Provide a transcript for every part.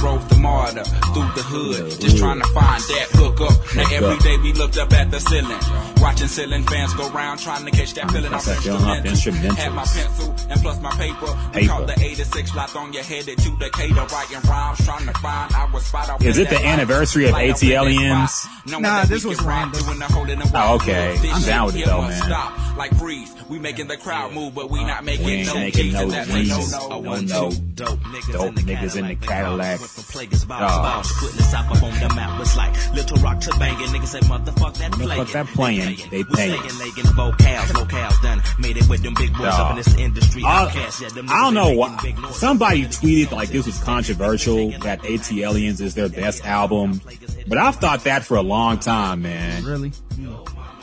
When me good. and my nigga rode the martyr through the hood, just trying to find that hook up. Now every day we looked up at the ceiling, watching ceiling fans go round, trying to catch that feeling off catch that feeling off the. Had my pencil and plus my paper. We Paper. caught the 86 locked on your head to Decatur, writing rhymes, trying to find our spot. Is it the anniversary of ATLiens? Spot. Knowing Nah, this was random. doing the hole in the wall. Oh, okay. I'm down with it though, man. Stop. Like freeze, we making the crowd move, but we not making We ain't no making no and that's a no-no. No, no. Dope niggas, Dope in, the niggas in the Cadillac. Went from Plagueis balls, Dog. balls, putting the South up on the map. Was like Little Rock to banging. Niggas say motherfuck that Motherfuck that playing. They We paying. saying they getting vocals, locales done. Made it with them big boys Dog. up in this industry. I, yeah, them I don't know why. making big noise. Somebody tweeted like this was controversial that ATLiens is their best album, but I've thought that for a long time, man. Really?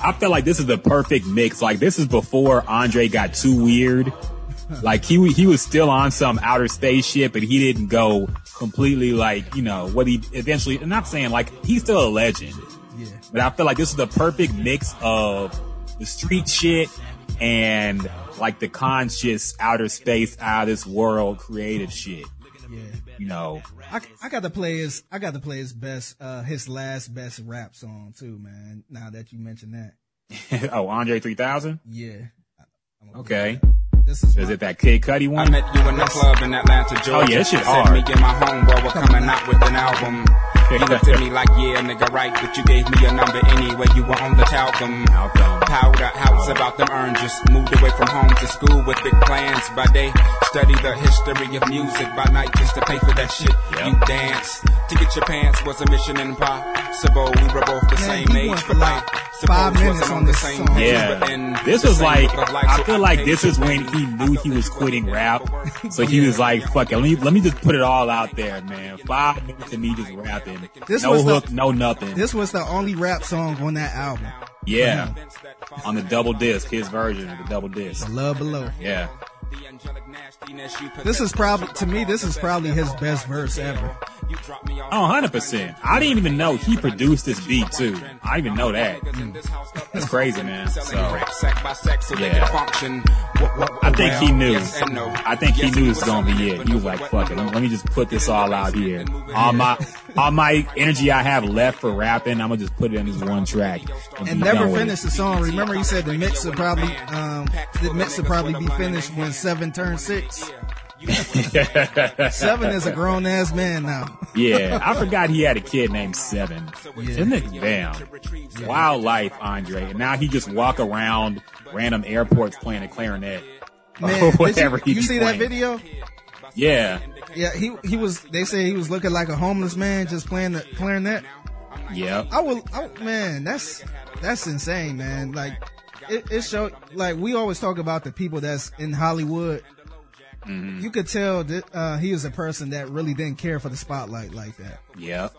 I feel like this is the perfect mix. Like this is before Andre got too weird. Like he he was still on some outer space shit, but he didn't go completely like you know what he eventually. I'm not saying like he's still a legend, Yeah. but I feel like this is the perfect mix of the street shit and like the conscious outer space, out of this world creative shit. Yeah. You know, I, I got to play his I got to play his best uh his last best rap song too, man. Now that you mentioned that. oh Andre 3000. Yeah. I'm- Okay, This is is it that Kid Cudi I one? met you in the club in Atlanta, Georgia. Oh, yeah, that shit Said hard. me and my homeboy were coming out with an album. You looked at me like, yeah, nigga, right, but you gave me your number anyway. You were on the talcum. Talcum. Powder house about them earn. Just moved away from home to school with big plans. By day, study the history of music. By night, just to pay for that shit. Yep. You dance. To get your pants was a mission impossible. We were both the Man, same he age, went for but like I five suppose minutes wasn't on the this same song. page, Yeah, but in this the was same like book of life, I so feel like paid this to is when study. he knew he was quitting rap, so he was like, "Fuck it, let me let me just put it all out there, man. Five minutes of me just rapping, This no was the- hook, no nothing. This was the only rap song on that album. Yeah, on the double disc, his version of the double disc. Love Below. Yeah, This is probably to me this is probably his best verse ever. Oh, 100 percent. I didn't even know he produced this beat too. I didn't even know that. That's crazy, man. So Yeah. I think he knew. I think he knew this was gonna be it. He was like, "Fuck it, let me, just put this all out here. All my all my energy I have left for rapping, I'm gonna just put it in this one track And be never finished the song. Remember he said the mix would probably um the mix would probably be finished when seven turns six. It. Seven is a grown ass man now. yeah, I forgot he had a kid named Seven. Isn't it? Damn, wild life, Andre. And now he just walk around random airports playing a clarinet. Man, or did you, you he's see that video? Yeah, Yeah, he he was. They say he was looking like a homeless man just playing the clarinet. Yeah. I will, I, man, that's that's insane, man. Like it, it showed. Like we always talk about the people that's in Hollywood. Mm-hmm. You could tell that uh, he was a person that really didn't care for the spotlight like that. Yep.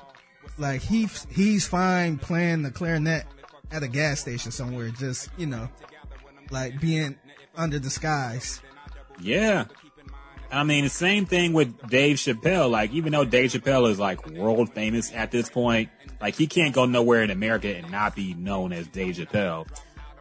Like he he's fine playing the clarinet at a gas station somewhere, just you know, like being under the skies. Yeah. I mean, the same thing with Dave Chappelle. Like, even though Dave Chappelle is like world famous at this point, like he can't go nowhere in America and not be known as Dave Chappelle.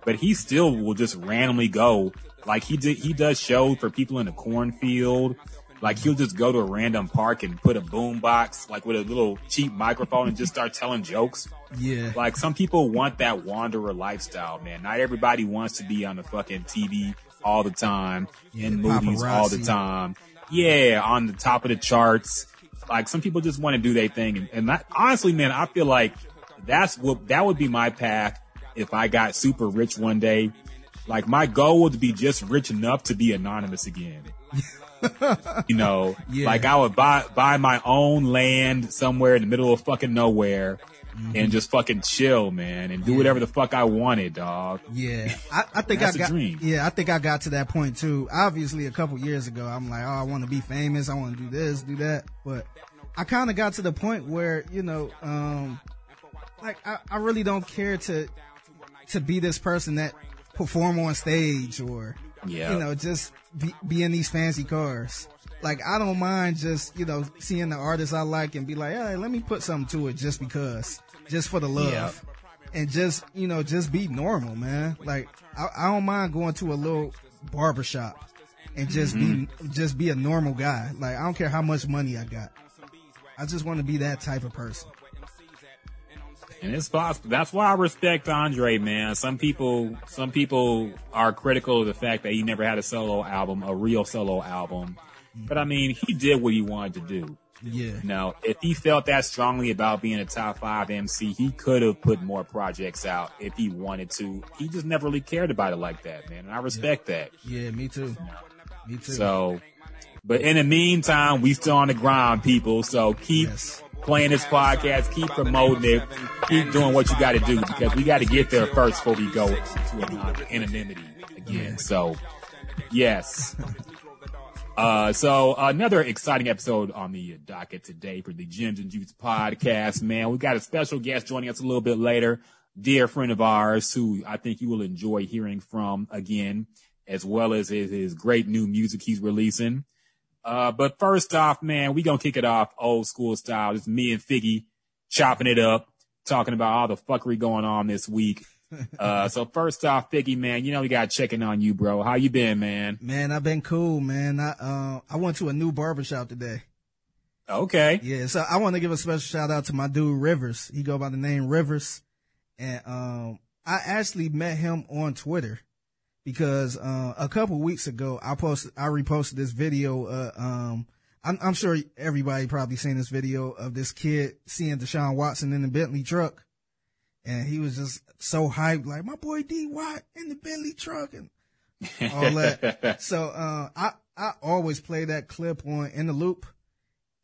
But he still will just randomly go. Like he did, he does shows for people in the cornfield. Like he'll just go to a random park and put a boom box, like with a little cheap microphone and just start telling jokes. Yeah, Like some people want that wanderer lifestyle, man. Not everybody wants to be on the fucking TV all the time, in the movies all the time. Yeah, on the top of the charts. Like some people just want to do their thing, and, and that, honestly, man, I feel like that's what that would be my path if I got super rich one day. Like my goal would be just rich enough to be anonymous again. you know, Yeah. like I would buy buy my own land somewhere in the middle of fucking nowhere and just fucking chill, man, and do whatever the fuck I wanted, dog. Yeah, I, I think That's I got. dream. Yeah, I think I got to that point too. Obviously, a couple years ago, I'm like, oh, I want to be famous. I want to do this, do that. But I kind of got to the point where you know, um, like I, I really don't care to to be this person that perform on stage or Yeah. you know just be, be in these fancy cars. Like I don't mind just you know seeing the artists I like and be like, hey, let me put something to it just because, just for the love. and just you know just be normal, man. Like I, I don't mind going to a little barbershop and just be mm-hmm. just be a normal guy. Like I don't care how much money I got. I just want to be that type of person. And it's possible. That's why I respect Andre, man. Some people, some people are critical of the fact that he never had a solo album, a real solo album. But I mean, he did what he wanted to do. Yeah. Now, if he felt that strongly about being a top five MC, he could have put more projects out if he wanted to. He just never really cared about it like that, man. And I respect that. Yeah, me too. Me too. So, but in the meantime, we still on the grind, people. So keep Yes. Playing this podcast, keep promoting it, keep doing what you got to do because we got to get there first before we go into anonymity again. So, yes. Uh, so another exciting episode on the docket today for the Gems and Juice podcast, man. We got a special guest joining us a little bit later, dear friend of ours who I think you will enjoy hearing from again, as well as his, his great new music he's releasing. Uh, but first off, man, we gonna kick it off old school style. It's me and Figgy chopping it up, talking about all the fuckery going on this week. Uh, so first off, Figgy, man, you know we got checking on you, bro. How you been, man? Man, I've been cool, man. I uh, I went to a new barbershop today. Okay. Yeah, so I want to give a special shout out to my dude Rivers. He go by the name Rivers, and um, I actually met him on Twitter because uh, a couple weeks ago I posted, I reposted this video. Uh, um, I'm, I'm sure everybody probably seen this video of this kid seeing Deshaun Watson in the Bentley truck, and he was just so hyped, like my boy D Watt in the Bentley truck, and all that. so uh, I I always play that clip on in the loop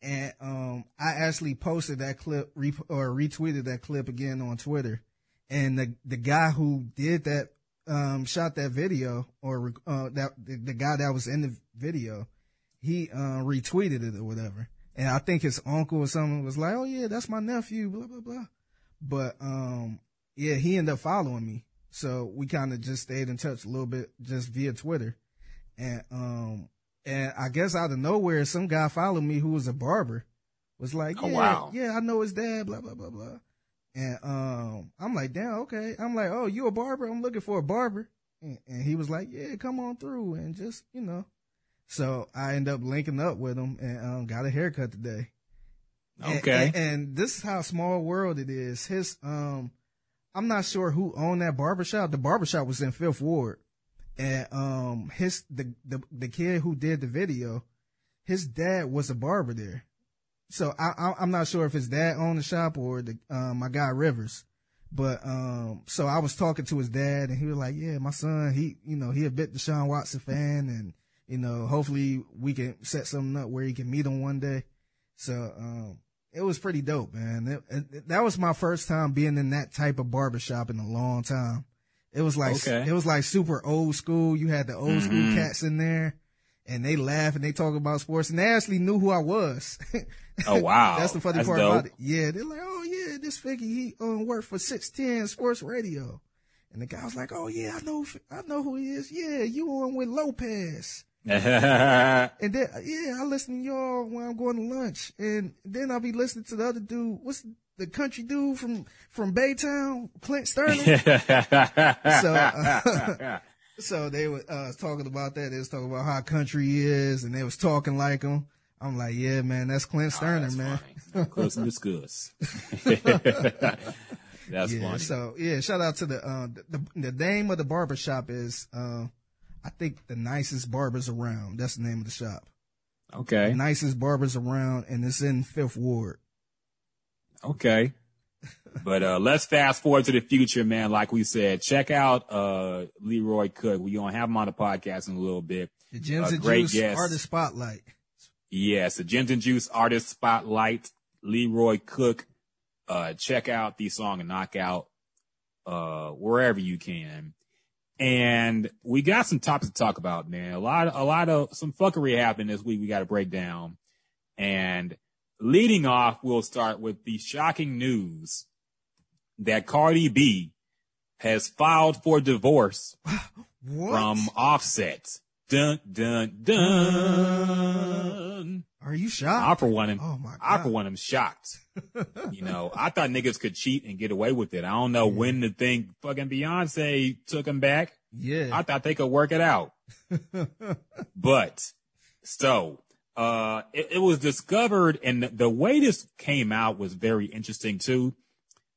and um, I actually posted that clip re- or retweeted that clip again on Twitter. And the the guy who did that um, shot that video or uh, that the, the guy that was in the video, he uh, retweeted it or whatever. And I think his uncle or something was like, "Oh yeah, that's my nephew," blah blah blah. But um, yeah, he ended up following me, so we kind of just stayed in touch a little bit just via Twitter. And um, and I guess out of nowhere, some guy followed me who was a barber. Was like, Oh, wow. yeah, I know his dad, blah blah blah blah. And um, I'm like, damn, okay. I'm like, oh, you a barber? I'm looking for a barber. And, and he was like, yeah, come on through and just you know. So I end up linking up with him and um, got a haircut today. And- Okay. And, and this is how small world it is. His um I'm not sure who owned that barbershop. The barbershop was in Fifth Ward. And um his the, the the kid who did the video, his dad was a barber there. So I, I I'm not sure if his dad owned the shop or the um my guy Rivers. But um so I was talking to his dad and he was like, Yeah, my son, he you know, he a bit Deshaun Watson fan and you know, hopefully we can set something up where he can meet him one day. So um it was pretty dope, man. It, it- that was my first time being in that type of barbershop in a long time. It was like Okay. it was like super old school. You had the old school Mhm. cats in there, and they laugh and they talk about sports, and they actually knew who I was. Oh, wow. That's the funny That's part dope. about it. Yeah, they're like, oh yeah, this Figgy he um, worked for six ten Sports Radio, and the guy was like, oh yeah, I know, I know who he is. Yeah, you on with Lopez. And then, yeah, I listen to y'all when I'm going to lunch. And then I'll be listening to the other dude. What's the country dude from, from Baytown? Clint Stoerner. So, uh, so they were, uh, talking about that. They was talking about how country is and they was talking like him. I'm like, yeah, man, that's Clint Stoerner, That's man. funny. Close and discuss. That's yeah. funny. So yeah, shout out to the, uh, the, the name of the barber shop is, uh, I think the nicest barbers around. That's the name of the shop. okay. Nicest barbers around and it's in Fifth Ward. Okay. But uh let's fast forward to the future, man. Like we said, check out uh Leroy Cook. We're gonna have him on the podcast in a little bit. The Gems A and Juice guest. Artist Spotlight. Yes, the Gins and Juice Artist Spotlight, Leroy Cook. Uh check out the song and knockout uh wherever you can. And we got some topics to talk about, man. A lot a lot of some fuckery happened this week we gotta break down. And leading off, we'll start with the shocking news that Cardi B has filed for divorce What? from Offset. Dun dun dun. Are you shocked? I for one am, Oh my I God. for one am shocked. you know, I thought niggas could cheat and get away with it. I don't know when to think fucking Beyonce took him back. yeah. I thought they could work it out. but so uh it, it was discovered and the, way this came out was very interesting too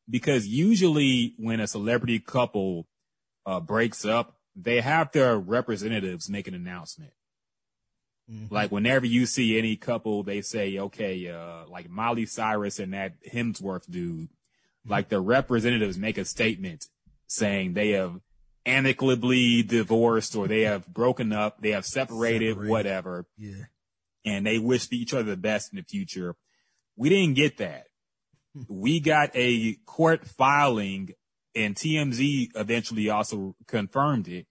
because usually when a celebrity couple uh breaks up they have their representatives make an announcement Mhm. like whenever you see any couple they say okay uh like miley cyrus and that hemsworth dude like the representatives make a statement saying they have amicably divorced or they have broken up, they have separated, Separated. whatever, yeah. And they wish each other the best in the future. We didn't get that. we got a court filing and TMZ eventually also confirmed it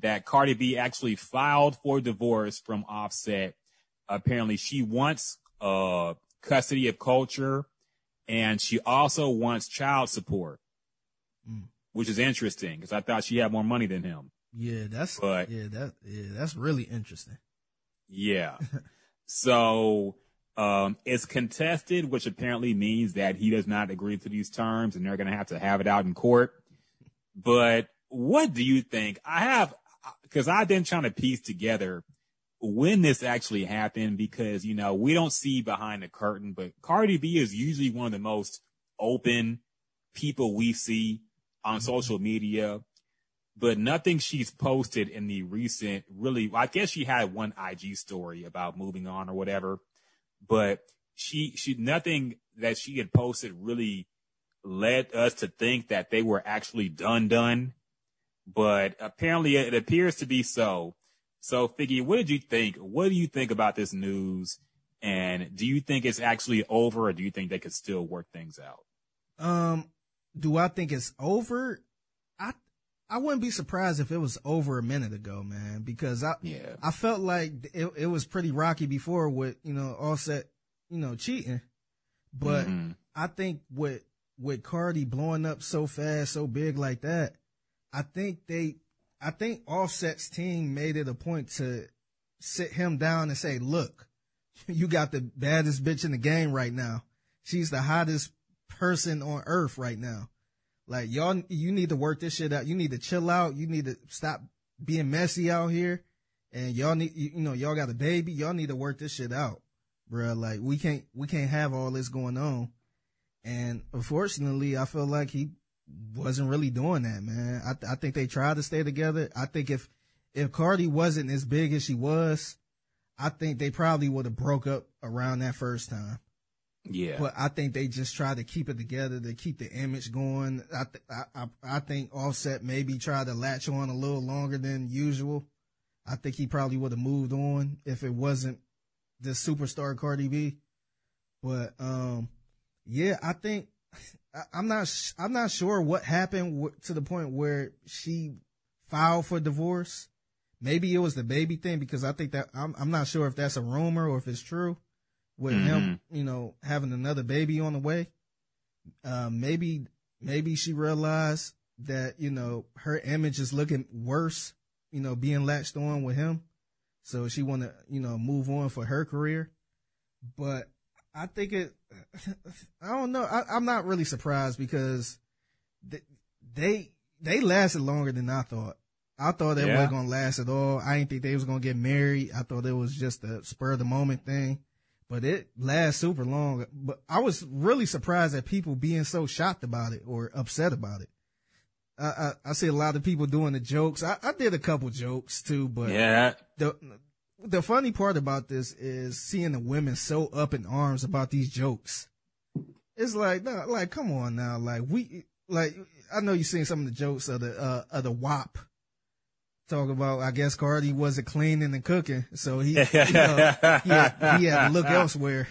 that Cardi B actually filed for divorce from Offset. Apparently she wants, uh, custody of Kulture and she also wants child support, Mm. which is interesting because I thought she had more money than him. Yeah, that's But- yeah, that yeah, that's really interesting. Yeah. so, um, it's contested, which apparently means that he does not agree to these terms and they're going to have to have it out in court. But what do you think? I have, cause I've been trying to piece together when this actually happened because, you know, we don't see behind the curtain, but Cardi B is usually one of the most open people we see on social media but nothing she's posted in the recent really I guess she had one IG story about moving on or whatever, but she she nothing that she had posted really led us to think that they were actually done done. But apparently it appears to be so. So Figgy, what did you think? What do you think about this news? And do you think it's actually over or do you think they could still work things out? Um, do I think it's over? I wouldn't be surprised if it was over a minute ago, man, because I Yeah. I felt like it, it was pretty rocky before with you know Offset, you know cheating, but Mhm. I think with with Cardi blowing up so fast, so big like that, I think they, I think Offset's team made it a point to sit him down and say, "Look, you got the baddest bitch in the game right now. She's the hottest person on earth right now. Like y'all, you need to work this shit out. You need to chill out. You need to stop being messy out here. And y'all need, you, know, y'all got a baby. Y'all need to work this shit out, bruh. Like we can't, we can't have all this going on. And unfortunately, I feel like he wasn't really doing that, man. I, I think they tried to stay together. I think if, if Cardi wasn't as big as she was, I think they probably would have broke up around that first time. Yeah. But I think they just try to keep it together to keep the image going. I, th- I, I, I think Offset maybe tried to latch on a little longer than usual. I think he probably would have moved on if it wasn't the superstar Cardi B. But, um, yeah, I think I, I'm not, sh- I'm not sure what happened w- to the point where she filed for divorce. Maybe it was the baby thing because I think that I'm, I'm not sure if that's a rumor or if it's true with him, you know, having another baby on the way. Uh, maybe, maybe she realized that, you know, her image is looking worse, you know, being latched on with him. So she want to, you know, move on for her career. But I think it, I don't know. I, I'm not really surprised because they, they, they lasted longer than I thought. I thought they Yeah. wasn't going to last at all. I didn't think they was going to get married. I thought it was just a spur of the moment thing but it lasts super long. But I was really surprised at people being so shocked about it or upset about it. I, I, I see a lot of people doing the jokes. I, I did a couple jokes too, but yeah. the the funny part about this is seeing the women so up in arms about these jokes. It's like, no, like, come on now, like we, like, I know you seen some of the jokes of the uh, of the WAP. Talk about, I guess Cardi wasn't cleaning and cooking, so he, you know, he, had, he had to look elsewhere.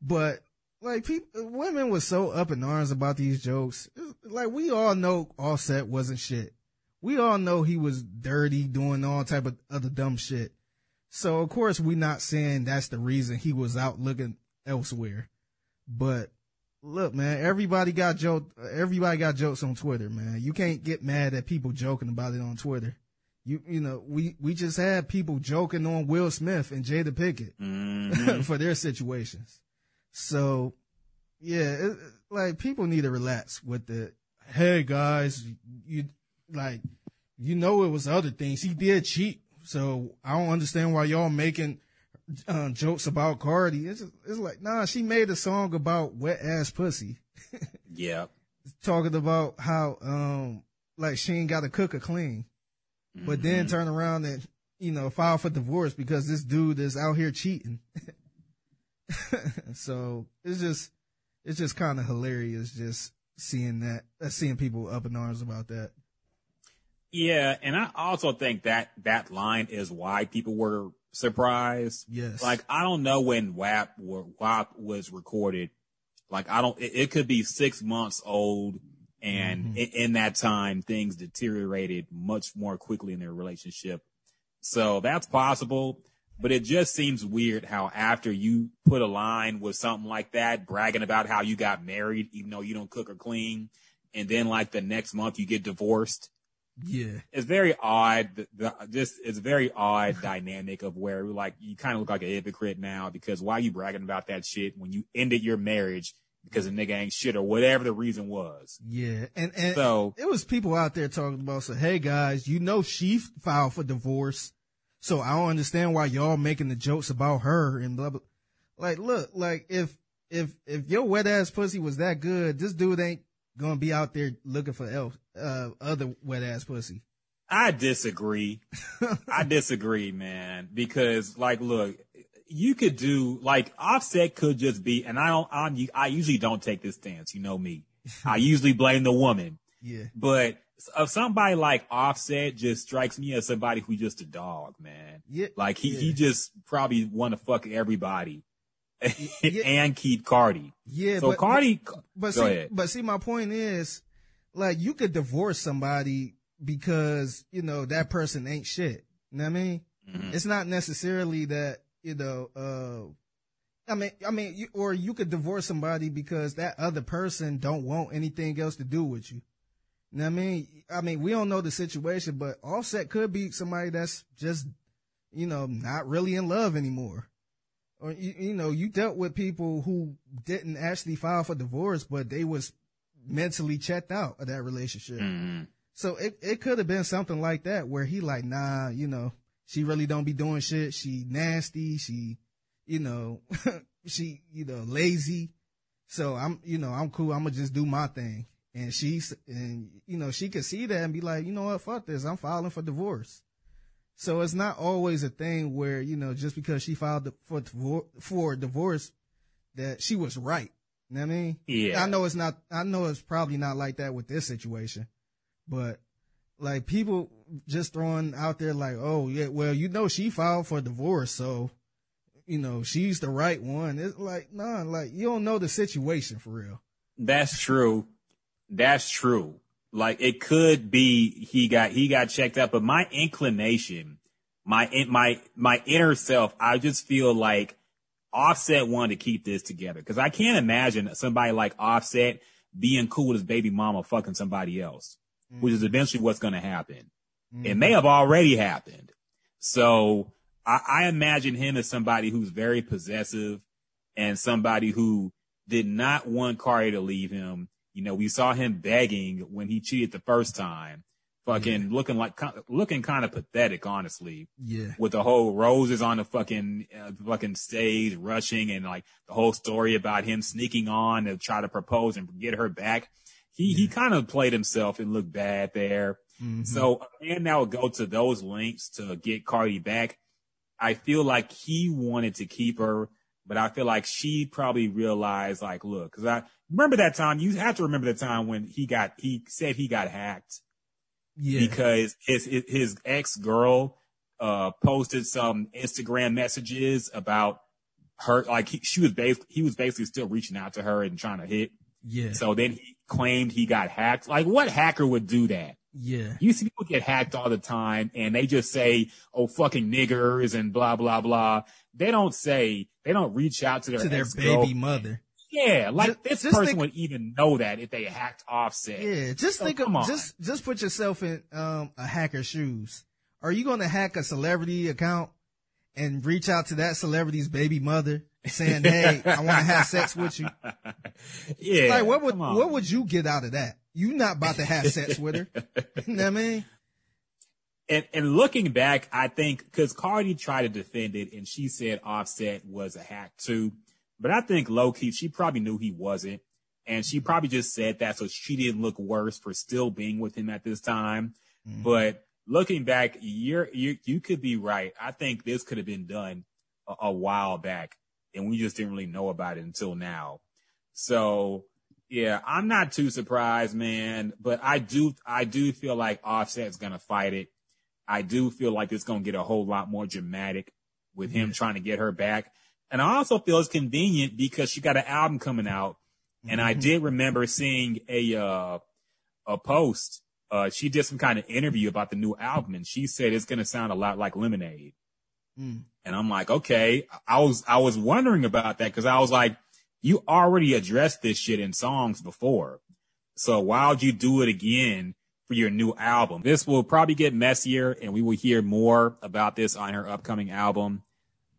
But like, people, women were so up in arms about these jokes. Like, we all know Offset wasn't shit. We all know he was dirty, doing all type of other dumb shit. So of course we're not saying that's the reason he was out looking elsewhere. But look, man, everybody got joke, everybody got jokes on Twitter, man. You can't get mad at people joking about it on Twitter. You you know we we just had people joking on Will Smith and Jada Pinkett Mhm. for their situations. So yeah, it, like people need to relax with the hey guys, you like you know it was other things. He did cheat, so I don't understand why y'all making uh, jokes about Cardi. It's it's like nah, she made a song about wet ass pussy, yeah. talking about how um like she ain't got to cook her clean, but Mm-hmm. then turn around and you know file for divorce because this dude is out here cheating. so it's just it's just kind of hilarious just seeing that uh, seeing people up in arms about that. Yeah, and I also think that that line is why people were surprised. Yes. Like I don't know when WAP WAP was recorded. Like I don't. It, it could be six months old, and mm-hmm. in, in that time things deteriorated much more quickly in their relationship. So that's possible. But it just seems weird how after you put a line with something like that, bragging about how you got married, even though you don't cook or clean, and then like the next month you get divorced yeah. it's very odd. The, the, just it's a very odd dynamic of where like you kind of look like a hypocrite now because why are you bragging about that shit when you ended your marriage because the nigga ain't shit or whatever the reason was. Yeah. And and So it was people out there talking about so hey guys, you know she filed for divorce. So I don't understand why y'all making the jokes about her and blah blah. Like look, like if if if your wet ass pussy was that good, this dude ain't gonna be out there looking for else uh other wet ass pussy. I disagree. I disagree, man, because like, look, you could do like Offset could just be, and I don't, I'm, I usually don't take this stance. You know me. I usually blame the woman. Yeah. But of somebody like Offset just strikes me as somebody who just a dog, man. Yeah. Like he, yeah. he just probably want to fuck everybody Yeah. and keep Cardi. Yeah, so but, Cardi, But Go see, ahead. but see, my point is, like, you could divorce somebody because you know that person ain't shit. You know what I mean? Mhm. It's not necessarily that you know. uh I mean, I mean, you, or you could divorce somebody because that other person don't want anything else to do with you. You know what I mean? I mean, we don't know the situation, but Offset could be somebody that's just, you know, not really in love anymore. Or, you, you know, you dealt with people who didn't actually file for divorce, but they was mentally checked out of that relationship. Mhm. So it, it could have been something like that where he like, nah, you know, she really don't be doing shit. She nasty. She, you know, she, you know, lazy. So I'm, you know, I'm cool. I'm gonna just do my thing. And she's, and you know, she could see that and be like, you know what, fuck this. I'm filing for divorce. So it's not always a thing where, you know, just because she filed for, for divorce that she was right. You know what I mean? Yeah. I know it's not, I know it's probably not like that with this situation, but like people just throwing out there like, oh yeah, well, you know, she filed for divorce. So, you know, she's the right one. It's like, nah, like you don't know the situation for real. That's true. That's true. Like it could be he got he got checked out, but my inclination, my my my inner self, I just feel like Offset wanted to keep this together because I can't imagine somebody like Offset being cool with his baby mama fucking somebody else, which is eventually what's going to happen. It may have already happened. So I, I imagine him as somebody who's very possessive and somebody who did not want Cardi to leave him. You know, we saw him begging when he cheated the first time, fucking looking like, looking kind of pathetic, honestly, Yeah. with the whole roses on the fucking, uh, fucking stage rushing and like the whole story about him sneaking on to try to propose and get her back. He, he kind of played himself and looked bad there. Mm-hmm. So a man that would go to those lengths to get Cardi back, I feel like he wanted to keep her, but I feel like she probably realized like, look, cause I remember that time, you have to remember the time when he got, he said he got hacked Yeah. because his, his, his ex girl, uh, posted some Instagram messages about her, like he, she was basically, he was basically still reaching out to her and trying to hit. yeah. So then he claimed he got hacked. Like what hacker would do that? yeah. You see people get hacked all the time and they just say, oh, fucking niggers and blah, blah, blah. They don't say, they don't reach out to their, To their baby mother. Yeah. Like Just- this just person think- would even know that if they hacked offset. Yeah, just So think of on. just just put yourself in um a hacker's shoes. are you going to hack a celebrity account and reach out to that celebrity's baby mother saying, "Hey, I want to have sex with you"? Yeah. Like, what would what would you get out of that? You not about to have sex with her. you know what I mean? and, and looking back, I think because Cardi tried to defend it and she said Offset was a hack too. But I think low key, she probably knew he wasn't. And she probably just said that so she didn't look worse for still being with him at this time. Mm-hmm. But looking back, you're, you you could be right. I think this could have been done a, a while back and we just didn't really know about it until now. So yeah, I'm not too surprised, man, but I do, I do feel like Offset's going to fight it. I do feel like it's going to get a whole lot more dramatic with him trying to get her back. And I also feel it's convenient because she got an album coming out. And I did remember seeing a, uh, a post. Uh, she did some kind of interview about the new album and she said it's going to sound a lot like Lemonade. Mm. And I'm like, okay, I was, I was wondering about that because I was like, you already addressed this shit in songs before. So why would you do it again for your new album? This will probably get messier and we will hear more about this on her upcoming album.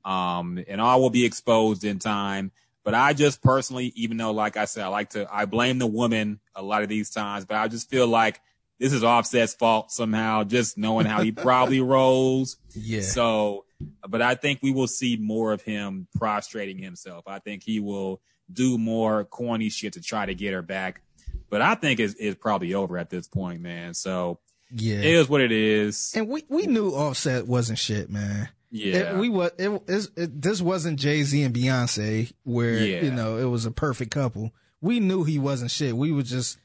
Um, and all will be exposed in time. But I just personally, even though, like I said, I like to, I blame the woman a lot of these times, but I just feel like this is Offset's fault somehow, just knowing how he probably rolls. Yeah. So, but I think we will see more of him prostrating himself. I think he will do more corny shit to try to get her back. But I think it's, it's probably over at this point, man. So yeah. it is what it is. and we, we knew Offset wasn't shit, man. Yeah. It, we was it, it's- it, this wasn't Jay Z and Beyonce where Yeah. you know it was a perfect couple. We knew he wasn't shit. We were just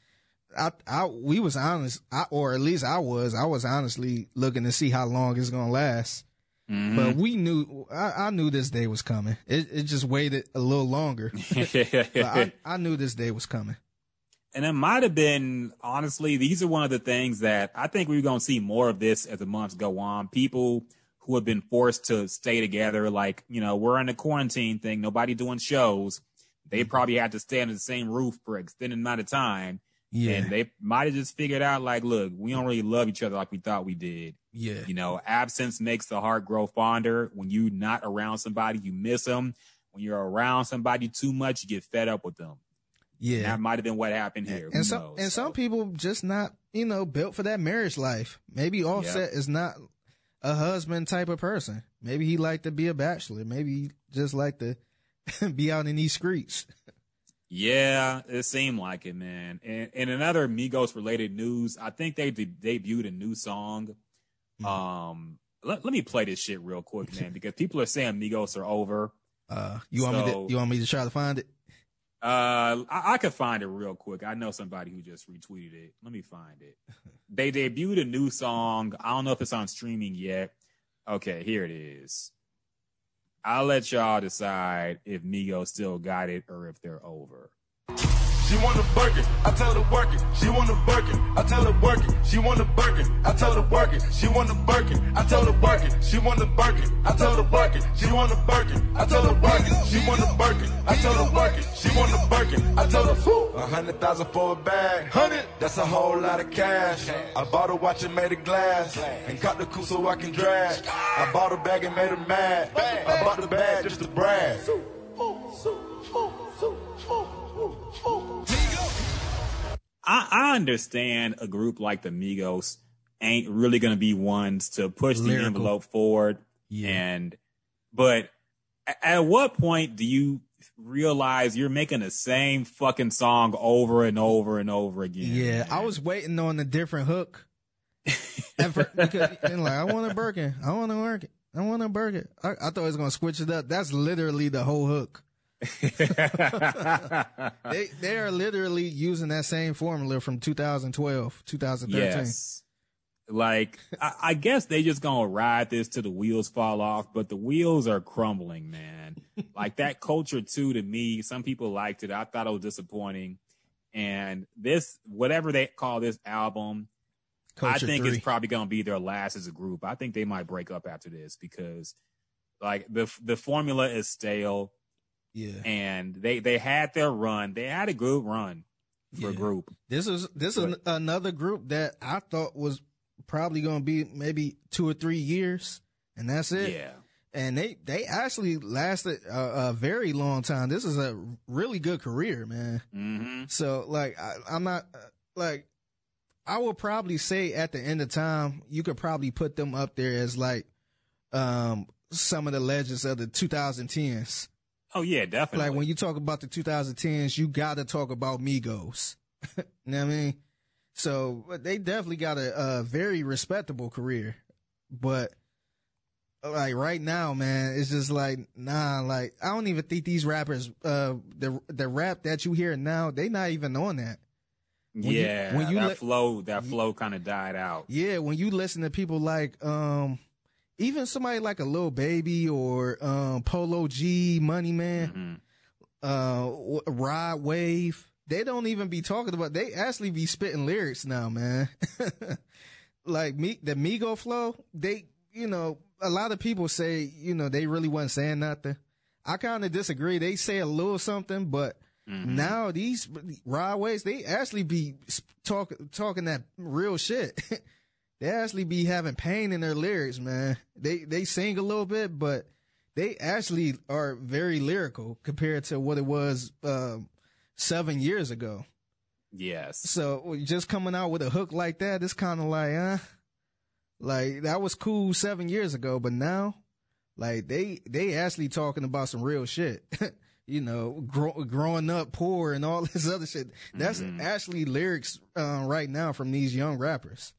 I I we was honest, I, or at least I was. I was honestly looking to see how long it's gonna last. Mm-hmm. But we knew I, I knew this day was coming. It it just waited a little longer. But I, I knew this day was coming. And it might have been, honestly, these are one of the things that I think we're going to see more of this as the months go on. People who have been forced to stay together, like, you know, we're in a quarantine thing, nobody doing shows. They Mm-hmm. probably had to stay under the same roof for an extended amount of time. Yeah. And they might have just figured out, like, look, we don't really love each other like we thought we did. Yeah. You know, absence makes the heart grow fonder. When you're not around somebody, you miss them. When you're around somebody too much, you get fed up with them. Yeah. That might have been what happened here. Who and some knows? and So- some people just not you know built for that marriage life. Maybe Offset is not a husband type of person. Maybe he like to be a bachelor. Maybe he just like to be out in these streets. Yeah, it seemed like it, man. And, in other Migos related news, I think they de- debuted a new song. Mm-hmm. Um, let, let me play this shit real quick, man, because people are saying Migos are over. Uh, you want me to you want me to try to find it? Uh, I, I could find it real quick. I know somebody who just retweeted it. Let me find it. They debuted a new song. I don't know if it's on streaming yet. Okay, here it is. I'll let y'all decide if Migos still got it or if they're over. She want a Birkin, I tell her to burkin', I tell her work it. She want a Birkin, I tell her work it. She want a Birkin, I tell her to burkin', I tell her work it. She want a Birkin, I tell her work it. She want a Birkin, I tell her to burkin', I tell her work it. She want a Birkin, I tell her work it. She want a Birkin, I tell her work it. She want a Birkin, I tell her whew. A hundred thousand for a bag, hundred. That's a whole lot of cash. I bought a watch and made a glass, and got the coupe so I can drag. I bought a bag and made her mad. I bought the bag just to brag. I, I understand a group like the Migos ain't really going to be ones to push the envelope forward. Yeah. And, but at what point do you realize you're making the same fucking song over and over and over again? Yeah, I was waiting on a different hook. And for, because, and like, I want a Birkin. I want a Birkin. I want a Birkin. I, I thought he was gonna switch it up. That's literally the whole hook. They they are literally using that same formula from 2012, 2013. yes. Like, I, I guess they just gonna ride this till the wheels fall off, but the wheels are crumbling, man. like that culture too, to me, some people liked it. I thought it was disappointing. And this, whatever they call this album, Culture I think three. it's probably going to be their last as a group. I think they might break up after this because like the, the formula is stale yeah. and they, they had their run. They had a good run for a Yeah. group. This is this is another group that I thought was probably gonna be maybe two or three years, and that's it. Yeah. And they they actually lasted a, a very long time. This is a really good career, man. hmm So like I, I'm not like I will probably say at the end of time you could probably put them up there as like um some of the legends of the 2010s. Oh yeah, definitely. Like when you talk about the 2010s, you got to talk about Migos. you know what I mean? So but they definitely got a, a very respectable career, but like right now, man, it's just like nah. Like I don't even think these rappers, uh, the the rap that you hear now, they not even on that. you- yeah, when you that let- flow, that flow kind of died out. Yeah, when you listen to people like um even somebody like a Lil Baby or um Polo G, Money Man, Mhm. uh Rod Wave, they don't even be talking about they actually be spitting lyrics now, man. like me the Migo flow, they you know, a lot of people say, you know, they really wasn't saying nothing. I kind of disagree. They say a little something, but Mm-hmm. now these Rod Waves, they actually be talk, talking that real shit. they actually be having pain in their lyrics, man. They they sing a little bit, but they actually are very lyrical compared to what it was um, seven years ago. Yes. So just coming out with a hook like that, it's kind of like, uh, like that was cool seven years ago, but now, like they they actually talking about some real shit. you know, grow, growing up poor and all this other shit. That's actually lyrics uh, right now from these young rappers.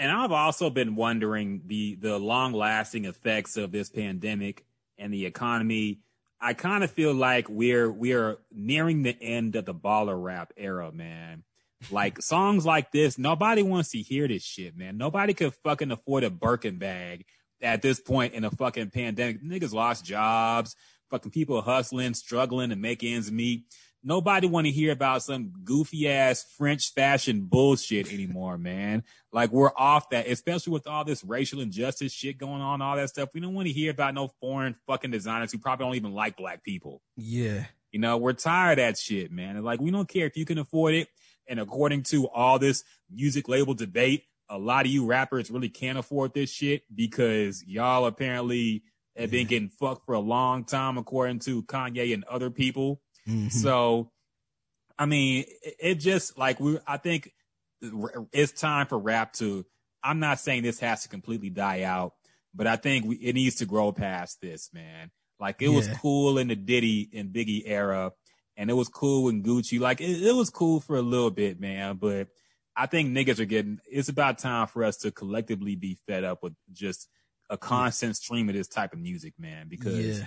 And I've also been wondering the the long lasting effects of this pandemic and the economy. I kind of feel like we're we're nearing the end of the baller rap era, man. Like songs like this, nobody wants to hear this shit, man. Nobody could fucking afford a Birkin bag at this point in a fucking pandemic. Niggas lost jobs, fucking people hustling, struggling to make ends meet. Nobody want to hear about some goofy ass French fashion bullshit anymore, man. Like we're off that, especially with all this racial injustice shit going on, all that stuff. We don't want to hear about no foreign fucking designers who probably don't even like black people. Yeah. You know, we're tired of that shit, man. And like, we don't care if you can afford it. And according to all this music label debate, a lot of you rappers really can't afford this shit because y'all apparently have been getting fucked for a long time, according to Kanye and other people. Mm-hmm. So, I mean, it, it just like we, I think it's time for rap to, I'm not saying this has to completely die out, but I think we, it needs to grow past this, man. Like it was cool in the Diddy and Biggie era and it was cool in Gucci. Like it, it was cool for a little bit, man, but I think niggas are getting, it's about time for us to collectively be fed up with just a constant stream of this type of music, man, because Yeah.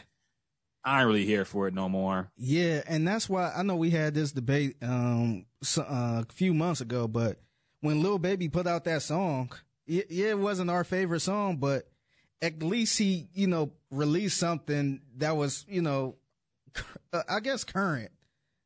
I ain't really here for it no more. Yeah, and that's why I know we had this debate um so, uh, a few months ago, but when Lil Baby put out that song, it, yeah, it wasn't our favorite song, but at least he, you know, released something that was, you know, uh, I guess current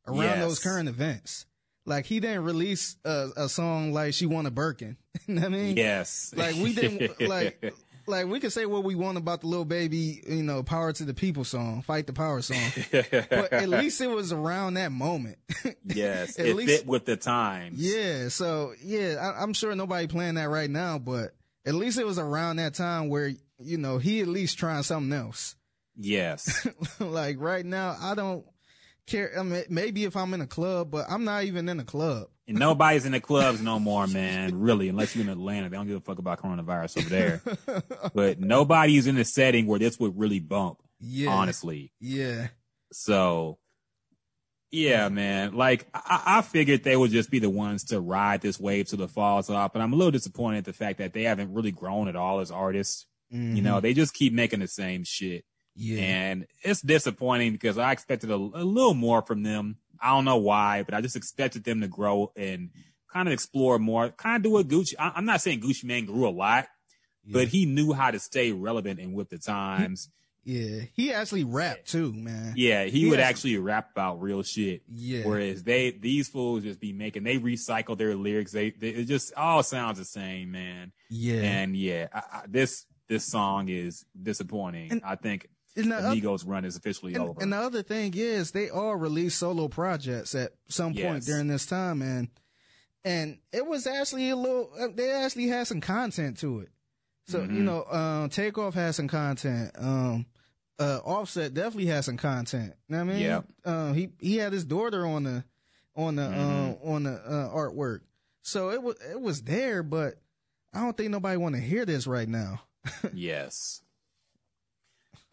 around Yes. those current events. Like he didn't release a, a song like "She Want a Birkin." you know I mean? Yes. Like we didn't like like we can say what we want about the Lil Baby, you know, power to the people song, fight the power song. but at least it was around that moment. yes. at it least- fit with the times. yeah. So yeah, I, I'm sure nobody playing that right now, but at least it was around that time where, you know, he at least trying something else. Yes. like right now, I don't care. I mean, maybe if I'm in a club, but I'm not even in a club. And nobody's in the clubs no more, man. Really, unless you're in Atlanta, they don't give a fuck about coronavirus over there. but nobody's in a setting where this would really bump. Yeah. Honestly. Yeah. So, yeah, man. Like I, I figured they would just be the ones to ride this wave till it falls off, but I'm a little disappointed at the fact that they haven't really grown at all as artists. You know, mm-hmm. they just keep making the same shit. Yeah. And it's disappointing because I expected a, a little more from them. I don't know why, but I just expected them to grow and kind of explore more, kind of do what Gucci. I, I'm not saying Gucci Mane grew a lot, but he knew how to stay relevant and with the times. yeah. He actually rapped too, man. Yeah, he, He would has- actually rap about real shit. Yeah. Whereas they, these fools just be making, they recycle their lyrics. They, they it just all sounds the same, man. Yeah. And yeah, I, I, this, this song is disappointing. And- I think And the Migos run is officially and, over. and the other thing is they all released solo projects at some point Yes. during this time and and it was actually a little. Uh, they actually had some content to it. So you know, um, Takeoff had some content. Um, uh, Offset definitely had some content. You know what I mean? yeah. Um, he he had his daughter on the on the um on the uh, artwork, so it was it was there, but I don't think nobody want to hear this right now. yes.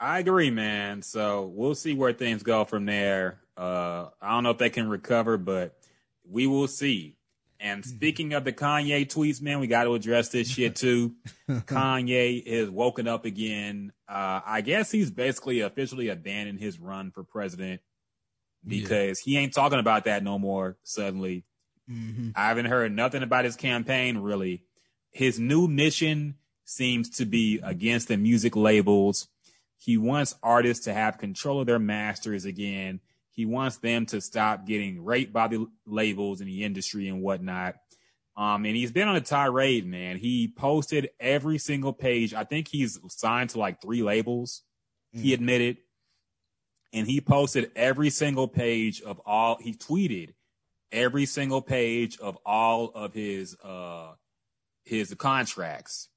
I agree, man. So we'll see where things go from there. Uh, I don't know if they can recover, but we will see. And speaking of the Kanye tweets, man, we got to address this shit too. Kanye is woken up again. Uh, I guess he's basically officially abandoned his run for president because he ain't talking about that no more suddenly. I haven't heard nothing about his campaign really. His new mission seems to be against the music labels. He wants artists to have control of their masters again. He wants them to stop getting raped by the labels and the industry and whatnot. Um, and he's been on a tirade, man. He posted every single page. I think he's signed to like three labels. He admitted, and he posted every single page of all. He tweeted every single page of all of his uh his contracts.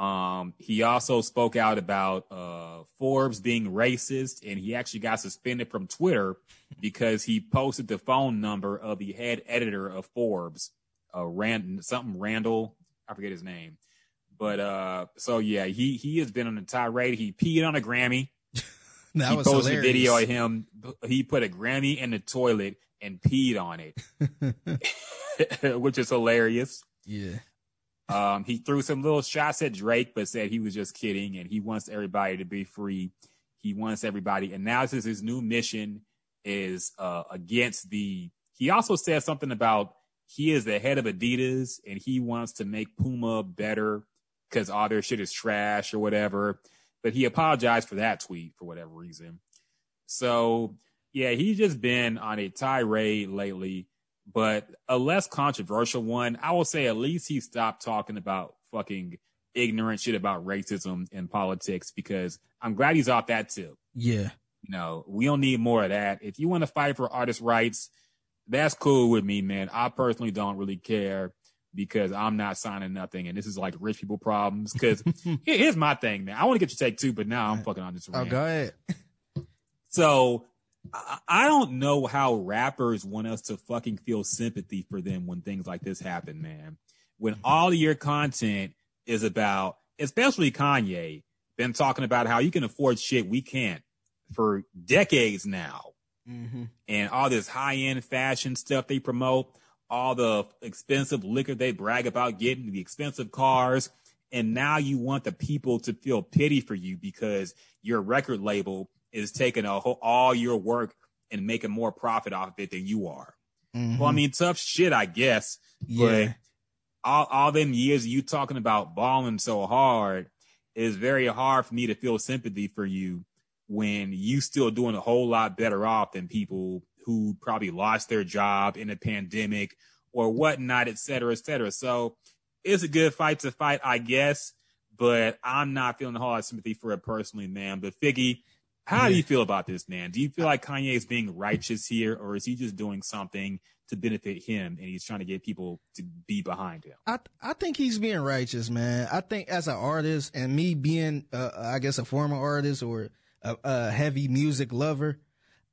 Um, he also spoke out about uh, Forbes being racist, and he actually got suspended from Twitter because he posted the phone number of the head editor of Forbes, uh, Rand something Randall, I forget his name, but uh, so yeah, he he has been on a tirade. He peed on a Grammy. That he was posted hilarious. a video of him. He put a Grammy in the toilet and peed on it, which is hilarious. Yeah. Um, he threw some little shots at Drake, but said he was just kidding and he wants everybody to be free. He wants everybody. And now is his new mission is uh, against the. He also said something about he is the head of Adidas and he wants to make Puma better because all their shit is trash or whatever. But he apologized for that tweet for whatever reason. So yeah, he's just been on a tirade lately, but a less controversial one. I will say at least he stopped talking about fucking ignorant shit about racism in politics because I'm glad he's off that too. Yeah. You know, we don't need more of that. If you want to fight for artist rights, that's cool with me, man. I personally don't really care because I'm not signing nothing, and this is like rich people problems. Because here's my thing, man. I want to get your take too, but now I'm fucking on this. Oh, go ahead. So I, don't know how rappers want us to fucking feel sympathy for them when things like this happen, man. When mm-hmm. all your content is about, especially Kanye, been talking about how you can afford shit we can't for decades now. Mm-hmm. And all this high end fashion stuff they promote, all the expensive liquor they brag about getting, the expensive cars. And now you want the people to feel pity for you because your record label is taking a whole, all your work and making more profit off of it than you are. Mm-hmm. Well, I mean, tough shit, I guess. Yeah. But all, all them years you talking about balling so hard is very hard for me to feel sympathy for you when you still doing a whole lot better off than people who probably lost their job in a pandemic or whatnot, et cetera, et cetera. So it's a good fight to fight, I guess, but I'm not feeling a whole lot of sympathy for it personally, man. But Figgy, how do you feel about this, man? Do you feel like Kanye is being righteous here, or is he just doing something to benefit him and he's trying to get people to be behind him? I I think he's being righteous, man. I think as an artist and me being, uh, I guess, a former artist or a, a heavy music lover,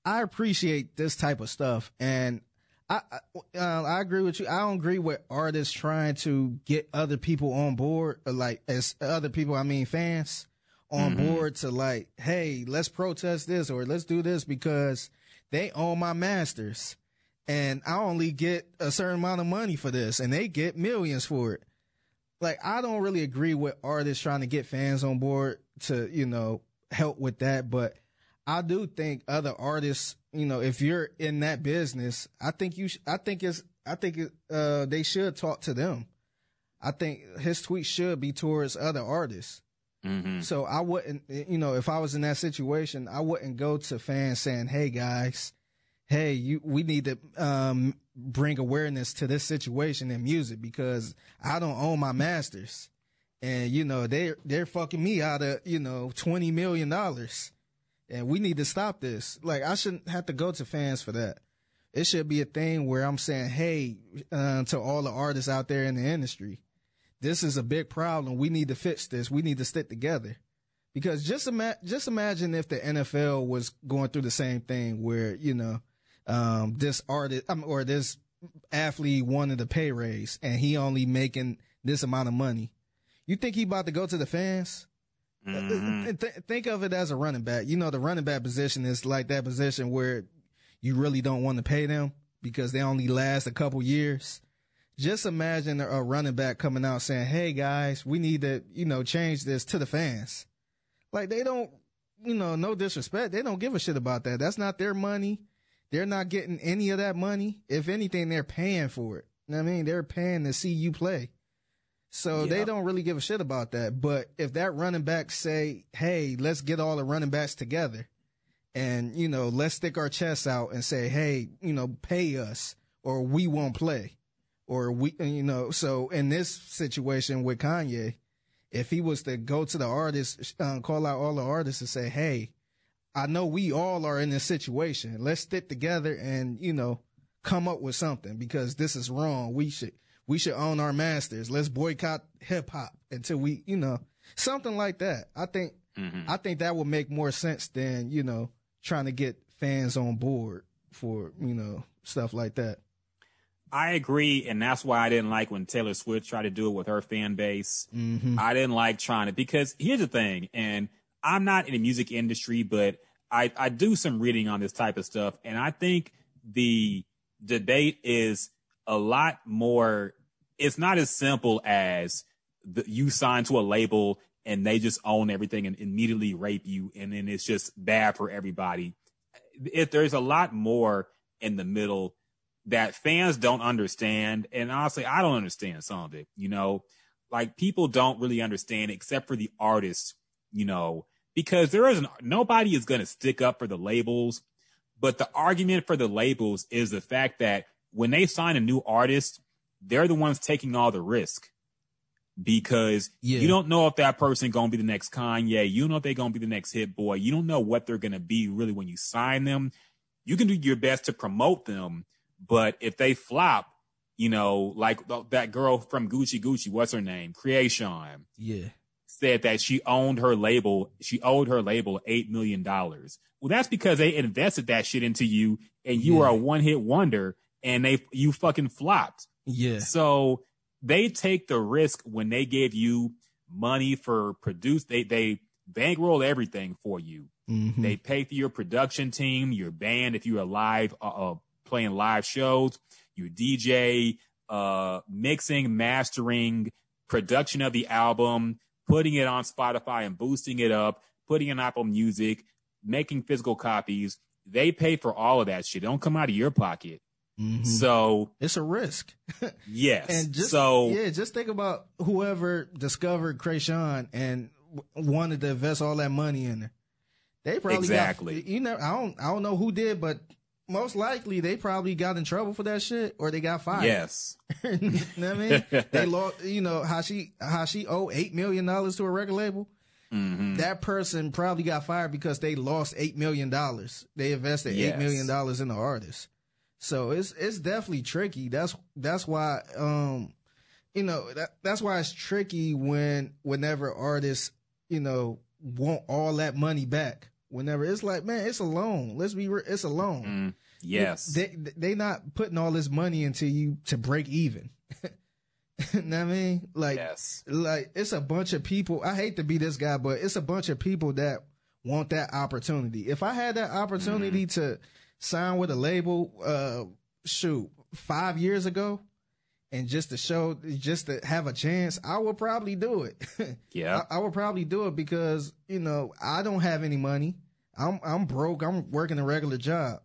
I appreciate this type of stuff. And I I, uh, I agree with you. I don't agree with artists trying to get other people on board, like as other people, I mean fans on board to like, hey, let's protest this or let's do this because they own my masters and I only get a certain amount of money for this and they get millions for it. Like, I don't really agree with artists trying to get fans on board to, you know, help with that. But I do think other artists, you know, if you're in that business, I think you, sh- I think it's, I think it, uh, they should talk to them. I think his tweet should be towards other artists. So I wouldn't, you know, if I was in that situation, I wouldn't go to fans saying, "Hey guys, hey, you, we need to um, bring awareness to this situation in music because I don't own my masters, and you know they they're fucking me out of you know twenty million dollars, and we need to stop this. Like I shouldn't have to go to fans for that. it should be a thing where I'm saying, hey, uh, to all the artists out there in the industry, this is a big problem. We need to fix this. We need to stick together. Because just ima- just imagine if the NFL was going through the same thing where, you know, um, this artist um, or this athlete wanted a pay raise and he only making this amount of money. You think he about to go to the fans? Mm-hmm. Th- think of it as a running back. You know, the running back position is like that position where you really don't want to pay them because they only last a couple years. Just imagine a running back coming out saying, Hey guys, we need to, you know, change this to the fans. Like they don't, you know, no disrespect. They don't give a shit about that. That's not their money. They're not getting any of that money. If anything, they're paying for it. You know what I mean, they're paying to see you play. So they don't really give a shit about that. But if that running back say, Hey, let's get all the running backs together and, you know, let's stick our chests out and say, Hey, you know, pay us or we won't play or we, you know, so in this situation with Kanye, if he was to go to the artists, uh, call out all the artists and say, Hey, I know we all are in this situation. Let's stick together and, you know, come up with something because this is wrong. We should, we should own our masters. Let's boycott hip hop until we, you know, something like that. I think, Mm-hmm. I think that would make more sense than, you know, trying to get fans on board for, you know, stuff like that. I agree, and that's why I didn't like when Taylor Swift tried to do it with her fan base. Mm-hmm. I didn't like trying to because here's the thing, and I'm not in the music industry, but I I do some reading on this type of stuff, and I think the debate is a lot more. It's not as simple as the, you sign to a label and they just own everything and immediately rape you, and then it's just bad for everybody. If there's a lot more in the middle that fans don't understand, and honestly, I don't understand some of it. You know, like people don't really understand except for the artists. You know, because there isn't nobody is going to stick up for the labels, but the argument for the labels is the fact that when they sign a new artist, they're the ones taking all the risk because Yeah. you don't know if that person gonna be the next Kanye. You don't know if they're gonna be the next Hit Boy. You don't know what they're gonna be really when you sign them. You can do your best to promote them, but if they flop, you know, like th- that girl from Gucci Gucci, what's her name? Kreayshawn Yeah. said that she owned her label. She owed her label eight million dollars. Well, that's because they invested that shit into you, and you Yeah. were a one hit wonder, and they you fucking flopped. Yeah. So they take the risk when they give you money for produce. They they bankroll everything for you. Mhm. They pay for your production team, your band if you're live uh, uh, playing live shows, your DJ, uh, mixing, mastering, production of the album, putting it on Spotify and boosting it up, putting it on Apple Music, making physical copies. They pay for all of that shit. It don't come out of your pocket. Mhm. So it's a risk. yes. And just so yeah, just think about whoever discovered Kreayshawn and w- wanted to invest all that money in her. They probably Exactly. Got, you know, I don't, I don't know who did, but most likely they probably got in trouble for that shit or they got fired. yes. you know what I mean? they lost. You know how she how she owed eight million dollars to a record label. Mm-hmm. That person probably got fired because they lost eight million dollars. They invested eight Yes. million dollars in the artist. So it's it's definitely tricky. That's that's why um you know that that's why it's tricky when whenever artists you know want all that money back. Whenever it's like man, it's a loan. Let's be re- it's a loan. Mm, yes. They they not putting all this money into you to break even. you know what I mean? Like yes. like it's a bunch of people. I hate to be this guy, but it's a bunch of people that want that opportunity. If I had that opportunity to sign with a label, uh, shoot, five years ago, and just to show, just to have a chance, I would probably do it. Yeah. I, I would probably do it because you know I don't have any money. I'm I'm broke. I'm working a regular job.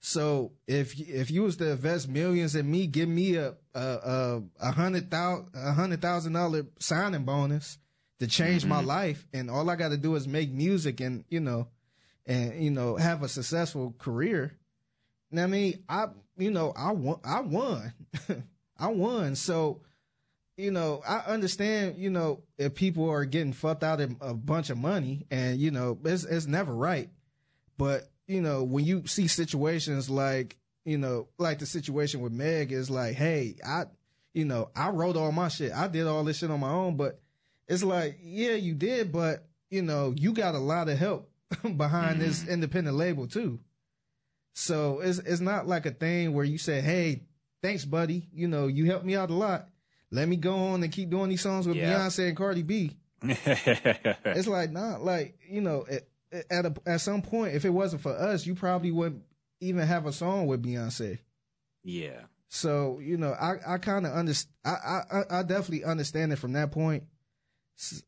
So if if you was to invest millions in me, give me a a a, hundred thousand a hundred thousand dollar signing bonus to change my mm-hmm. life, and all I got to do is make music and you know, and you know have a successful career. And I mean, I you know I won. I won. I won. So you know, I understand, you know, if people are getting fucked out of a bunch of money and, you know, it's, it's never right. But, you know, when you see situations like, you know, like the situation with Meg is like, hey, I, you know, I wrote all my shit. I did all this shit on my own, but it's like, yeah, you did, but you know, you got a lot of help behind this mm-hmm. independent label too. So it's it's not like a thing where you say, "Hey, thanks, buddy. You know, you helped me out a lot. Let me go on and keep doing these songs with Yeah. Beyonce and Cardi B." It's like not like you know at at, a, at some point, if it wasn't for us, you probably wouldn't even have a song with Beyonce. yeah. So you know, I I kind of understand. I, I I- I definitely understand it from that point.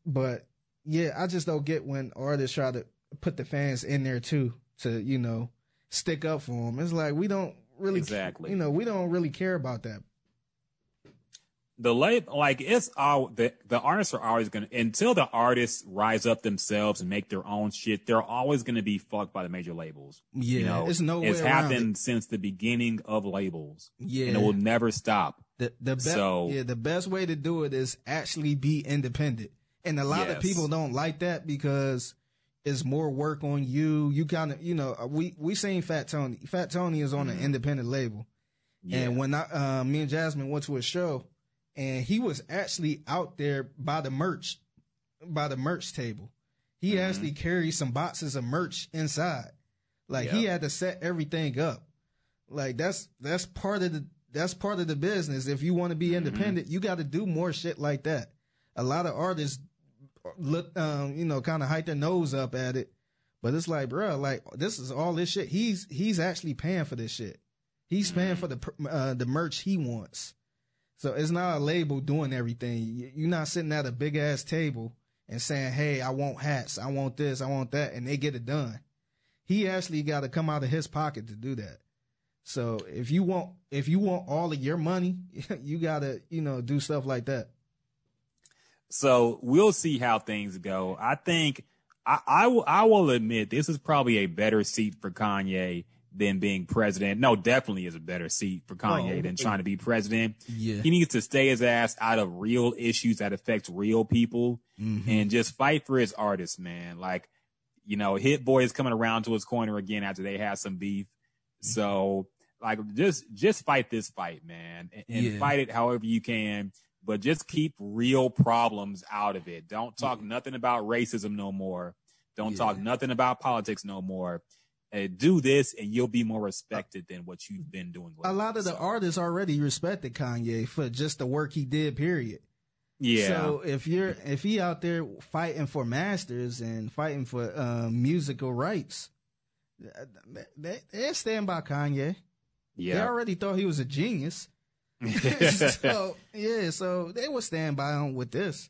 But yeah, I just don't get when artists try to put the fans in there too to you know stick up for them. It's like we don't really Exactly. You know, we don't really care about that. the late like it's all the the artists are always gonna until the artists rise up themselves and make their own shit. They're always gonna be fucked by the major labels. Yeah, you know, it's no It's happened since the beginning of labels, Yeah, and it will never stop. the the best So- yeah the best way to do it is actually be independent. And a lot of people don't like that because it's more work on you. You kind of, you know, we we seen Fat Tony. Fat Tony is on an independent label. Mm-hmm. Yeah. And when I, uh, me and Jasmine went to a show, and he was actually out there by the merch, by the merch table. He Mm-hmm. actually carried some boxes of merch inside. Like he had to set everything up. Like that's that's part of the that's part of the business. If you want to be Mm-hmm. independent, you got to do more shit like that. A lot of artists look, um, you know, kind of hike their nose up at it, but it's like, bro, like this is all this shit. He's he's actually paying for this shit. He's paying for the uh, the merch he wants. So it's not a label doing everything. You- You're not sitting at a big ass table and saying, "Hey, I want hats, I want this, I want that," and they get it done. He actually got to come out of his pocket to do that. So if you want if you want all of your money, you got to you know do stuff like that. So we'll see how things go. I think I, I will I will admit this is probably a better seat for Kanye than being president. No, definitely is a better seat for oh, Kanye Oh, than trying to be president. Yeah. He needs to stay his ass out of real issues that affect real people mm-hmm. and just fight for his artists, man. Like, you know, Hit Boy is coming around to his corner again after they had some beef. Mm-hmm. So like just just fight this fight, man. And, and Yeah. fight it however you can. But just keep real problems out of it. Don't talk nothing about racism no more. Don't Yeah. talk nothing about politics no more. Uh, do this and you'll be more respected than what you've been doing. A lot of the So, artists already respected Kanye for just the work he did. Period. Yeah. So if you're if he out there fighting for masters and fighting for um, musical rights, they they stand by Kanye. Yeah. They already thought he was a genius. so yeah, so they would stand by him with this.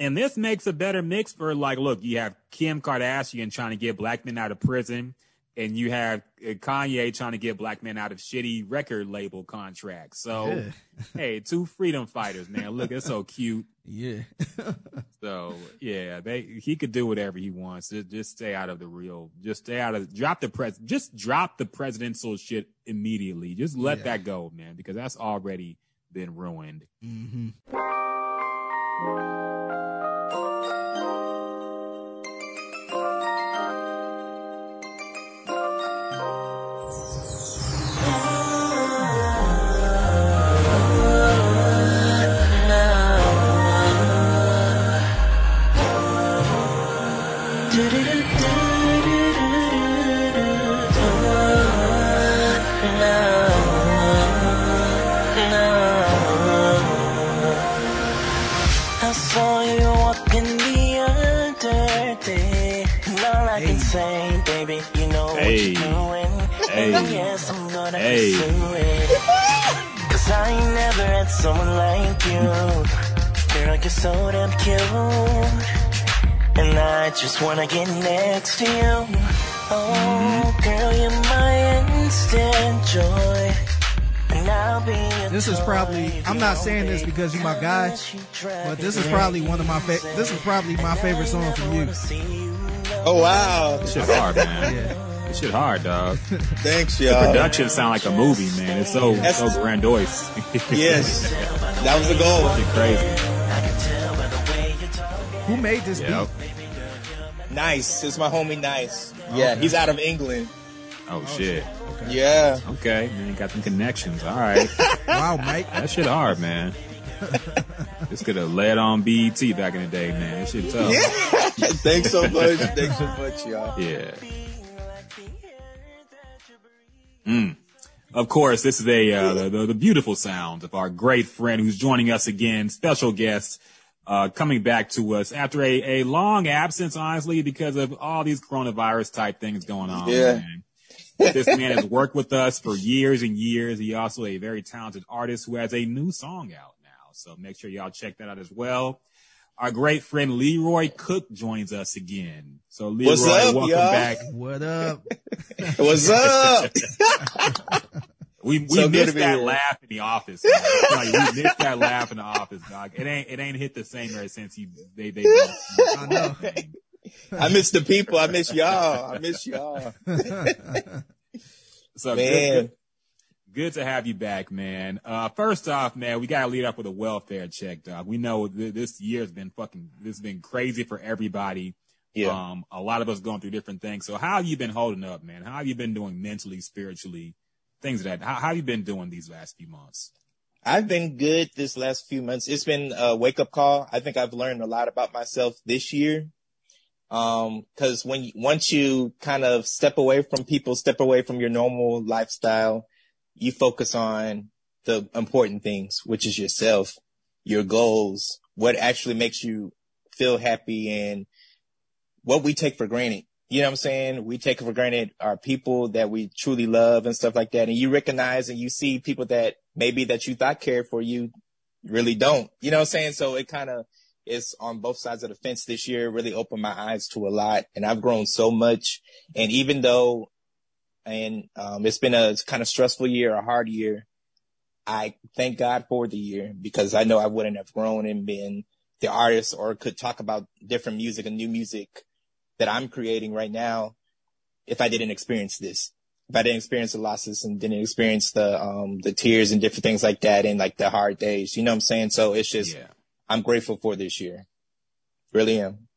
And this makes a better mix for like, look, you have Kim Kardashian trying to get black men out of prison, and you have uh, Kanye trying to get black men out of shitty record label contracts. So, Yeah. hey, two freedom fighters, man. Look, it's so cute. Yeah. So, yeah, they he could do whatever he wants. Just, just stay out of the real. Just stay out of drop the pres. Just drop the presidential shit immediately. Just let Yeah. that go, man, because that's already been ruined. hmm all say, baby, you know Hey. what you're doing. Hey. And yes, I'm gonna Hey. pursue it. Cause I ain't never had someone like you. Girl, you're so damn cute. And I just wanna get next to you. Oh, girl, you're my instant joy. And I'll be your This is probably- I'm not saying this because you're my guy, But this is probably one of my fa- this is probably my favorite song from you. Oh wow! This shit hard, man. Yeah. This shit hard, dog. Thanks, y'all. The Production sound like a movie, man. It's so That's- so grandiose. Yes, that was the goal. Shit crazy. Who made this Yep. beat? Nice. It's my homie. Nice. Yeah, he's out of England. Oh, oh shit. Okay. Yeah. Okay, man, got some connections. All right, Wow, Mike. that shit hard, man. this could have led on BET back in the day, man. That shit tough. Thanks so much. Thanks so much, y'all. Yeah. Mm. Of course, this is a uh, the, the, the beautiful sound of our great friend who's joining us again, special guest, uh, coming back to us after a, a long absence, honestly, because of all these coronavirus type things going on. Yeah. Man. this man has worked with us for years and years. He also a very talented artist who has a new song out. So make sure y'all check that out as well. Our great friend Leroy Cook joins us again. So Leroy, What's up, welcome y'all? back. What up? What's up? We we So to missed that here. laugh in the office. Like, we missed that laugh in the office, dog. It ain't it ain't hit the same ever since you they they. I know. I miss the people. I miss y'all. I miss y'all. So Man. good, good, to have you back, man. Uh, first off, man, we gotta lead off with a welfare check, dog. We know th- this year has been fucking this has been crazy for everybody. Yeah. Um, a lot of us going through different things. So how have you been holding up, man? How have you been doing mentally, spiritually, things of that? How, how have you been doing these last few months? I've been good this last few months. It's been a wake up call. I think I've learned a lot about myself this year. Um, cause when, once you kind of step away from people, step away from your normal lifestyle, you focus on the important things, which is yourself, your goals, what actually makes you feel happy and what we take for granted. You know what I'm saying? We take for granted our people that we truly love and stuff like that. And you recognize and you see people that maybe that you thought cared for you really don't. You know what I'm saying? So it kind of is on both sides of the fence this year. Really opened my eyes to a lot and I've grown so much. And even though, and, um, it's been a kind of stressful year, a hard year, I thank God for the year because I know I wouldn't have grown and been the artist or could talk about different music and new music that I'm creating right now if I didn't experience this. If I didn't experience the losses and didn't experience the um the tears and different things like that and like the hard days. You know what I'm saying? So it's just Yeah. I'm grateful for this year. Really am.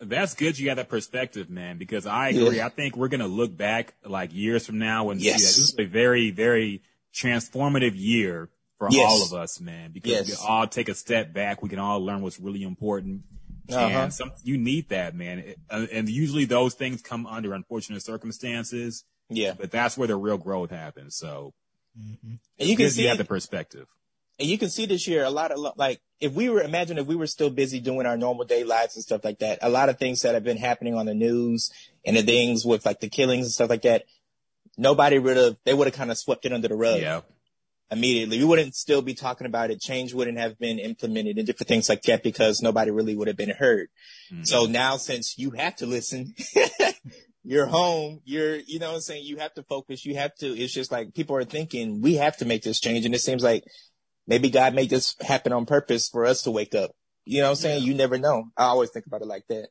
That's good. You got that perspective, man, because I agree. Yeah. I think we're going to look back like years from now and Yes. see that this is a very, very transformative year for Yes. all of us, man, because we can all take a step back. We can all learn what's really important. Uh-huh. And some, you need that, man. It- uh, and usually those things come under unfortunate circumstances, Yeah. but that's where the real growth happens. So And you can see you have the perspective. And you can see this year a lot of like if we were imagine if we were still busy doing our normal day lives and stuff like that a lot of things that have been happening on the news and the things with like the killings and stuff like that nobody would have they would have kind of swept it under the rug Yeah. immediately we wouldn't still be talking about it change wouldn't have been implemented and different things like that because nobody really would have been heard Mhm. so now since you have to listen you're home you're you know what i'm saying you have to focus you have to it's just like people are thinking we have to make this change and it seems like maybe god made this happen on purpose for us to wake up you know what i'm saying you never know i always think about it like that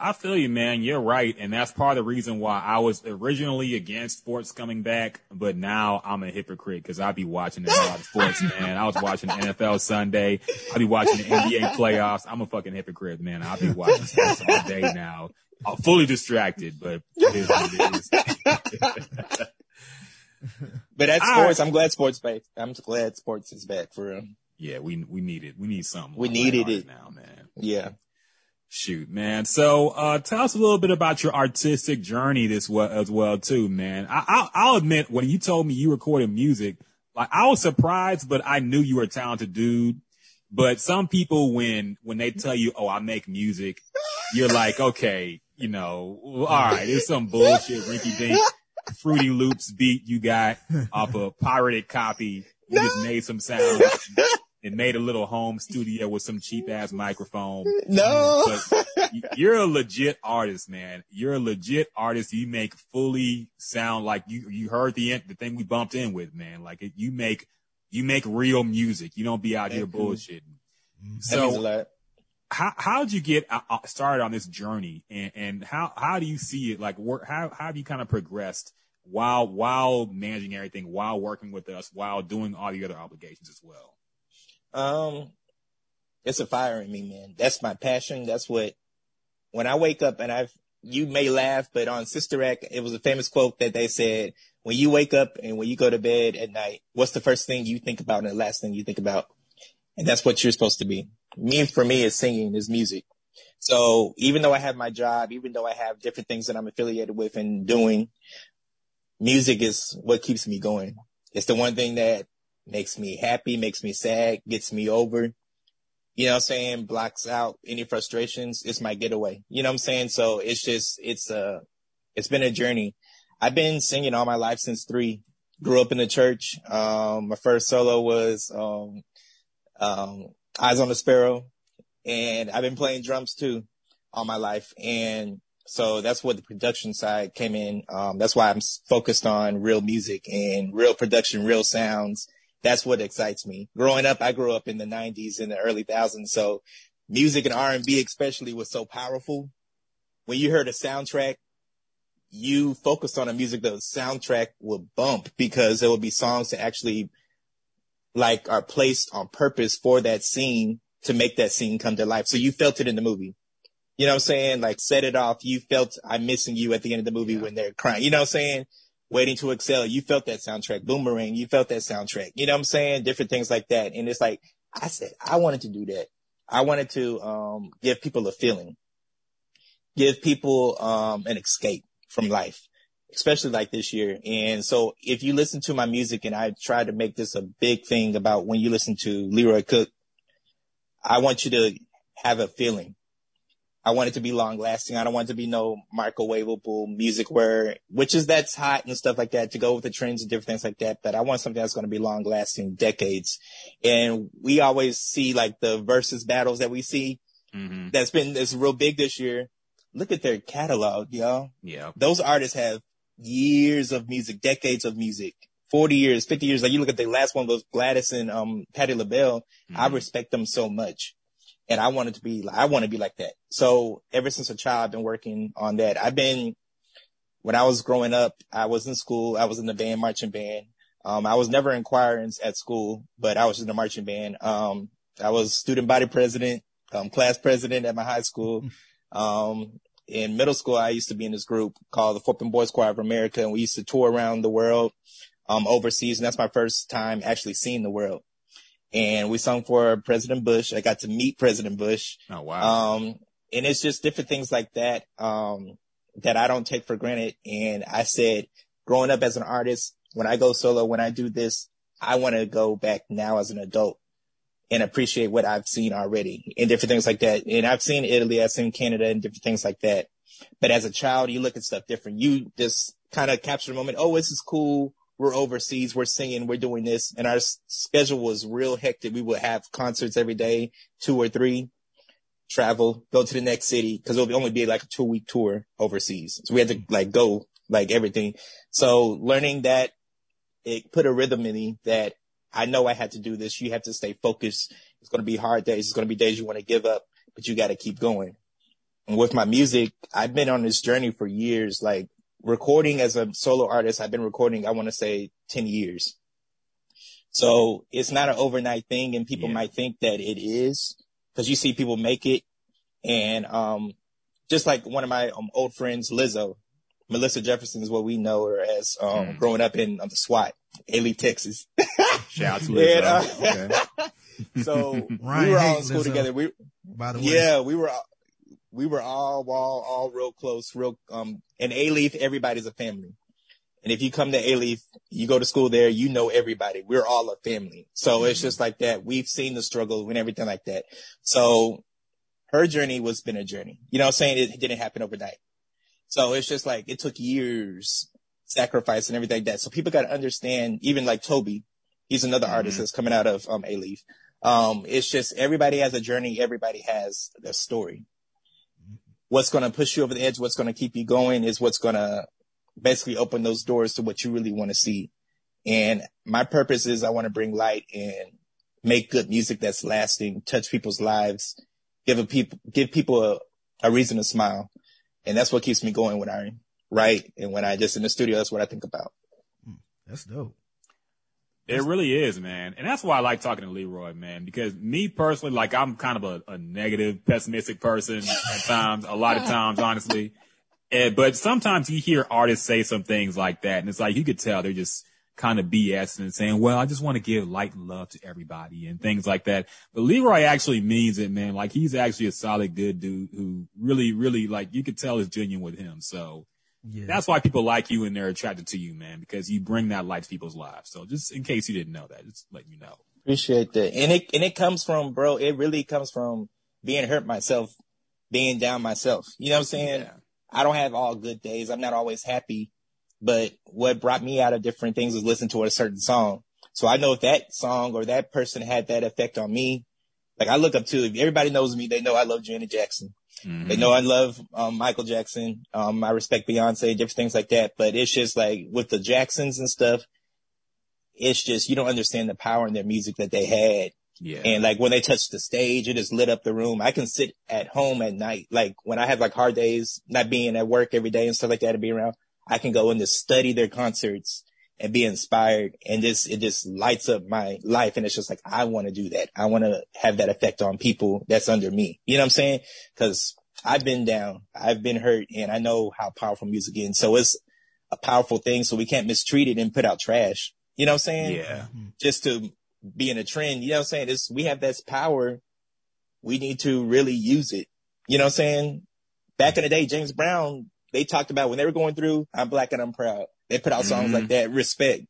I feel you, man. You're right. And that's part of the reason why I was originally against sports coming back, but now I'm a hypocrite because I'll be watching a lot of sports, man. I was watching the NFL Sunday. I'll be watching the NBA playoffs. I'm a fucking hypocrite, man. I'll be watching sports all day now. I'm fully distracted, but it is what it is. but at All sports i'm glad sports back i'm glad sports is back for real yeah, we, we need it. We need something. We needed it. now, man. yeah Shoot, man. So, uh, tell us a little bit about your artistic journey this well, as well, too, man. I, I'll, I'll admit when you told me you recorded music, like I was surprised, but I knew you were a talented dude. But some people, when, when they tell you, oh, I make music, you're like, okay, you know, all right, it's some bullshit, rinky dink, fruity loops beat you got off a pirated copy. You just made some sounds and made a little home studio with some cheap ass microphone. no But you're a legit artist, man. You're a legit artist. You make fully sound like you, you heard the, the thing we bumped in with, man. Like it, you make, you make real music. You don't be out here Thank you. bullshitting. that So how, how'd you get uh, uh, started on this journey and, and how, how do you see it? Like where, how, how have you kind of progressed while, while managing everything, while working with us, while doing all the other obligations as well? Um, it's a fire in me, man. That's my passion. That's what, when I wake up and I've, you may laugh, but on Sister Act, it was a famous quote that they said, when you wake up and when you go to bed at night, what's the first thing you think about and the last thing you think about? And that's what you're supposed to be. Me, for me, is singing, is music. So even though I have my job, even though I have different things that I'm affiliated with and doing, music is what keeps me going. It's the one thing that makes me happy, makes me sad, gets me over. You know what I'm saying? Blocks out any frustrations. It's my getaway. You know what I'm saying? So it's just, it's a, it's been a journey. I've been singing all my life since three. Grew up in the church. Um, my first solo was, um, um, Eyes on the Sparrow. And I've been playing drums too all my life. And so that's what the production side came in. Um, that's why I'm focused on real music and real production, real sounds. That's what excites me. Growing up, I grew up in the nineties and the early thousands. So music and R&B especially was so powerful. When you heard a soundtrack, you focused on a music, that the soundtrack would bump because there would be songs that actually like are placed on purpose for that scene to make that scene come to life. So you felt it in the movie. You know what I'm saying? Like set it off. You felt I'm missing you at the end of the movie yeah. when they're crying. You know what I'm saying? Waiting to Exhale. You felt that soundtrack. Boomerang. You felt that soundtrack. You know what I'm saying? Different things like that. And it's like, I said, I wanted to do that. I wanted to, um, give people a feeling, give people, um, an escape from life, especially like this year. And so if you listen to my music and I try to make this a big thing about when you listen to Leroy Cook, I want you to have a feeling. I want it to be long lasting. I don't want it to be no microwavable music where, which is that's hot and stuff like that to go with the trends and different things like that. But I want something that's going to be long lasting decades. And we always see like the versus battles that we see. Mm-hmm. That's been, that's real big this year. Look at their catalog, y'all. Yeah. Those artists have years of music, decades of music. 40 years, 50 years. Like you look at the last one those Gladys and, um, Patti LaBelle. Mm-hmm. I respect them so much. And I wanted to be, I want to be like that. So ever since a child, I've been working on that. I've been, when I was growing up, I was in school. I was in the band, marching band. Um, I was never in choirs at school, but I was in the marching band. Um, I was student body president, um, class president at my high school. Um, in middle school, I used to be in this group called the Bend Boys Choir of America, and we used to tour around the world, um, overseas. And that's my first time actually seeing the world. And we sung for President Bush. I got to meet President Bush. Oh, wow. Um, and it's just different things like that, um, that I don't take for granted. And I said, growing up as an artist, when I go solo, when I do this, I want to go back now as an adult and appreciate what I've seen already and different things like that. And I've seen Italy, I've seen Canada and different things like that. But as a child, you look at stuff different. You just kind of capture the moment. Oh, this is cool. We're overseas. We're singing. We're doing this. And our schedule was real hectic. We would have concerts every day, two or three, travel, go to the next city because it would only be like a two week tour overseas. So we had to like go like everything. So learning that it put a rhythm in me that I know I had to do this. You have to stay focused. It's going to be hard days. It's going to be days you want to give up, but you got to keep going. And with my music, I've been on this journey for years, like recording as a solo artist. I've been recording, I want to say 10 years. So it's not an overnight thing and people yeah. might think that it is because you see people make it. And, um, just like one of my um, old friends, Lizzo, Melissa Jefferson is what we know her as, um, mm. growing up in um, the SWAT, Alief, Texas. Shout out to Lizzo. And, uh, okay. so Ryan we were all in school Lizzo, together. We, by the way, yeah, we were, we were all, all, all real close, real, um, and Alief, everybody's a family. And if you come to Alief, you go to school there, you know everybody. We're all a family. So mm-hmm. it's just like that. We've seen the struggle and everything like that. So her journey was been a journey. You know what I'm saying? It didn't happen overnight. So it's just like it took years, sacrifice and everything like that. So people got to understand, even like Toby, he's another mm-hmm. artist that's coming out of um, Leaf. Um, it's just everybody has a journey. Everybody has a story. What's going to push you over the edge? What's going to keep you going is what's going to basically open those doors to what you really want to see. And my purpose is I want to bring light and make good music that's lasting, touch people's lives, give a people, give people a, a reason to smile. And that's what keeps me going when I write and when I just in the studio, that's what I think about. Hmm, that's dope. It really is, man. And that's why I like talking to Leroy, man, because me personally, like I'm kind of a, a negative, pessimistic person at times, a lot of times, honestly. And, but sometimes you hear artists say some things like that, and it's like you could tell they're just kind of BS and saying, "Well, I just want to give light and love to everybody" and things like that. But Leroy actually means it, man. Like he's actually a solid, good dude who really, really like you could tell is genuine with him. So Yeah. that's why people like you and they're attracted to you, man, because you bring that light to people's lives. So just in case you didn't know that, just let you know. Appreciate that. And it and it comes from, bro, it really comes from being hurt myself, being down myself. You know what I'm saying? Yeah. I don't have all good days. I'm not always happy. But what brought me out of different things was listening to a certain song. So I know if that song or that person had that effect on me, like I look up to, if everybody knows me, they know I love Janet Jackson. They know I love um, Michael Jackson. Um, I respect Beyonce, different things like that. But it's just like with the Jacksons and stuff, it's just you don't understand the power in their music that they had. Yeah. And like when they touched the stage, it just lit up the room. I can sit at home at night, like when I have like hard days, not being at work every day and stuff like that to be around. I can go and just study their concerts and be inspired. And this, it just lights up my life. And it's just like, I want to do that. I want to have that effect on people that's under me. You know what I'm saying? Cause I've been down, I've been hurt and I know how powerful music is. So it's a powerful thing. So we can't mistreat it and put out trash. You know what I'm saying? Yeah. Mm-hmm. just to be in a trend. You know what I'm saying? It's, we have this power. We need to really use it. You know what I'm saying? Back in the day, James Brown, they talked about when they were going through, I'm black and I'm proud. They put out songs like that, respect.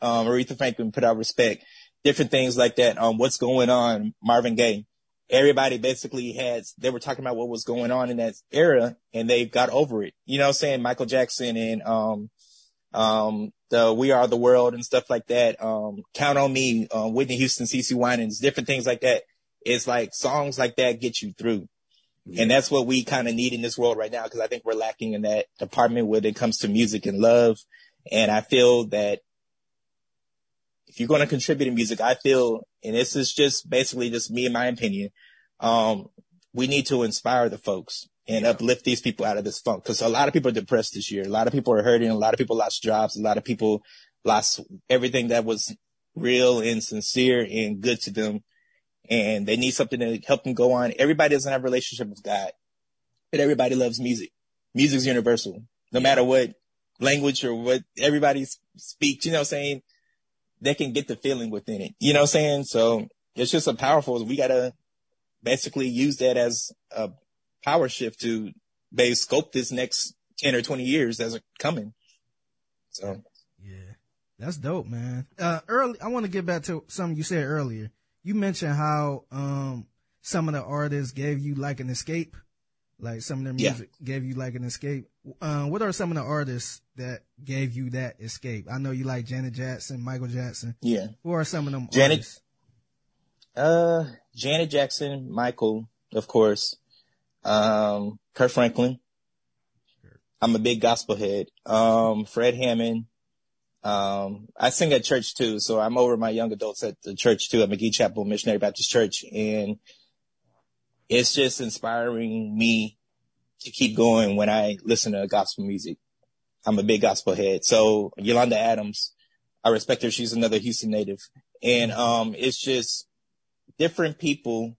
Um, Aretha Franklin put out respect, different things like that. Um, what's going on? Marvin Gaye. Everybody basically had, they were talking about what was going on in that era and they got over it. You know what I'm saying? Michael Jackson and, um, um, the We Are the World and stuff like that. Um, Count on Me, um, Whitney Houston, CeCe Winans, different things like that. It's like songs like that get you through. And that's what we kind of need in this world right now. Cause I think we're lacking in that department when it comes to music and love. And I feel that if you're going to contribute in music, I feel, and this is just basically just me and my opinion. Um, we need to inspire the folks and uplift these people out of this funk. Cause a lot of people are depressed this year. A lot of people are hurting. A lot of people lost jobs. A lot of people lost everything that was real and sincere and good to them. And they need something to help them go on. Everybody doesn't have a relationship with God, but everybody loves music. Music's universal. No matter what language or what everybody speaks, you know what I'm saying? They can get the feeling within it. You know what I'm saying? So it's just a powerful, we gotta basically use that as a power shift to maybe scope this next 10 or 20 years as a coming. So Yeah. That's dope, man. Uh, early, I want to get back to something you said earlier. You mentioned how, um, some of the artists gave you like an escape, like some of their Yeah. music gave you like an escape. Uh, what are some of the artists that gave you that escape? I know you like Janet Jackson, Michael Jackson. yeah. Who are some of them Janet- artists? Uh, Janet Jackson, Michael, of course. Um, Kirk Franklin. I'm a big gospel head. Um, Fred Hammond. Um, I sing at church too, so I'm over my young adults at the church too, at McGee Chapel Missionary Baptist Church, and it's just inspiring me to keep going when I listen to gospel music. I'm a big gospel head. So Yolanda Adams, I respect her. She's another Houston native. And, um, it's just different people.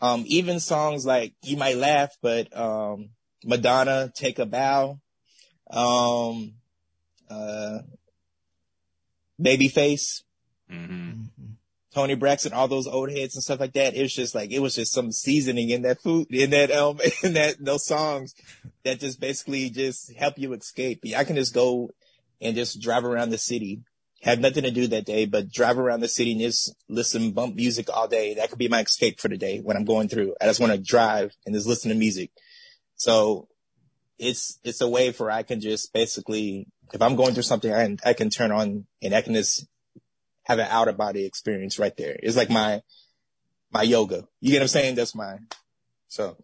Um, even songs like you might laugh, but, um, Madonna, take a bow. Um, uh, Babyface, hmm Toni Braxton, all those old heads and stuff like that. It was just like, it was just some seasoning in that food, in that, um, in that, those songs that just basically just help you escape. I can just go and just drive around the city, have nothing to do that day, but drive around the city and just listen, bump music all day. That could be my escape for the day when I'm going through. I just want to drive and just listen to music. So it's, it's a way for I can just basically, if I'm going through something, I can, I can turn on and I can just have an out of body experience right there. It's like my, my yoga. You get what I'm saying? That's mine. So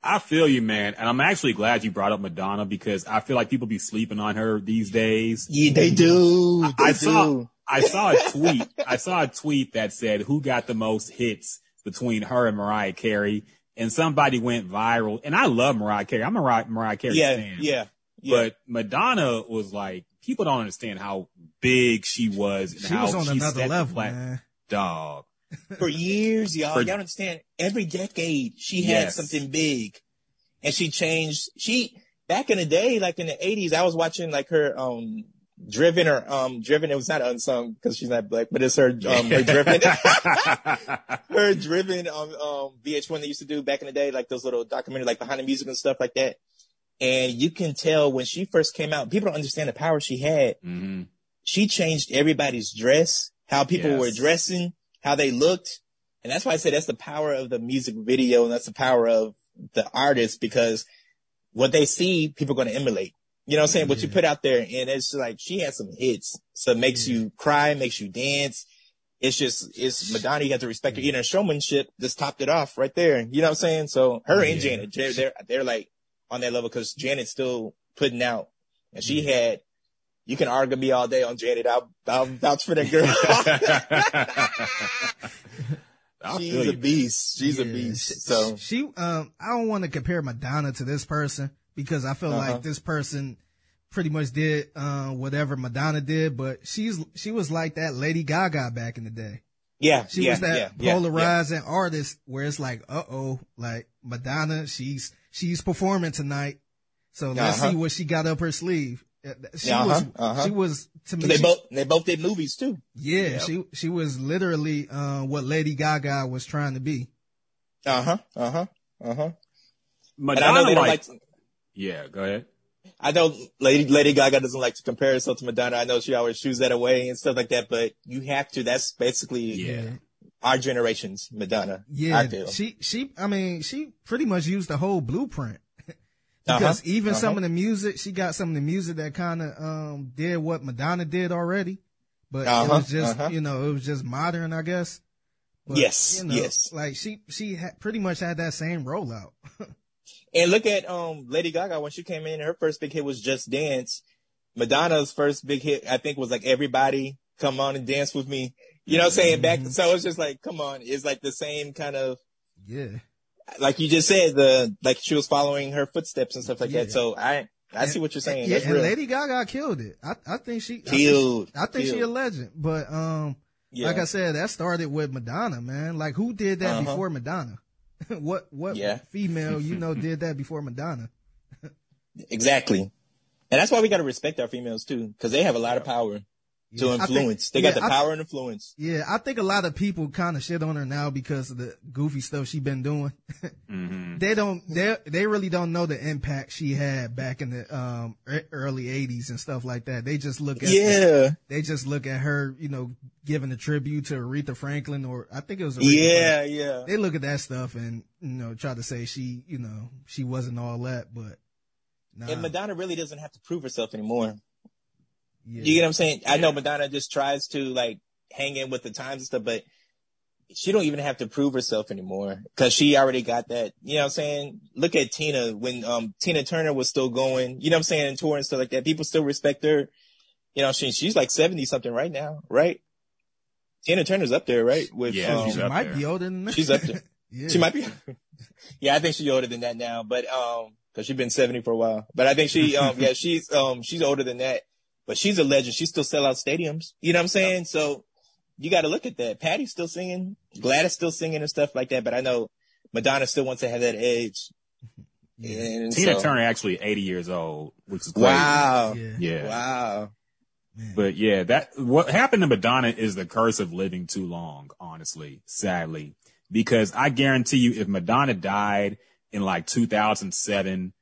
I feel you, man. And I'm actually glad you brought up Madonna because I feel like people be sleeping on her these days. yeah, they do. They I do. saw I saw a tweet. I saw a tweet that said who got the most hits between her and Mariah Carey, and somebody went viral. And I love Mariah Carey. I'm a Mariah, Mariah Carey yeah, fan. yeah, yeah. But Madonna was like people don't understand how big she was and She how was on she another set the level, plat- man. Dog. for years, y'all. For- y'all understand? Every decade, she had Yes. something big, and she changed. She back in the day, like in the '80s, I was watching like her um driven or um driven. It was not unsung because she's not black, but it's her um her driven. her driven um um VH1 they used to do back in the day, like those little documentary, like behind the music and stuff like that. And you can tell when she first came out, people don't understand the power she had. hmm She changed everybody's dress, how people Yes. were dressing, how they looked. And that's why I say that's the power of the music video and that's the power of the artist because what they see, people are going to emulate. You know what I'm saying? What you put out there and it's like she had some hits. So it makes you cry, makes you dance. It's just, it's Madonna. You have to respect her. Even her showmanship just topped it off right there. You know what I'm saying? So her and Janet, they're, they're, they're like on that level because Janet's still putting out and she had, you can argue me all day on Janet. I'll, I'll vouch for that girl. She's a beast. She's a beast. So she um I don't want to compare Madonna to this person because I feel Uh-huh. like this person pretty much did uh, whatever Madonna did, but she's she was like that Lady Gaga back in the day. yeah, She yeah, was that yeah, yeah, polarizing artist where it's like, uh oh, like Madonna, she's she's performing tonight, so let's Uh-huh. see what she got up her sleeve. She Uh-huh, was uh-huh. she was to me. They she- both they both did movies too. yeah Yep. she she was literally uh, what Lady Gaga was trying to be. Uh huh. Uh huh. Uh huh. Madonna, I know like, like. To, yeah, go ahead. I know Lady Lady Gaga doesn't like to compare herself to Madonna. I know she always shoos that away and stuff like that. But you have to. That's basically Yeah. our generation's Madonna. Yeah, I feel. she she I mean she pretty much used the whole blueprint. Uh-huh, because even some uh-huh. of the music, she got some of the music that kind of um did what Madonna did already, but it Uh-huh, was just uh-huh. you know it was just modern, I guess. But, Yes, you know, yes. Like she she had pretty much had that same rollout. And look at um Lady Gaga when she came in. Her first big hit was Just Dance. Madonna's first big hit, I think, was like Everybody Come On and Dance with Me. You know what I'm saying? Back, Mm-hmm. so it's just like, come on. It's like the same kind of, yeah, like you just said, the, like she was following her footsteps and stuff like Yeah. that. So I, I see what you're saying. yeah, That's and real. Lady Gaga killed it. I I think she I think, Killed. I think she a legend, but um. yeah. Like I said, that started with Madonna, man. Like who did that Uh-huh. before Madonna? what what Yeah. female you know did that before Madonna? exactly. And that's why we got to respect our females too, because they have a lot of power to Yeah, I think- influence. they got yeah, the I- power and influence. Yeah, I think a lot of people kind of shit on her now because of the goofy stuff she been doing. hmm they don't, they they really don't know the impact she had back in the um early '80s and stuff like that. They just look at Yeah. they just look at her, you know, giving a tribute to Aretha Franklin or I think it was Aretha Yeah. Franklin. Yeah. They look at that stuff and you know try to say she, you know, she wasn't all that, but. Nah, And Madonna really doesn't have to prove herself anymore. Yeah. You get what I'm saying? I know Madonna just tries to like hang in with the times and stuff, but she don't even have to prove herself anymore because she already got that. You know what I'm saying? Look at Tina when um Tina Turner was still going. You know what I'm saying? And tour and stuff like that. People still respect her. You know, she she's like 70 something right now, right? Tina Turner's up there, right? With Yeah, um, she might there. be older than that. She's up there. yeah. She might be. yeah, I think she's older than that now, but um, cause she's been 70 for a while. But I think she, um, yeah, she's, um, she's older than that, but she's a legend. She still sell out stadiums. You know what I'm saying? So you got to look at that. Patty's still singing. Gladys still singing and stuff like that. But I know Madonna still wants to have that edge. And Tina so- Turner actually 80 years old, which is crazy. Wow. Yeah. Yeah. Wow. Man. But yeah, that what happened to Madonna is the curse of living too long, honestly, sadly. Because I guarantee you if Madonna died in like 2007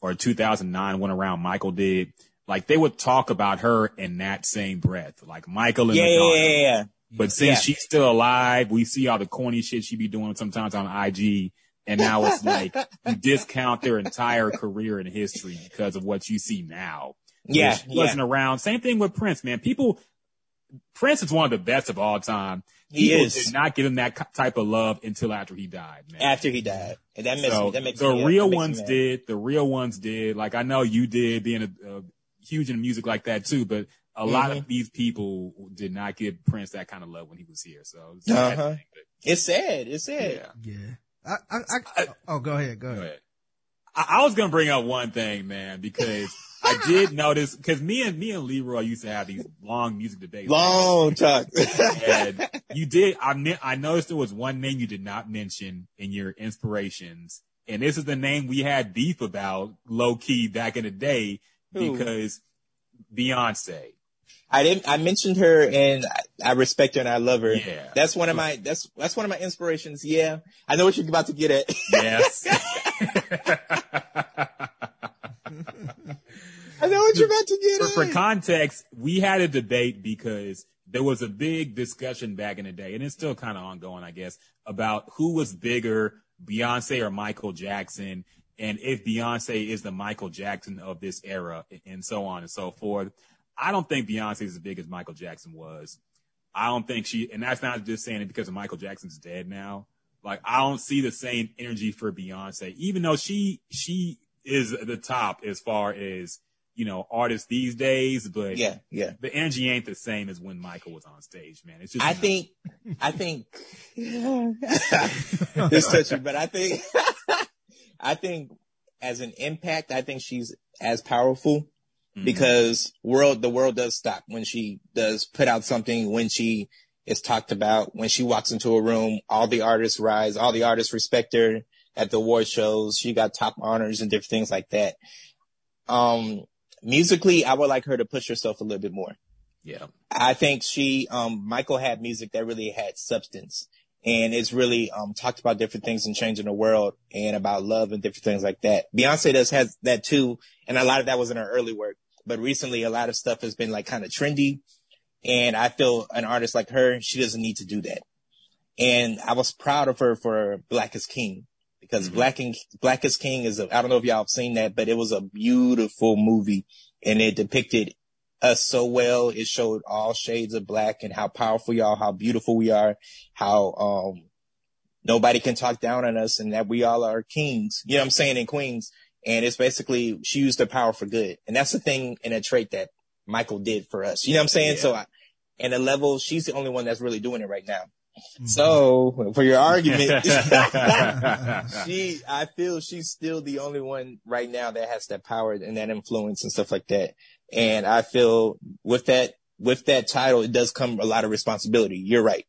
or 2009 when around Michael did, like they would talk about her in that same breath, like Michael and Yeah, yeah, Madonna. yeah, yeah. But since Yeah. she's still alive, we see all the corny shit she be doing sometimes on IG. And now it's like you discount their entire career and history because of what you see now. Yeah, Which wasn't yeah. around. Same thing with Prince, man. People, Prince is one of the best of all time. He People is. did not give him that type of love until after he died, man. After he died. And that makes so me, that makes the me, real ones did. The real ones did. Like I know you did, being a, a huge in music like that too. But a lot Mm-hmm. of these people did not give Prince that kind of love when he was here. So it's sad Uh-huh. thing, but It's sad. It's sad. yeah. Yeah. I, I, I, oh, go ahead. Go Go ahead. ahead. I, I was gonna bring up one thing, man, because I did notice because me and me and Leroy used to have these long music debates. Long talk. and you did. I ne- I noticed there was one name you did not mention in your inspirations, And this is the name we had beef about low key back in the day Because Beyonce. I didn't. I mentioned her, and I, I respect her and I love her. Yeah. That's one of my. That's that's one of my inspirations. Yeah, I know what you're about to get at. Yes. I know what you're about to get for, at. for context, we had a debate because there was a big discussion back in the day, and it's still kind of ongoing, I guess, about who was bigger, Beyonce or Michael Jackson, and if Beyonce is the Michael Jackson of this era, and so on and so forth. I don't think Beyonce is as big as Michael Jackson was. I don't think she, and that's not just saying it because Michael Jackson's dead now. Like I don't see the same energy for Beyonce, even though she she is the top as far as you know artists these days. But yeah, yeah. the energy ain't the same as when Michael was on stage, man. It's just I think, I think, this touchy, but I think, I think as an impact, I think she's as powerful Mhm. because world, the world does stop when she does put out something, when she is talked about, when she walks into a room, all the artists rise, all the artists respect her at the award shows. She got top honors and different things like that. Um, musically, I would like her to push herself a little bit more. yeah, I think she, um, Michael had music that really had substance and it's really, um, talked about different things and changing the world and about love and different things like that. Beyonce does has that too. And a lot of that was in her early work, but recently a lot of stuff has been like kind of trendy. And I feel an artist like her, she doesn't need to do that. And I was proud of her for Black is King because Black and Black is King is a, I don't know if y'all have seen that, but it was a beautiful movie and it depicted us so well. It showed all shades of black and how powerful y'all, how beautiful we are, how, um, nobody can talk down on us and that we all are kings. You know what I'm saying? And queens. And it's basically, she used her power for good. And that's the thing and a trait that Michael did for us. You know what I'm saying? So I, and the level, she's the only one that's really doing it right now. So for your argument, she, I feel she's still the only one right now that has that power and that influence and stuff like that. And I feel with that, with that title, it does come a lot of responsibility. You're right.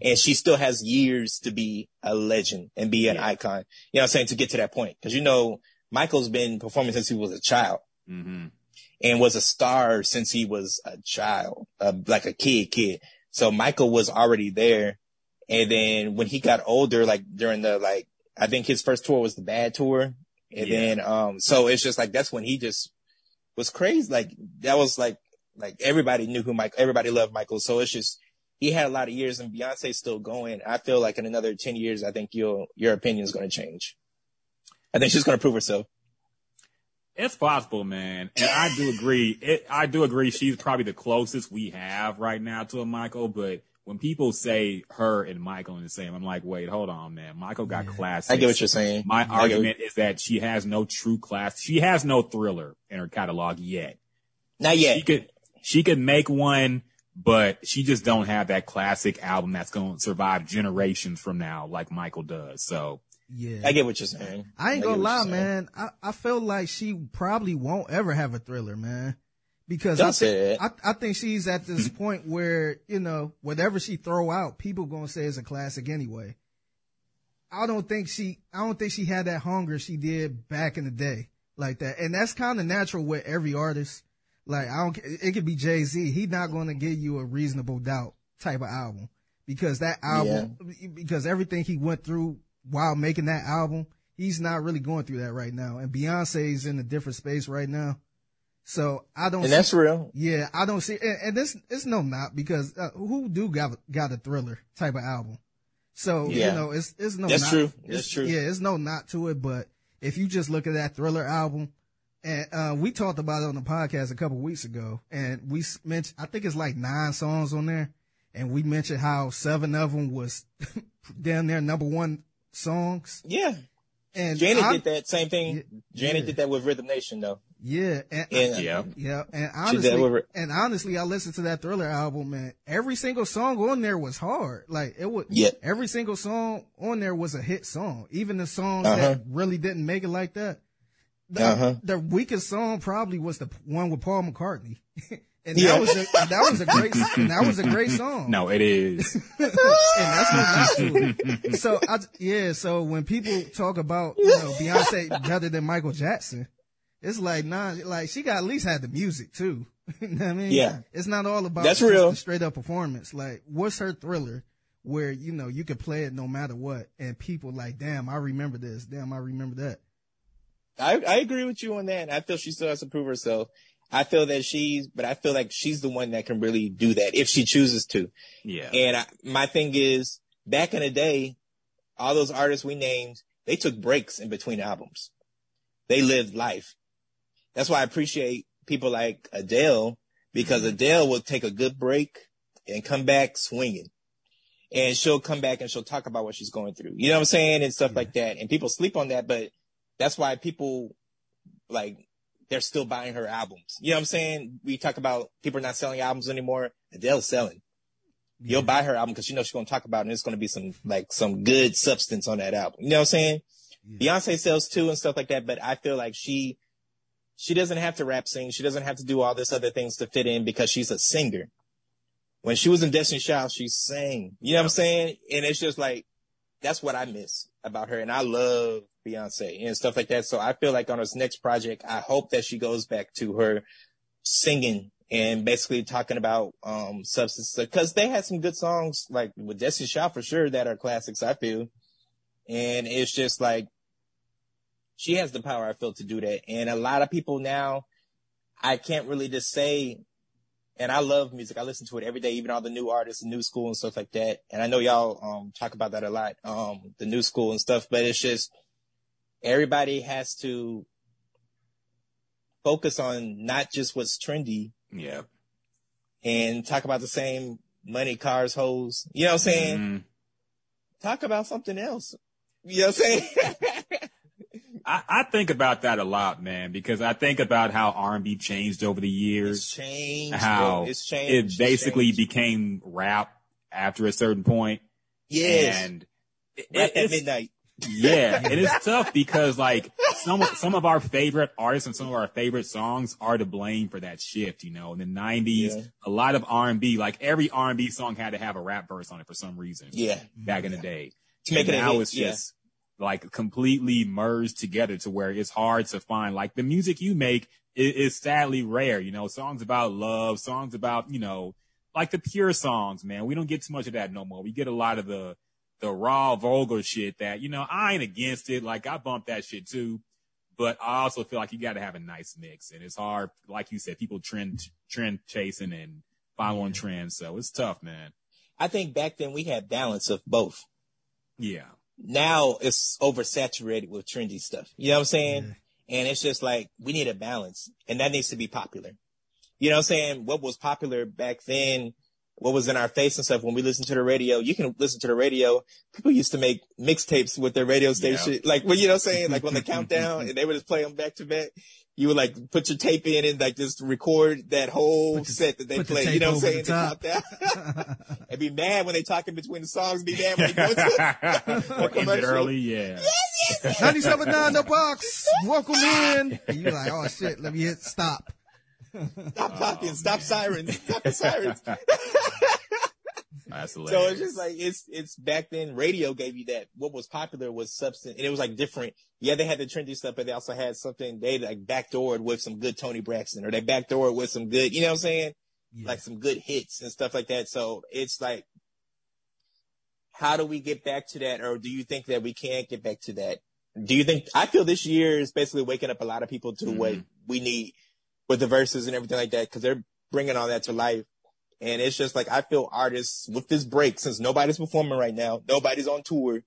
And she still has years to be a legend and be an icon. You know what I'm saying? To get to that point. Cause you know, Michael's been performing since he was a child hmm and was a star since he was a child, uh, like a kid, kid. So Michael was already there. And then when he got older, like during the, like, I think his first tour was the bad tour. And Yeah. then, um, so it's just like, that's when he just was crazy. Like that was like, like everybody knew who Michael, everybody loved Michael. So it's just, he had a lot of years and Beyonce's still going. I feel like in another 10 years, I think your, your opinion is going to change. I think she's going to prove herself. It's possible, man. And I do agree. It, I do agree. She's probably the closest we have right now to a Michael. But when people say her and Michael in the same, I'm like, wait, hold on, man. Michael got classics. I get what you're saying. My I get argument is that she has no true class. She has no thriller in her catalog yet. Not yet. She could, she could make one, but she just don't have that classic album that's going to survive generations from now like Michael does. So Yeah. I get what you're saying. I ain't get gonna lie, man. I, I feel like she probably won't ever have a thriller, man. Because Don't I, that. I I think she's at this point where, you know, whatever she throw out, people gonna say it's a classic anyway. I don't think she I don't think she had that hunger she did back in the day like that. And that's kind of natural with every artist. Like I don't it could be Jay-Z. He's not going to give you a reasonable doubt type of album because that album because everything he went through while making that album, he's not really going through that right now. And Beyonce's in a different space right now. So I don't And see- that's real. yeah, I don't see, and, and this it's no not because uh, who do got got a thriller type of album. So Yeah. you know, it's it's no. That's not, true. it's- That's true. Yeah, it's no not to it, but if you just look at that thriller album, and uh, we talked about it on the podcast a couple weeks ago, and we mentioned I think it's like nine songs on there, and we mentioned how seven of them was down there number one songs. Yeah. And Janet I- did that same thing. Yeah. Janet Yeah. did that with Rhythm Nation though. Yeah, and, And yeah. Yeah, and honestly, with and honestly, I listened to that Thriller album, and every single song on there was hard. Like it was, Yeah. every single song on there was a hit song. Even the songs Uh-huh. that really didn't make it like that. The, Uh-huh. the weakest song probably was the one with Paul McCartney. And Yeah. that was a, that was a great that was a great song. No, it is. and that's what not to. So I, yeah, so when people talk about you know Beyonce better than Michael Jackson, it's like nah, like she got at least had the music too. you know what I mean? Yeah. it's not all about That's just real. the straight up performance. Like, what's her thriller? Where you know you could play it no matter what, and people like, damn, I remember this. Damn, I remember that. I, I agree with you on that. I feel she still has to prove herself. I feel that she's, but I feel like she's the one that can really do that if she chooses to. Yeah. And I, my thing is, back in the day, all those artists we named, they took breaks in between albums. They lived life. That's why I appreciate people like Adele because mm-hmm. Adele will take a good break and come back swinging. And she'll come back and she'll talk about what she's going through. You know what I'm saying? And stuff like that. And people sleep on that, but that's why people like they're still buying her albums. You know what I'm saying? We talk about people not selling albums anymore. Adele's selling. You'll buy her album because you know she's going to talk about it and it's going to be some like some good substance on that album. You know what I'm saying? Beyonce sells too and stuff like that, but I feel like she she doesn't have to rap sing. She doesn't have to do all this other things to fit in because she's a singer. When she was in Destiny's Child, she sang. You know what I'm saying? And it's just like that's what I miss about her. And I love Beyonce and stuff like that. So I feel like on this next project, I hope that she goes back to her singing and basically talking about um substance because they had some good songs like with Destiny's Child for sure that are classics. I feel, and it's just like she has the power. I feel to do that, and a lot of people now, I can't really just say. And I love music. I listen to it every day, even all the new artists and new school and stuff like that. And I know y'all um talk about that a lot, um, the new school and stuff, but it's just everybody has to focus on not just what's trendy yeah. and talk about the same money, cars, hoes. You know what I'm saying? Mhm. Talk about something else. You know what I'm saying? I, I think about that a lot, man, because I think about how R&B changed over the years. it's changed. how. It's changed. it basically changed. became rap after a certain point. yes. And it- at midnight. Yeah, and it's tough because like some some of our favorite artists and some of our favorite songs are to blame for that shift. You know, in the '90s, Yeah. a lot of R&B, like every R&B song had to have a rap verse on it for some reason. Yeah. back in the day. To make And it now it's yeah. just like completely merged together to where it's hard to find. Like the music you make is, is sadly rare. You know, songs about love, songs about you know, like the pure songs. Man, we don't get too much of that no more. We get a lot of the the raw, vulgar shit that you know. I ain't against it. Like I bump that shit too. But I also feel like you got to have a nice mix, and it's hard, like you said, people trend trend chasing and following trends, so it's tough, man. I think back then we had balance of both. Yeah, Now it's oversaturated with trendy stuff. You know what I'm saying? And it's just like, we need a balance and that needs to be popular. You know what I'm saying? What was popular back then, what was in our face and stuff when we listened to the radio, you can listen to the radio. People used to make mixtapes with their radio station. Like, well, you know what I'm saying? Like when the countdown and they would just play them back to back. You would like put your tape in and like just record that whole the- set that they put the play. You know what I'm saying? the countdown. and be mad when they talk in between the songs. Be mad when they go to or end it commercial. early. Yeah. 97.9 the box. Welcome in. And you're like, oh shit, let me hit stop. Stop talking. Stop sirens. Stop the sirens. That's So it's just like it's it's back then. Radio gave you that. What was popular was substance, and it was like different. Yeah, they had the trendy stuff, but they also had something they like backdoored with some good Toni Braxton, or they backdoored with some good, you know what I'm saying? Yeah. Like some good hits and stuff like that. So it's like, how do we get back to that, or do you think that we can't get back to that? Do you think? I feel this year is basically waking up a lot of people to what mm-hmm. we need with the verses and everything like that because they're bringing all that to life. And it's just like, I feel artists with this break, since nobody's performing right now, nobody's on tour,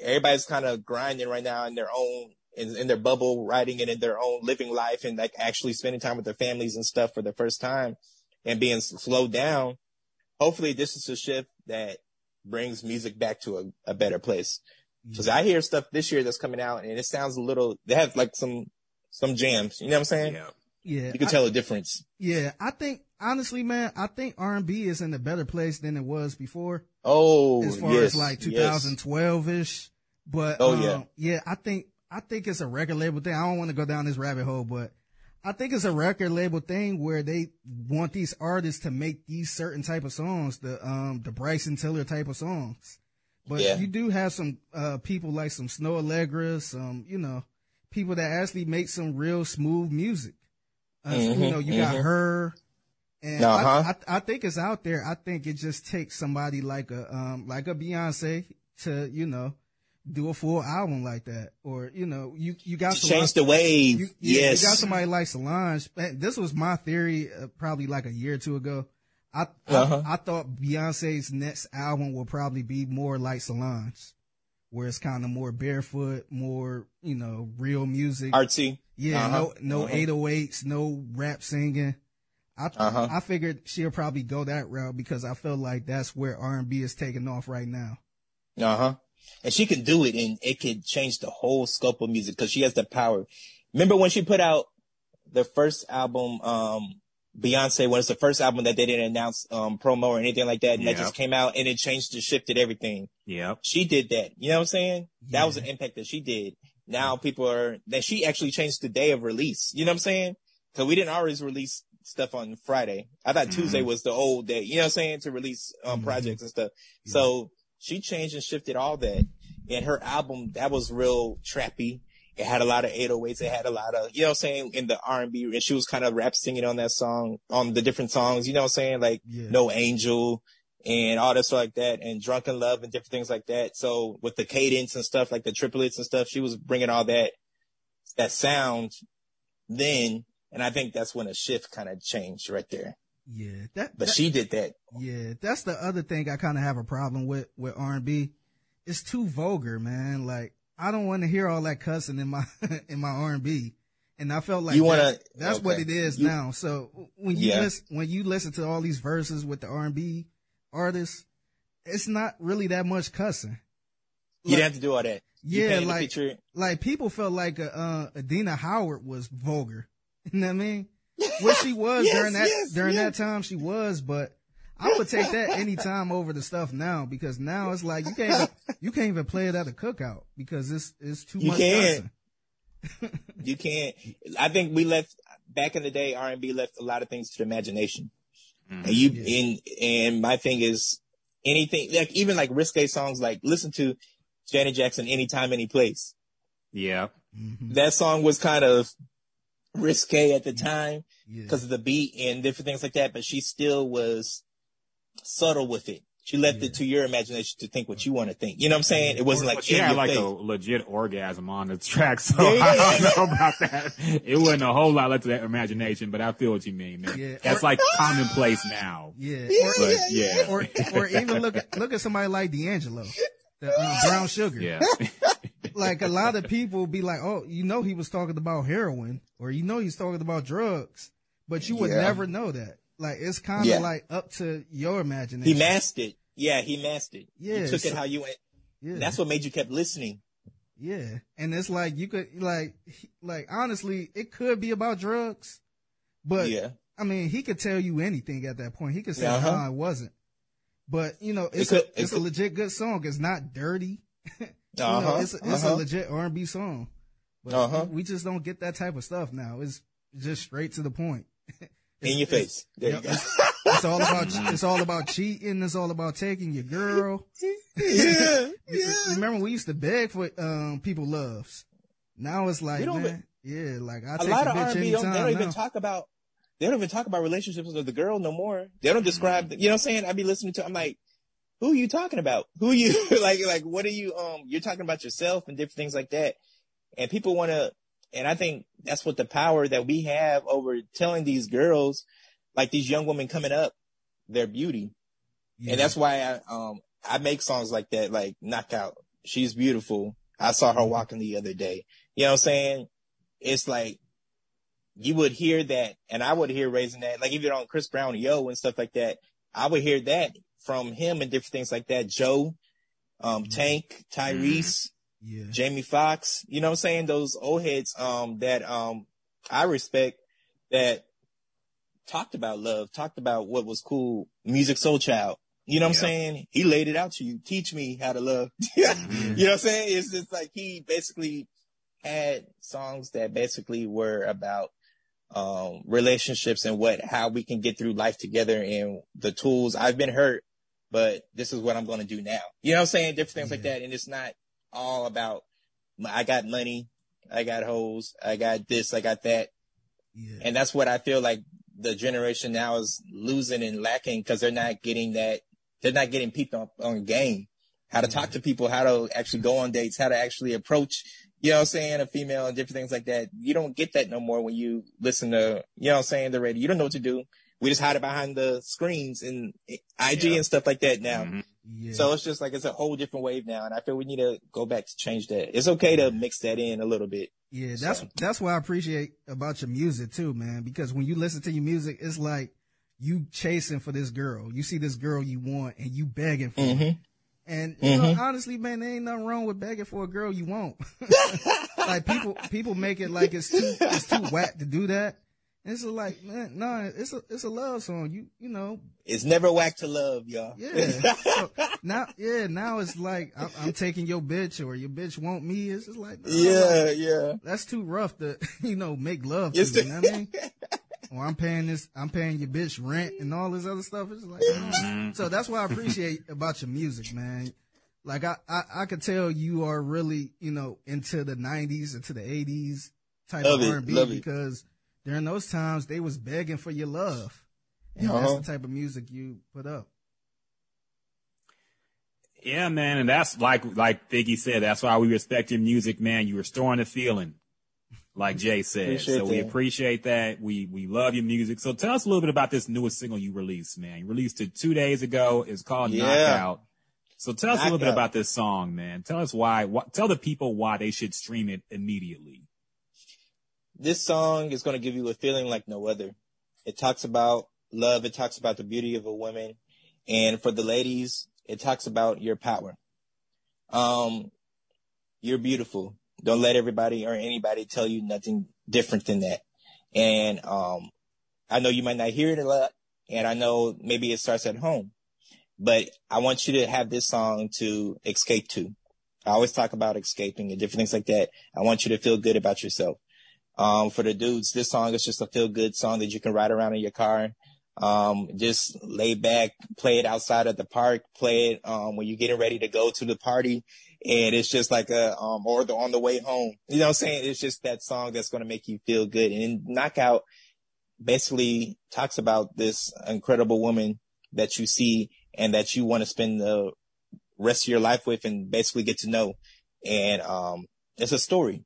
everybody's kind of grinding right now in their own, in, in their bubble, writing and in their own living life and like actually spending time with their families and stuff for the first time and being slowed down. Hopefully this is a shift that brings music back to a, a better place. Mm-hmm. Cause I hear stuff this year that's coming out and it sounds a little, they have like some, some jams, you know what I'm saying? yeah. Yeah. You can I- tell a difference. yeah. I think, honestly, man, I think R&B is in a better place than it was before. Oh, as far yes, as like 2012 ish. But Oh, um, yeah. yeah, I think I think it's a record label thing. I don't want to go down this rabbit hole, but I think it's a record label thing where they want these artists to make these certain type of songs, the um the Bryson Tiller type of songs. But Yeah. you do have some uh people like some Snoh Aalegra, some you know people that actually make some real smooth music. Uh, You Mhm, know, you got mhm. her, and Uh-huh. I, I I think it's out there. I think it just takes somebody like a um like a Beyonce to you know do a full album like that, or you know you you got To change the wave. you, yeah, yes. you got somebody like Solange. This was my theory, uh, probably like a year or two ago. I Uh-huh. I, I thought Beyonce's next album will probably be more like Solange, where it's kind of more barefoot, more you know, real music. Artsy. yeah, Uh-huh. no no Uh-huh. 808s, no rap singing. I Uh-huh. I figured she'll probably go that route because I feel like that's where R and B is taking off right now. Uh huh. And she can do it, and it could change the whole scope of music because she has the power. Remember when she put out the first album, um, Beyonce, when it's the first album that they didn't announce um, promo or anything like that, and that just came out and it changed and shifted everything. Yep. She did that. You know what I'm saying? That was Yeah. an impact that she did. Now people are that she actually changed the day of release. You know what I'm saying? Because we didn't always release stuff on Friday. I thought Tuesday was the old day. You know what I'm saying? To release um, Mhm. projects and stuff. So she changed and shifted all that. And her album that was real trappy. It had a lot of 808s. It had a lot of, you know what I'm saying, in the R&B. And she was kind of rap singing on that song, on the different songs. You know what I'm saying? Like Yeah. No Angel and all that stuff like that and Drunk in Love and different things like that. So with the cadence and stuff, like the triplets and stuff, she was bringing all that, that sound then. And I think that's when a shift kind of changed right there. Yeah, that But that- she did that. Yeah, that's the other thing I kind of have a problem with with R and B. It's too vulgar, man. Like I don't want to hear all that cussing in my in my R and B. And I felt like You wanna- that- that's what it is You- now. So when you Yeah. listen when you listen to all these verses with the R and B artists, it's not really that much cussing. You didn't have to do all that. You Yeah, like like people felt like uh, uh Adina Howard was vulgar. You know what I mean? Which she was Yes, during that yes, during yes. that time she was, but I would take that any time over the stuff now because now it's like you can't even, you can't even play it at a cookout because it's it's too You much. can't. cussing. You can't. I think we left back in the day. R and B left a lot of things to the imagination. And you Yeah. and and my thing is anything like even like risque songs like listen to Janet Jackson anytime any place. Yep. Mhm. That song was kind of risque at the time Yeah. because of the beat and different things like that, but she still was subtle with it. She left Yeah. it to your imagination to think what you want to think. You know what I'm saying? It wasn't like But she had like face. a legit orgasm on the track, so Yeah, yeah, I don't know about that. It wasn't a whole lot left to that imagination, but I feel what you mean, man. Yeah. That's Or- like commonplace now. Yeah. But yeah, Or, or or even look at look at somebody like D'Angelo, the uh, Brown Sugar. yeah, like a lot of people be like, oh, you know, he was talking about heroin or you know, he's talking about drugs, but you would Yeah. never know that. Like it's kind of Yeah. like up to your imagination. He masked it. Yeah, he masked it. Yeah, you took so- it how you went. yeah, That's what made you kept listening. yeah, and it's like you could like like honestly, it could be about drugs, but yeah. I mean, he could tell you anything at that point. He could say, Uh-huh. "No, it wasn't." But you know, it's could- a it it's a legit good song. It's not dirty. You know, Uh-huh. it's it's uh-huh. a legit R and B song. But Uh-huh. we just don't get that type of stuff now. It's just straight to the point. in your face. There Yep, you go. it's, it's all about it's all about cheating. It's all about taking your girl. yeah, You- Remember, we used to beg for um people loves. Now it's like, man, yeah, like I A take lot a lot of bitch R&B don't, they don't even now. talk about. They don't even talk about relationships with the girl no more. They don't describe. You know what I'm saying? I'd be listening to. I'm like, who are you talking about? Who are you like? Like what are you? Um, you're talking about yourself and different things like that. And people want to. And I think that's what the power that we have over telling these girls, like these young women coming up, their beauty. Yeah. And that's why I um I make songs like that, like Knockout. She's beautiful. I saw her walking the other day. You know what I'm saying? It's like you would hear that and I would hear raising that, like even on Chris Brown Yo and stuff like that. I would hear that from him and different things like that. Joe, um, Tank, Tyrese, yeah, Jamie Foxx, you know what I'm saying? Those old heads, um, that, um, I respect that talked about love, talked about what was cool, Musiq Soulchild. You know what I'm saying? He laid it out to you. Teach me how to love. you know what I'm saying? It's just like he basically had songs that basically were about, um, relationships and what, how we can get through life together and the tools. I've been hurt, but this is what I'm going to do now. You know what I'm saying? Different things like mm-hmm. that. And it's not all about, I got money. I got hoes. I got this. I got that. Yeah. And that's what I feel like the generation now is losing and lacking because they're not getting that. They're not getting people on, on game. How to talk mm-hmm. to people, how to actually go on dates, how to actually approach, you know what I'm saying, a female and different things like that. You don't get that no more when you listen to, you know what I'm saying, the radio. You don't know what to do. We just hide it behind the screens and IG Yeah. and stuff like that now. Mhm. yeah. So it's just like it's a whole different wave now, and I feel we need to go back to change that. It's okay to mix that in a little bit. Yeah, that's So- that's what I appreciate about your music too, man. Because when you listen to your music, it's like you chasing for this girl. You see this girl you want, and you begging for. her. Mm-hmm. And you know, Mhm. honestly, man, there ain't nothing wrong with begging for a girl you want. like people, people make it like it's too it's too whack to do that. It's like, man, no, it's a it's a love song. You you know, It's never whack to love, y'all. yeah. So now, yeah, now it's like I'm, I'm taking your bitch or your bitch want me. It's just like, no, yeah, yeah. that's too rough to, you know, make love to. You know what I mean? Or I'm paying this, I'm paying your bitch rent and all this other stuff. It's like, no. so that's what I appreciate about your music, man. Like I, I, I could tell you are really, you know, into the '90s, into the '80s type Love of it, R&B because during those times they was begging for your love, and that's Uh-huh. the type of music you put up. Yeah, man, and that's like like Figgy said. That's why we respect your music, man. You restoring the feeling, like Jay said. Appreciate so we appreciate that. We we love your music. So tell us a little bit about this newest single you released, man. You released it two days ago. It's called Yeah. Knockout. So tell us a little bit about this song, man. Tell us why. What, tell the people why they should stream it immediately. This song is going to give you a feeling like no other. It talks about love. It talks about the beauty of a woman. And for the ladies, it talks about your power. Um, you're beautiful. Don't let everybody or anybody tell you nothing different than that. And, um, I know you might not hear it a lot and I know maybe it starts at home, but I want you to have this song to escape to. I always talk about escaping and different things like that. I want you to feel good about yourself. Um, for the dudes, this song is just a feel good song that you can ride around in your car. Um, just lay back, play it outside of the park, play it, um, when you're getting ready to go to the party. And it's just like a, um, or the, on the way home. You know what I'm saying? It's just that song that's going to make you feel good. And Knockout basically talks about this incredible woman that you see and that you want to spend the rest of your life with and basically get to know. And, um, it's a story.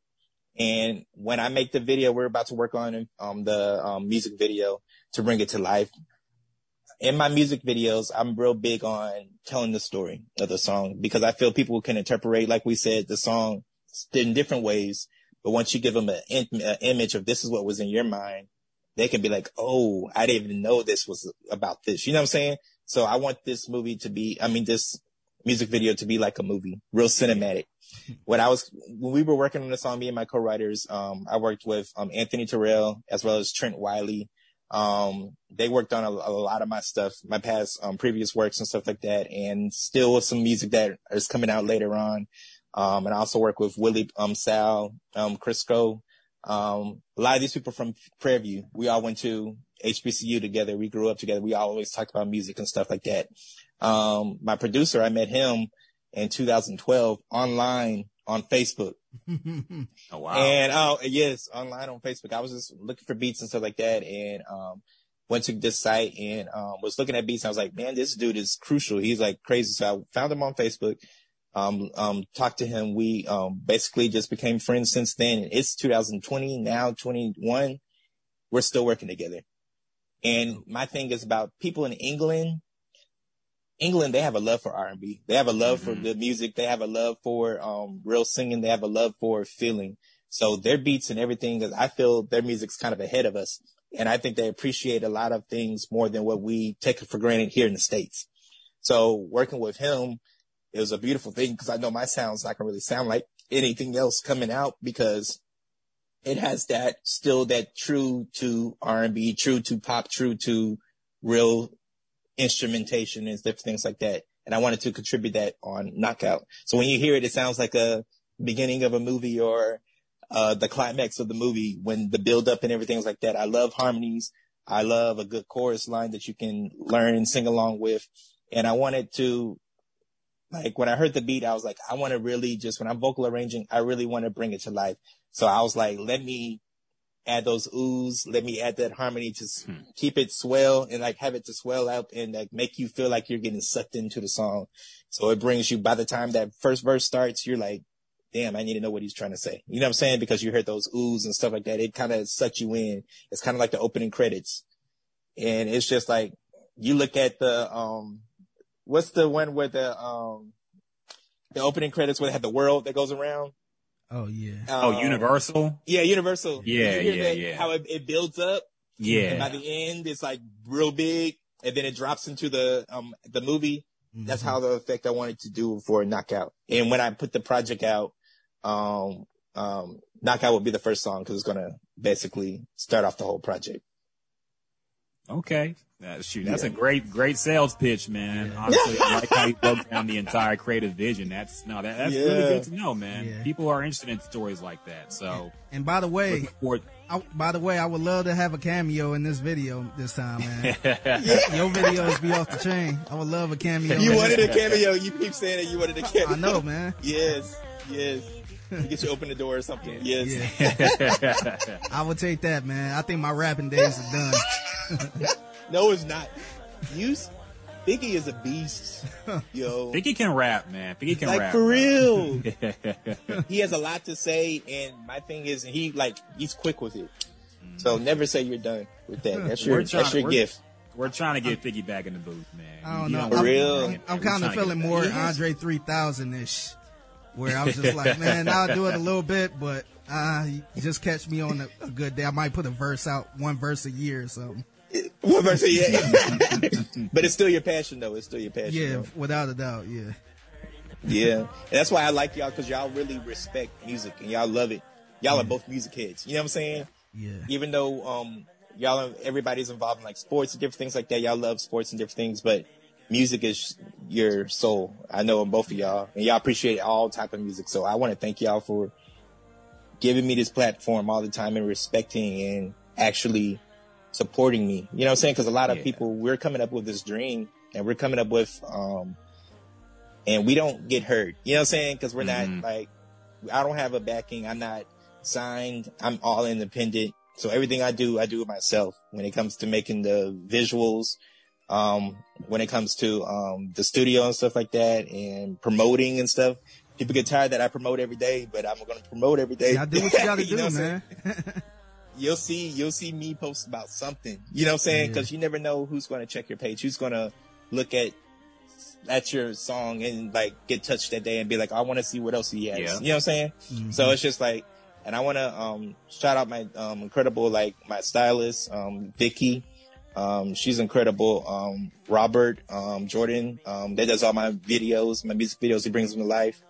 And when I make the video, we're about to work on um, the um, music video to bring it to life. In my music videos, I'm real big on telling the story of the song because I feel people can interpret, like we said, the song in different ways. But once you give them an, an image of this is what was in your mind, they can be like, oh, I didn't even know this was about this. You know what I'm saying? So I want this movie to be, I mean, this music video to be like a movie, real cinematic. When I was, when we were working on the song, me and my co-writers, um, I worked with, um, Anthony Terrell as well as Trent Wiley. Um, they worked on a, a lot of my stuff, my past, um, previous works and stuff like that. And still with some music that is coming out later on. Um, and I also work with Willie, um, Sal, um, Crisco. Um, a lot of these people from Prairie View, we all went to HBCU together. We grew up together. We always talked about music and stuff like that. Um, my producer, I met him in 2012 online on Facebook. Oh wow. And oh yes, online on Facebook. I was just looking for beats and stuff like that, and um, went to this site and um, was looking at beats. And I was like, man, this dude is crucial. He's like crazy. So I found him on Facebook. Um, um, talked to him. We um, basically just became friends since then. It's 2020 now, 21. We're still working together. And my thing is about people in England. England, they have a love for R&B. They have a love for Mhm. good music. They have a love for um, real singing. They have a love for feeling. So their beats and everything, 'cause I feel their music's kind of ahead of us. And I think they appreciate a lot of things more than what we take for granted here in the States. So working with him, it was a beautiful thing because I know my sounds not gonna really sound like anything else coming out because it has that still that true to R&B, true to pop, true to real instrumentation and different things like that. And I wanted to contribute that on Knockout. So when you hear it, it sounds like a beginning of a movie or uh, the climax of the movie when the build up and everything's like that. I love harmonies. I love a good chorus line that you can learn and sing along with. And I wanted to, like, when I heard the beat, I was like, I want to really just, when I'm vocal arranging, I really want to bring it to life. So I was like, let me add those oohs. Let me add that harmony to s- keep it swell and like have it to swell out and like make you feel like you're getting sucked into the song. So it brings you by the time that first verse starts, you're like, damn, I need to know what he's trying to say. You know what I'm saying? Because you heard those oohs and stuff like that. It kind of sucked you in. It's kind of like the opening credits. And it's just like, you look at the, um, what's the one where the, um, the opening credits where they have the world that goes around? Oh yeah. Oh, Um, Universal. Yeah, Universal. Yeah, You hear yeah, that, yeah. How it, it builds up. Yeah. And by the end, it's like real big, and then it drops into the um the movie. That's how the effect I wanted to do for Knockout. And when I put the project out, um, um, Knockout will be the first song because it's gonna basically start off the whole project. Okay. Shoot, that's Yeah. a great, great sales pitch, man. Honestly, I like how you broke down the entire creative vision. That's no, that, that's really good to know, man. Yeah. People are interested in stories like that. So, And by the way, looking I, by the way, I would love to have a cameo in this video this time, man. Your videos be off the chain. I would love a cameo. You wanted a cameo. You keep saying that you wanted a cameo. I know, man. Yes, yes. Get you open the door or something. Yes. Yeah. I would take that, man. I think my rapping days are done. No, it's not. You, s- Biggie is a beast, yo. Biggie can rap, man. Biggie can like rap. for real. real. he has a lot to say, and my thing is, he like he's quick with it. So never say you're done with that. That's your trying- that's your we're- gift. We're trying to get Biggie back in the booth, man. I don't know. For I'm, real. I'm, I'm kind of feeling more Yes. Andre 3000 ish, where I was just like, man, I'll do it a little bit, but uh, just catch me on a, a good day. I might put a verse out, one verse a year or something. One yeah. but it's still your passion, though. It's still your passion. Yeah, though. without a doubt. Yeah. yeah. And that's why I like y'all because y'all really respect music and y'all love it. Y'all are both music heads. You know what I'm saying? Yeah. even though um y'all are, everybody's involved in like sports and different things like that y'all love sports and different things but music is your soul i know in both of y'all and y'all appreciate all type of music so i want to thank y'all for giving me this platform all the time and respecting and actually supporting me you know what i'm saying because a lot of Yeah. people we're coming up with this dream and we're coming up with um and we don't get hurt you know what i'm saying because we're Mhm. not like i don't have a backing i'm not signed. I'm all independent. So everything I do, I do it myself when it comes to making the visuals. Um, when it comes to, um, the studio and stuff like that and promoting and stuff. People get tired that I promote every day, but I'm going to promote every day. I do what you gotta do, know what I'm man. You'll see, you'll see me post about something. You know what I'm saying? Yeah. Cause you never know who's going to check your page, who's going to look at, at your song and like get touched that day and be like, I want to see what else he has. Yeah. You know what I'm saying? So it's just like, and I want to um, shout out my um, incredible like my stylist, um, Vicky. Um, she's incredible. Um, Robert, um, Jordan, um, that does all my videos, my music videos. He brings them to life,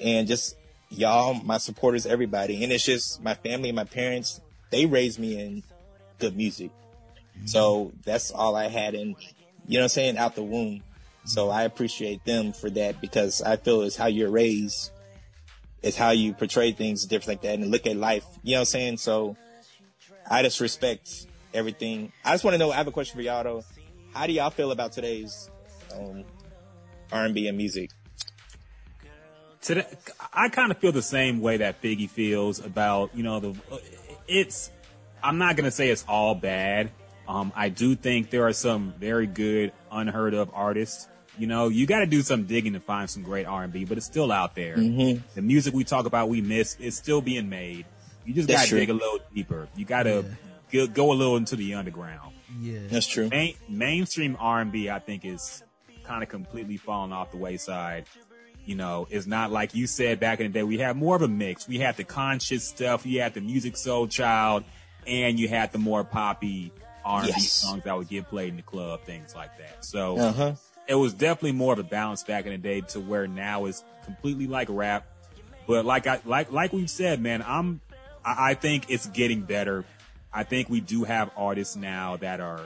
and just y'all, my supporters, everybody. And it's just my family, my parents. They raised me in good music, so that's all I had in, you know, what I'm saying, out the womb. So I appreciate them for that because I feel it's how you're raised it's how you portray things different like that and look at life. You know what I'm saying? So I just respect everything. I just want to know. I have a question for y'all though. How do y'all feel about today's um, R&B and music? today, I kind of feel the same way that Biggie feels about, you know, the, it's, I'm not going to say it's all bad. Um, I do think there are some very good unheard of artists. You know, you got to do some digging to find some great R&B, but it's still out there. Mm-hmm. The music we talk about, we miss, is still being made. You just got to dig a little deeper. You got to go, go a little into the underground. Yeah. That's true. Main, mainstream R&B, I think, is kind of completely fallen off the wayside. You know, it's not like you said back in the day. We had more of a mix. We had the conscious stuff. You had the Musiq Soulchild, and you had the more poppy R&B Yes. songs that would get played in the club, things like that. So Uh huh. it was definitely more of a balance back in the day to where now it's completely like rap. But like I like like we've said, man, I'm I, I think it's getting better. I think we do have artists now that are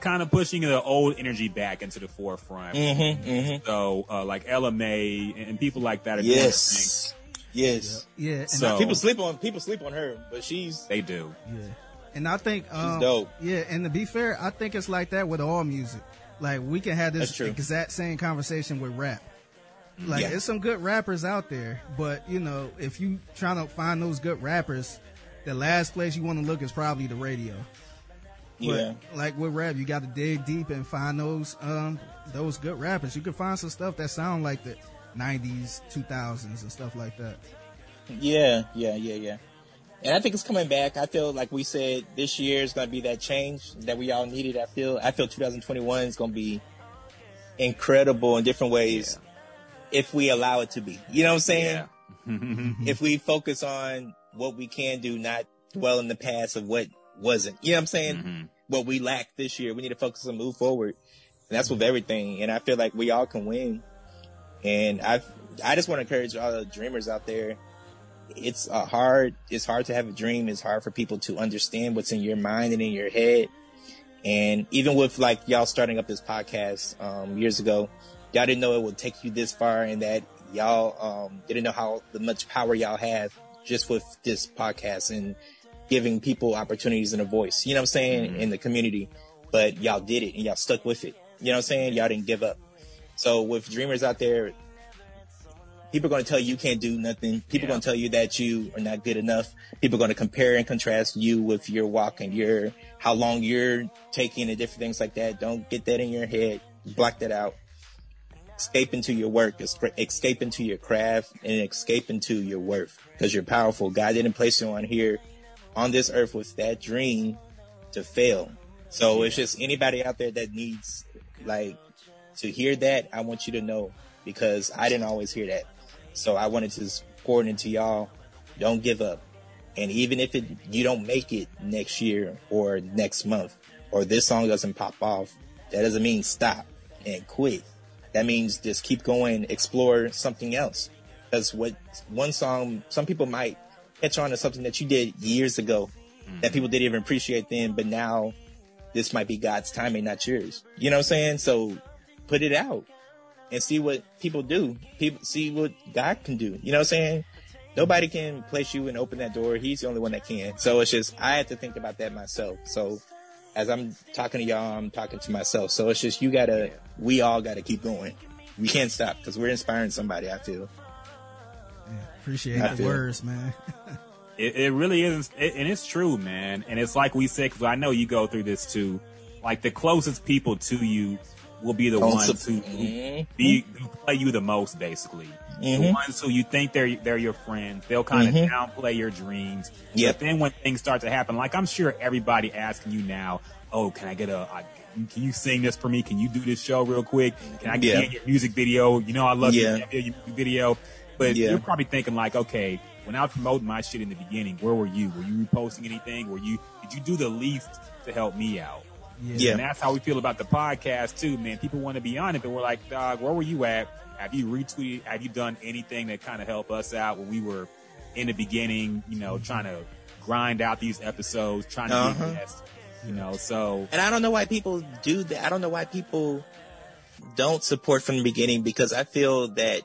kind of pushing the old energy back into the forefront. Mm-hmm. Mm-hmm. So uh, like Ella Mai and, and people like that are doing. Yes. Yes. Yeah, and So- People sleep on people sleep on her, but she's They do. Yeah. And I think um, dope. Yeah, and to be fair, I think it's like that with all music. Like we can have this exact same conversation with rap. Like Yeah. there's some good rappers out there, but you know, if you trying to find those good rappers, the last place you want to look is probably the radio. But yeah. like with rap, you got to dig deep and find those um those good rappers. You can find some stuff that sound like the 90s, 2000s and stuff like that. Yeah, yeah, yeah, yeah. And I think it's coming back. I feel like we said this year is going to be that change that we all needed. I feel I feel 2021 is going to be incredible in different ways if we allow it to be. You know what I'm saying? if we focus on what we can do, not dwell in the past of what wasn't. You know what I'm saying? What we lacked this year, we need to focus and move forward. And that's with everything. And I feel like we all can win. And I, I just want to encourage all the dreamers out there. It's uh, hard. It's hard to have a dream. It's hard for people to understand what's in your mind and in your head. And even with like y'all starting up this podcast um, years ago, y'all didn't know it would take you this far, and that y'all um, didn't know how the much power y'all have just with this podcast and giving people opportunities and a voice. You know what I'm saying mm-hmm. in the community, but y'all did it and y'all stuck with it. You know what I'm saying? Y'all didn't give up. So with dreamers out there, people are going to tell you you can't do nothing. People are going to tell you that you are not good enough. People are going to compare and contrast you with your walk and your how long you're taking and different things like that. Don't get that in your head. Block that out. Escape into your work. Escape into your craft and escape into your worth because you're powerful. God didn't place you on here on this earth with that dream to fail. So it's just anybody out there that needs like to hear that, I want you to know because I didn't always hear that. So I wanted to pour it into y'all. Don't give up. And even if it, you don't make it next year or next month or this song doesn't pop off, that doesn't mean stop and quit. That means just keep going, explore something else. Because what one song, some people might catch on to something that you did years ago that mm-hmm. people didn't even appreciate then, but now this might be God's timing, not yours. You know what I'm saying? So put it out and see what people do. People see what God can do. You know what I'm saying? Nobody can place you and open that door. He's the only one that can. So it's just I have to think about that myself. So as I'm talking to y'all, I'm talking to myself. So it's just you gotta, we all gotta keep going. We can't stop because we're inspiring somebody. I feel. Appreciate I the feel- words, man. It, it really is, it, and it's true, man. And it's like we said, because I know you go through this too. Like the closest people to you will be the Don't ones sup- who, who be who play you the most, basically. The Mhm. ones who you think they're they're your friends. They'll kind of Mhm. downplay your dreams. Yep. But then when things start to happen, like I'm sure everybody asking you now, "Oh, can I get a? I, can you sing this for me? Can you do this show real quick? Can I get Yeah. your music video? You know, I love Yeah. your, your music video." But Yeah. you're probably thinking like, okay, when I was promoting my shit in the beginning, where were you? Were you reposting anything? Were you did you do the least to help me out? Yeah. And that's how we feel about the podcast too, man. People want to be on it, but we're like, dog, where were you at? Have you retweeted? Have you done anything that kind of help us out when we were in the beginning, you know, trying to grind out these episodes, trying to Uh-huh. get guests, you know, so And I don't know why people do that. I don't know why people don't support from the beginning because I feel that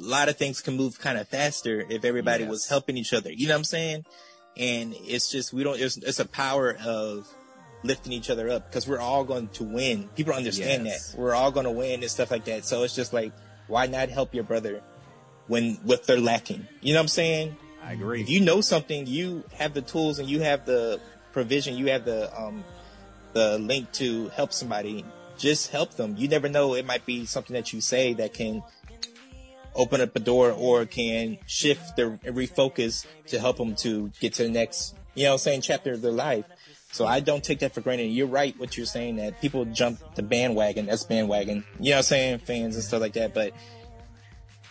a lot of things can move kind of faster if everybody Yes. was helping each other. You know what I'm saying? And it's just, we don't, it's, it's a power of lifting each other up because we're all going to win. People understand Yes. that. We're all going to win and stuff like that. So it's just like, why not help your brother when, what they're lacking? You know what I'm saying? I agree. if you know something, you have the tools and you have the provision, you have the um the link to help somebody. Just help them. You never know; it might be something that you say that can open up a door or can shift their refocus to help them to get to the next, you know, what I'm saying chapter of their life. So I don't take that for granted. You're right what you're saying that people jump the bandwagon. That's bandwagon. You know what I'm saying? Fans and stuff like that. But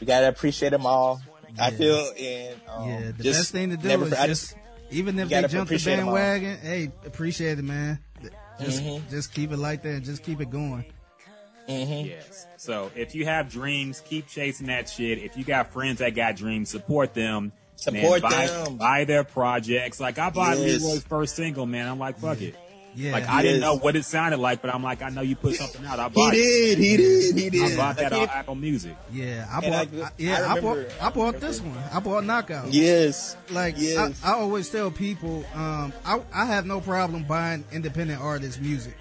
we gotta appreciate them all. I feel and um, yeah, the best thing to do never- is I just, even if they jump the appreciate 'em all. bandwagon, hey, appreciate it, man. Just Mhm. just keep it like that. and Just keep it going. Mhm. Yes. So if you have dreams, keep chasing that shit. If you got friends that got dreams, support them. Support man, buy, them. Buy their projects. Like I bought Yes. Leroy's first single, man. I'm like, fuck it. Yeah. Like I He didn't know what it sounded like, but I'm like, I know you put something out. I He bought it. did, he did, he did. I bought that on Apple Music. Yeah, I And bought. I- I, yeah, I I, bought. remember- I bought this one. I bought Knockout. Yes. Like Yes. I, I always tell people, um, I I have no problem buying independent artists' music.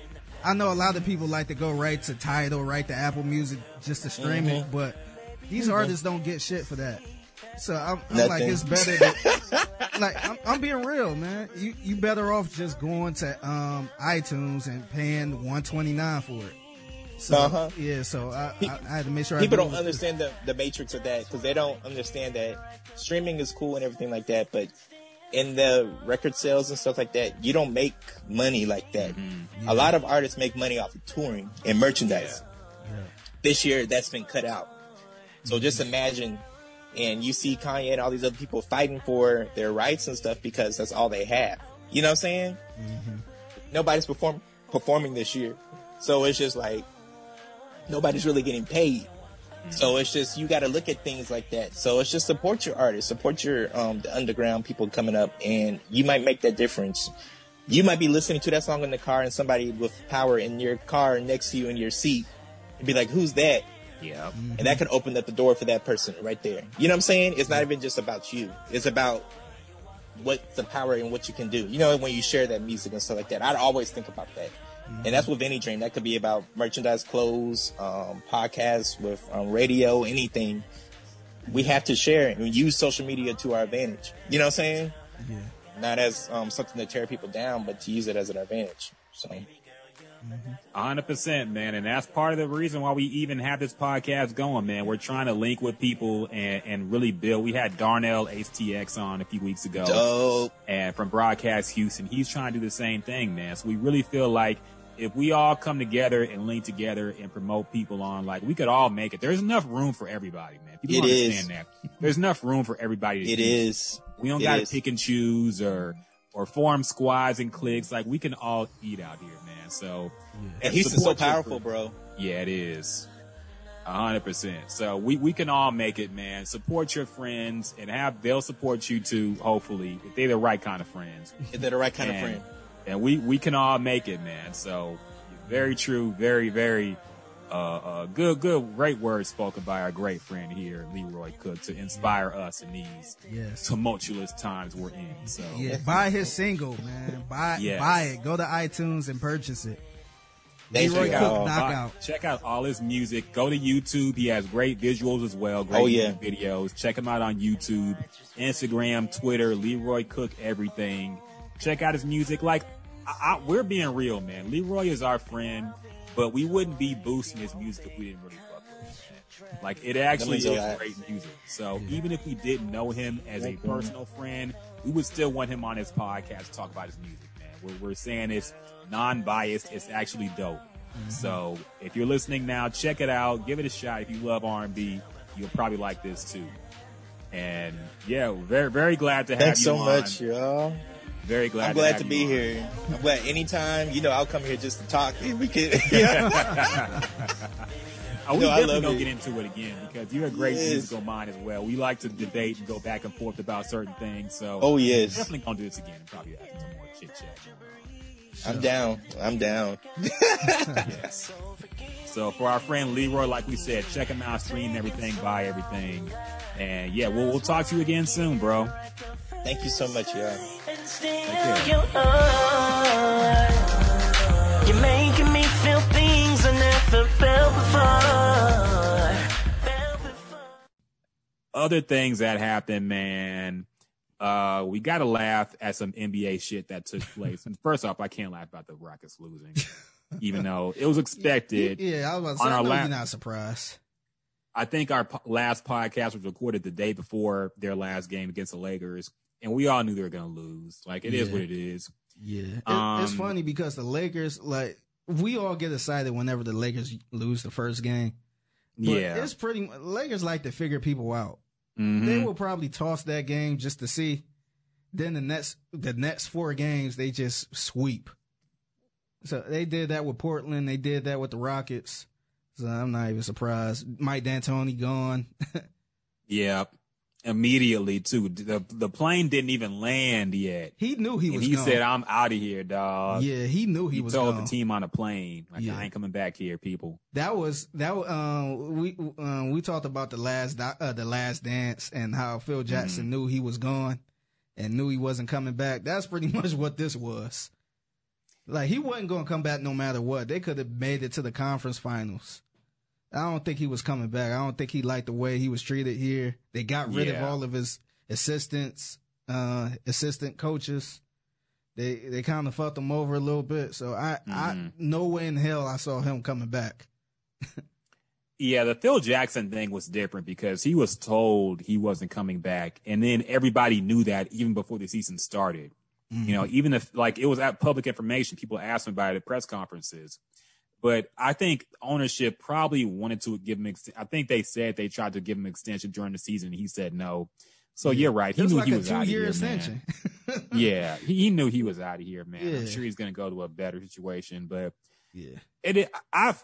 I know a lot of people like to go right to Tidal, right to Apple Music just to stream Mm-hmm. it, but these artists don't get shit for that. So I'm, I'm like, it's better. To, like I'm, I'm being real, man. You you better off just going to um, iTunes and paying 129 for it. So Uh-huh. yeah, so I, I, I had to make sure People I do don't understand the, the matrix of that because they don't understand that streaming is cool and everything like that, but in the record sales and stuff like that, you don't make money like that. Mm-hmm. A lot of artists make money off of touring and merchandise. This year, that's been cut out. So mm-hmm. just imagine, and you see Kanye and all these other people fighting for their rights and stuff because that's all they have. You know what I'm saying? Mm-hmm. Nobody's perform performing this year, so it's just like nobody's really getting paid. So it's just you got to look at things like that. So it's just support your artists, support your um the underground people coming up, and you might make that difference. You might be listening to that song in the car, and somebody with power in your car next to you in your seat, and be like, "Who's that?" Yeah. And that could open up the door for that person right there. You know what I'm saying? It's not even just about you. It's about what the power and what you can do. You know, when you share that music and stuff like that, I'd always think about that. And that's with any dream. That could be about merchandise, clothes, um, podcasts, with um, radio, anything. We have to share and use social media to our advantage. You know what I'm saying? Yeah. Not as um, something to tear people down, but to use it as an advantage. So A hundred percent, man, and that's part of the reason why we even have this podcast going, man. We're trying to link with people and, and really build. We had Darnell HTX on a few weeks ago, dope. and from Broadcast Houston, he's trying to do the same thing, man. So we really feel like if we all come together and link together and promote people on, like we could all make it. There's enough room for everybody, man. People It don't is. understand that. There's enough room for everybody. To It do is. we don't gotta pick and choose or or form squads and cliques. Like we can all eat out here, man. So And Houston's so powerful, bro. Yeah, it is. A hundred percent. So we, we can all make it, man. Support your friends and have they'll support you too, hopefully, if they're the right kind of friends. If they're the right kind and, of friend. And we, we can all make it, man. So very true, very, very uh, uh good good great words spoken by our great friend here, Leroy Cook, to inspire us in these Yes. tumultuous times we're in. So Yeah, buy his single, man. Buy Yes. buy it. Go to iTunes and purchase it. Thank Leroy you, Cook y'all. knockout. Check out all his music. Go to YouTube. He has great visuals as well. Great Oh, yeah. videos. Check him out on YouTube, Instagram, Twitter, Leroy Cook, everything. Check out his music. Like, I, I, we're being real, man. Leroy is our friend, but we wouldn't be boosting his music if we didn't really fuck with him. Like, it actually is lot. great music. So even if we didn't know him as a personal friend, we would still want him on his podcast to talk about his music, man. We're, we're saying it's non-biased. It's actually dope. So if you're listening now, check it out. Give it a shot. If you love R&B, you'll probably like this too. And yeah, very very glad to have Thanks you so on. much, y'all. Very glad. I'm glad have to be on. here. I'm glad anytime, you know, I'll come here just to talk. We could, Oh, uh, we No, I definitely love gonna it. get into it again because you're a great Yes. musical mind as well. We like to debate and go back and forth about certain things. So Oh, yes. definitely gonna do this again. and Probably have some more chit chat. I'm down. I'm down. Yes. So for our friend Leroy, like we said, check him out, stream everything, buy everything, and yeah, we'll we'll talk to you again soon, bro. Thank you so much, y'all. And still care. you are. You're making me feel things I never felt before. Felt before. Other things that happened, man. Uh, we got to laugh at some NBA shit that took place. and first off, I can't laugh about the Rockets losing, even though it was expected. Yeah, I was about say, On I our know la- you're not surprised. I think our po- last podcast was recorded the day before their last game against the Lakers, and we all knew they were going to lose. Like it is Yeah. what it is. Yeah, it, it's Um, funny because the Lakers, like, we all get excited whenever the Lakers lose the first game. But yeah, it's pretty. Lakers like to figure people out. Mhm. They will probably toss that game just to see. Then the next, the next four games, they just sweep. So they did that with Portland. They did that with the Rockets. So I'm not even surprised. Mike D'Antoni gone. yeah. Immediately too. The the plane didn't even land yet. He knew he and was. he gone. said, "I'm out of here, dog." Yeah, he knew he, he was. told gone. the team on the plane, like, Yeah. "I ain't coming back here, people." That was that. Um, we um, we talked about the last uh, the last dance and how Phil Jackson Mm-hmm. knew he was gone and knew he wasn't coming back. That's pretty much what this was. Like he wasn't going to come back no matter what. They could have made it to the conference finals. I don't think he was coming back. I don't think he liked the way he was treated here. They got rid of all of his assistants, uh, assistant coaches. They they kind of fucked him over a little bit. So I I Mhm. no way in hell I saw him coming back. Yeah, the Phil Jackson thing was different because he was told he wasn't coming back, and then everybody knew that even before the season started. You know, even if like it was at public information, people asked him about it at press conferences. But I think ownership probably wanted to give him. Ex- I think they said they tried to give him extension during the season. and He said no. So you're right. He knew like he was out of here, extension. man. yeah, he, he knew he was out of here, man. I'm sure he's going to go to a better situation, but yeah. it, it I've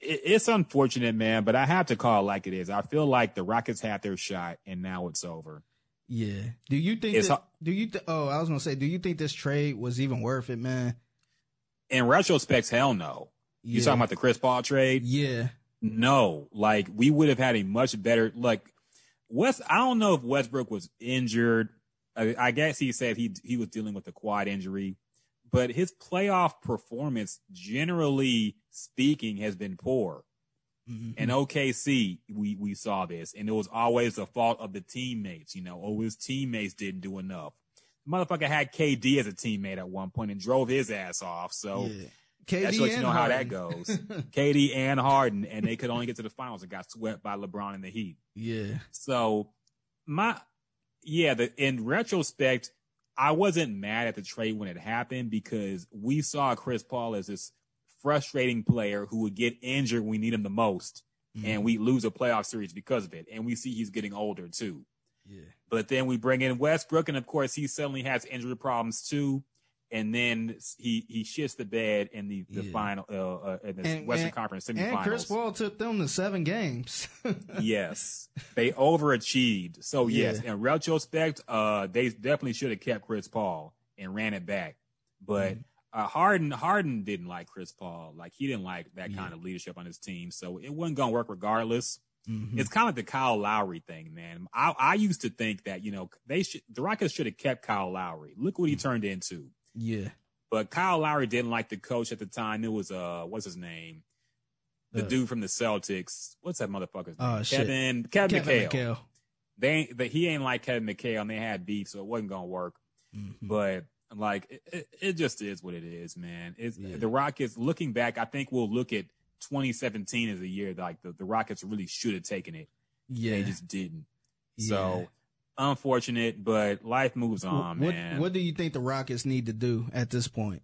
it, it's unfortunate, man, but I have to call it like it is. I feel like the Rockets had their shot and now it's over. Yeah. Do you think that, do you th- oh, I was going to say do you think this trade was even worth it, man? In retrospect, hell no. You Yeah. talking about the Chris Paul trade? Yeah. No, like we would have had a much better like West. I don't know if Westbrook was injured. I, I guess he said he he was dealing with a quad injury, but his playoff performance, generally speaking, has been poor. Mhm. And OKC, we we saw this, and it was always the fault of the teammates. You know, oh, his teammates didn't do enough. Motherfucker had KD as a teammate at one point and drove his ass off. So yeah. KD that's what you and know how that goes. KD and Harden, and they could only get to the finals and got swept by LeBron and the Heat. yeah. So my yeah, the in retrospect, I wasn't mad at the trade when it happened because we saw Chris Paul as this frustrating player who would get injured when we need him the most, and we lose a playoff series because of it. And we see he's getting older too. Yeah. But then we bring in Westbrook, and of course he suddenly has injury problems too. And then he he shits the bed in the the Yeah. final uh, uh in the And- Western and- Conference And semifinals. Chris Paul took them to 7 games. yes, they overachieved. So yes, Yeah. in retrospect, uh, they definitely should have kept Chris Paul and ran it back. But Mm-hmm. uh, Harden Harden didn't like Chris Paul. Like he didn't like that Yeah. kind of leadership on his team. So it wasn't gonna work regardless. Mhm. It's kind of the Kyle Lowry thing, man. I, I used to think that you know they should the Rockets should have kept Kyle Lowry. Look what he turned into. Yeah. But Kyle Lowry didn't like the coach at the time. It was uh, what's his name? The Uh, dude from the Celtics. What's that motherfucker's name? Oh, shit. Kevin Kevin, Kevin McHale. McHale. They ain't, but he ain't like Kevin McHale, and they had beef, so it wasn't gonna work. Mhm. But like, it, it, it just is what it is, man. It's Yeah. the Rockets. Looking back, I think we'll look at 2017 as a year like the, the Rockets really should have taken it. Yeah. They just didn't. Yeah. So unfortunate, but life moves on, what man. what do you think the Rockets need to do at this point?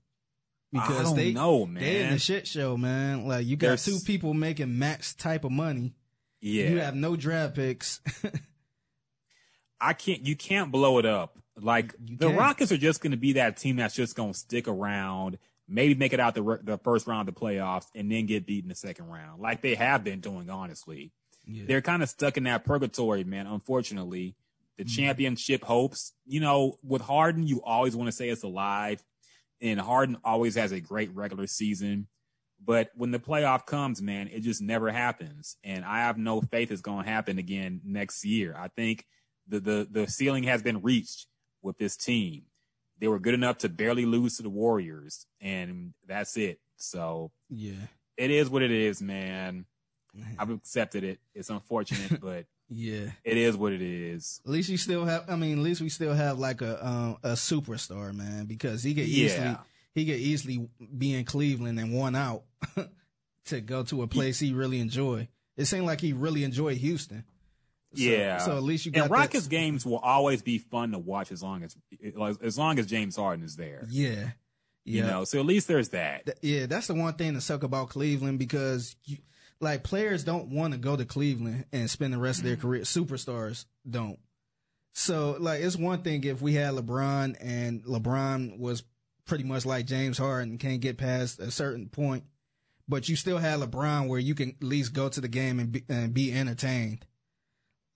I don't they know, man. they're in the shit show, man. Like you got There's- two people making max type of money. yeah, You have no draft picks. I can't. You can't blow it up. Like You the can't. Rockets are just going to be that team that's just going to stick around, maybe make it out the the first round of the playoffs, and then get beat in the second round, like they have been doing. Honestly, Yeah. they're kind of stuck in that purgatory, man. Unfortunately, the mm-hmm. championship hopes. You know, with Harden, you always want to say it's alive, and Harden always has a great regular season. But when the playoff comes, man, it just never happens. And I have no faith it's going to happen again next year. I think the, the, the ceiling has been reached with this team. They were good enough to barely lose to the Warriors, and that's it. So yeah. it is what it is, man. I've accepted it. It's unfortunate, but Yeah. it is what it is. At least you still have. I mean, at least we still have like a um, a superstar, man, because he could easily Yeah. he could easily be in Cleveland and one out to go to a place he really enjoy. It seemed like he really enjoyed Houston. So- yeah. So at least you got and that- Rockets games will always be fun to watch as long as as long as James Harden is there. Yeah. You know, so at least there's that. Th- yeah, that's the one thing to suck about Cleveland because you, like players don't want to go to Cleveland and spend the rest of their mm-hmm. career. Superstars don't. So like it's one thing if we had LeBron and LeBron was pretty much like James Harden can't get past a certain point, but you still had LeBron where you can at least go to the game and be, and be entertained.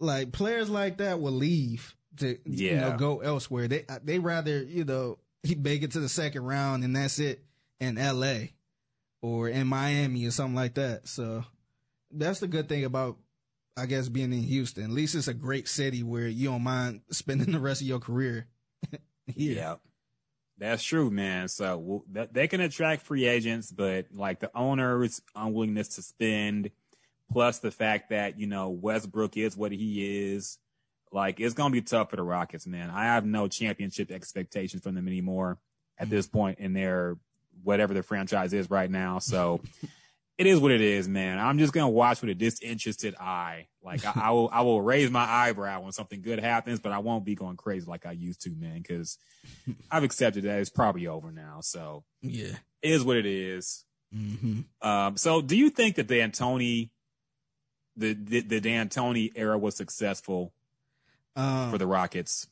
like players like that will leave to you Yeah. know go elsewhere. They uh, they rather you know he make it to the second round and that's it in L.A. or in Miami or something like that. So that's the good thing about I guess being in Houston. At least it's a great city where you don't mind spending the rest of your career here. Yeah. That's true, man. So well, that, they can attract free agents, but like the owner's unwillingness to spend, plus the fact that, you know, Westbrook is what he is, like it's going to be tough for the Rockets, man. I have no championship expectations from them anymore at this mm-hmm. point in their whatever the franchise is right now. So it is what it is, man. I'm just going to watch with a disinterested eye. Like I, I will, I will raise my eyebrow when something good happens, but I won't be going crazy like I used to, man, because I've accepted that it's probably over now. So Yeah. it is what it is. hmm Um, so do you think that the Antony, the, the, the D'Antoni era was successful Um, for the Rockets?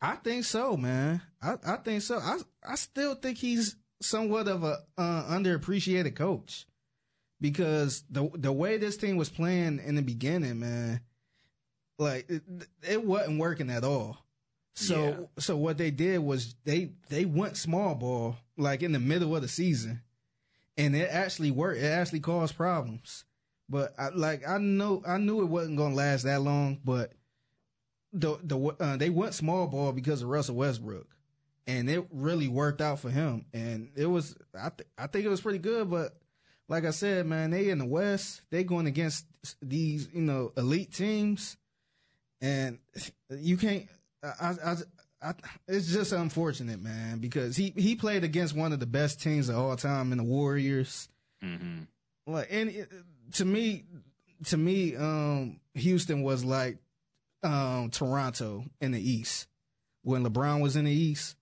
I think so, man. I, I think so. I I still think he's somewhat of a uh, underappreciated coach because the the way this team was playing in the beginning, man, like it, it wasn't working at all. So Yeah. so what they did was they they went small ball like in the middle of the season, and it actually worked. It actually caused problems. But I, like I know I knew it wasn't gonna last that long, but the the uh, they went small ball because of Russell Westbrook, and it really worked out for him. And it was I th- I think it was pretty good. But like I said, man, they in the West, they going against these you know elite teams, and you can't. I I. I it's just unfortunate, man, because he, he played against one of the best teams of all time in the Warriors. Mm-hmm. Like, and it, to me, to me, um, Houston was like um, Toronto in the East when LeBron was in the East.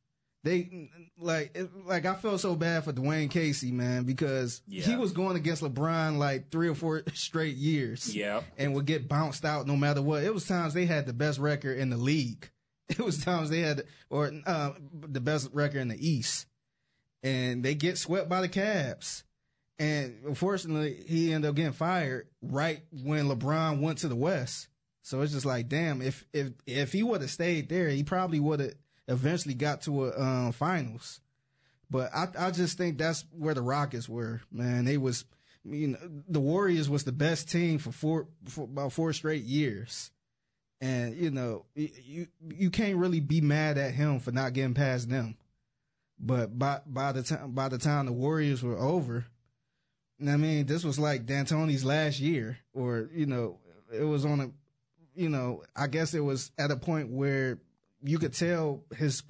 They like it, like I felt so bad for Dwane Casey, man, because he was going against LeBron like three or four straight years, Yeah. and would get bounced out no matter what. It was times they had the best record in the league. It was times they had or uh, the best record in the East, and they get swept by the Cavs. And unfortunately, he ended up getting fired right when LeBron went to the West. So it's just like, damn, if if if he would have stayed there, he probably would have eventually got to a um, finals. But I I just think that's where the Rockets were, man. They was, you know, the Warriors was the best team for four for about four straight years, and you know, you you can't really be mad at him for not getting past them. But by by the time by the time the Warriors were over, I mean, this was like D'Antoni's last year, or you know, it was on a, you know, I guess it was at a point where you could tell his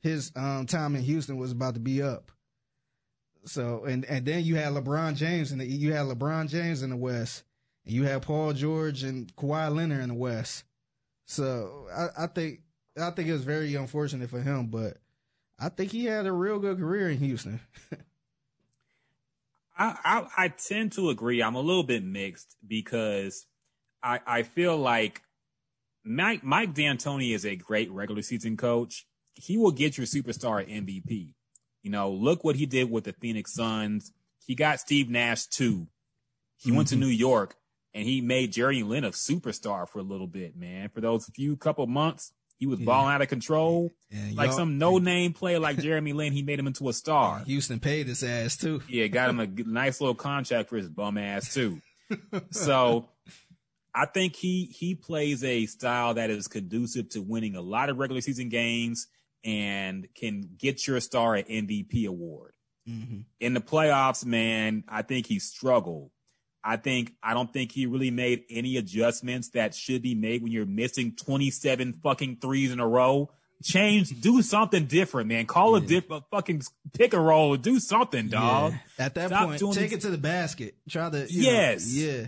his um, time in Houston was about to be up. So and and then you had LeBron James and you had LeBron James in the West, and you had Paul George and Kawhi Leonard in the West. So I, I think I think it was very unfortunate for him, but I think he had a real good career in Houston. I, I I tend to agree. I'm a little bit mixed because I I feel like Mike Mike D'Antoni is a great regular season coach. He will get your superstar MVP. You know, look what he did with the Phoenix Suns. He got Steve Nash too. He went to mm-hmm. New York and he made Jeremy Lin a superstar for a little bit, man. For those few couple months, he was Yeah. balling out of control. And Like some no name player like Jeremy Lin, he made him into a star. Houston paid his ass too. Yeah, got him a nice little contract for his bum ass too. so I think he he plays a style that is conducive to winning a lot of regular season games and can get your star an MVP award. hmm In the playoffs, man, I think he struggled. I think I don't think he really made any adjustments that should be made when you're missing 27 fucking threes in a row. Change, do something different, man. Call a different fucking pick a roll, do something, dog. Yeah. At that Stop point, take these- it to the basket. Try to you know, Yes. yeah.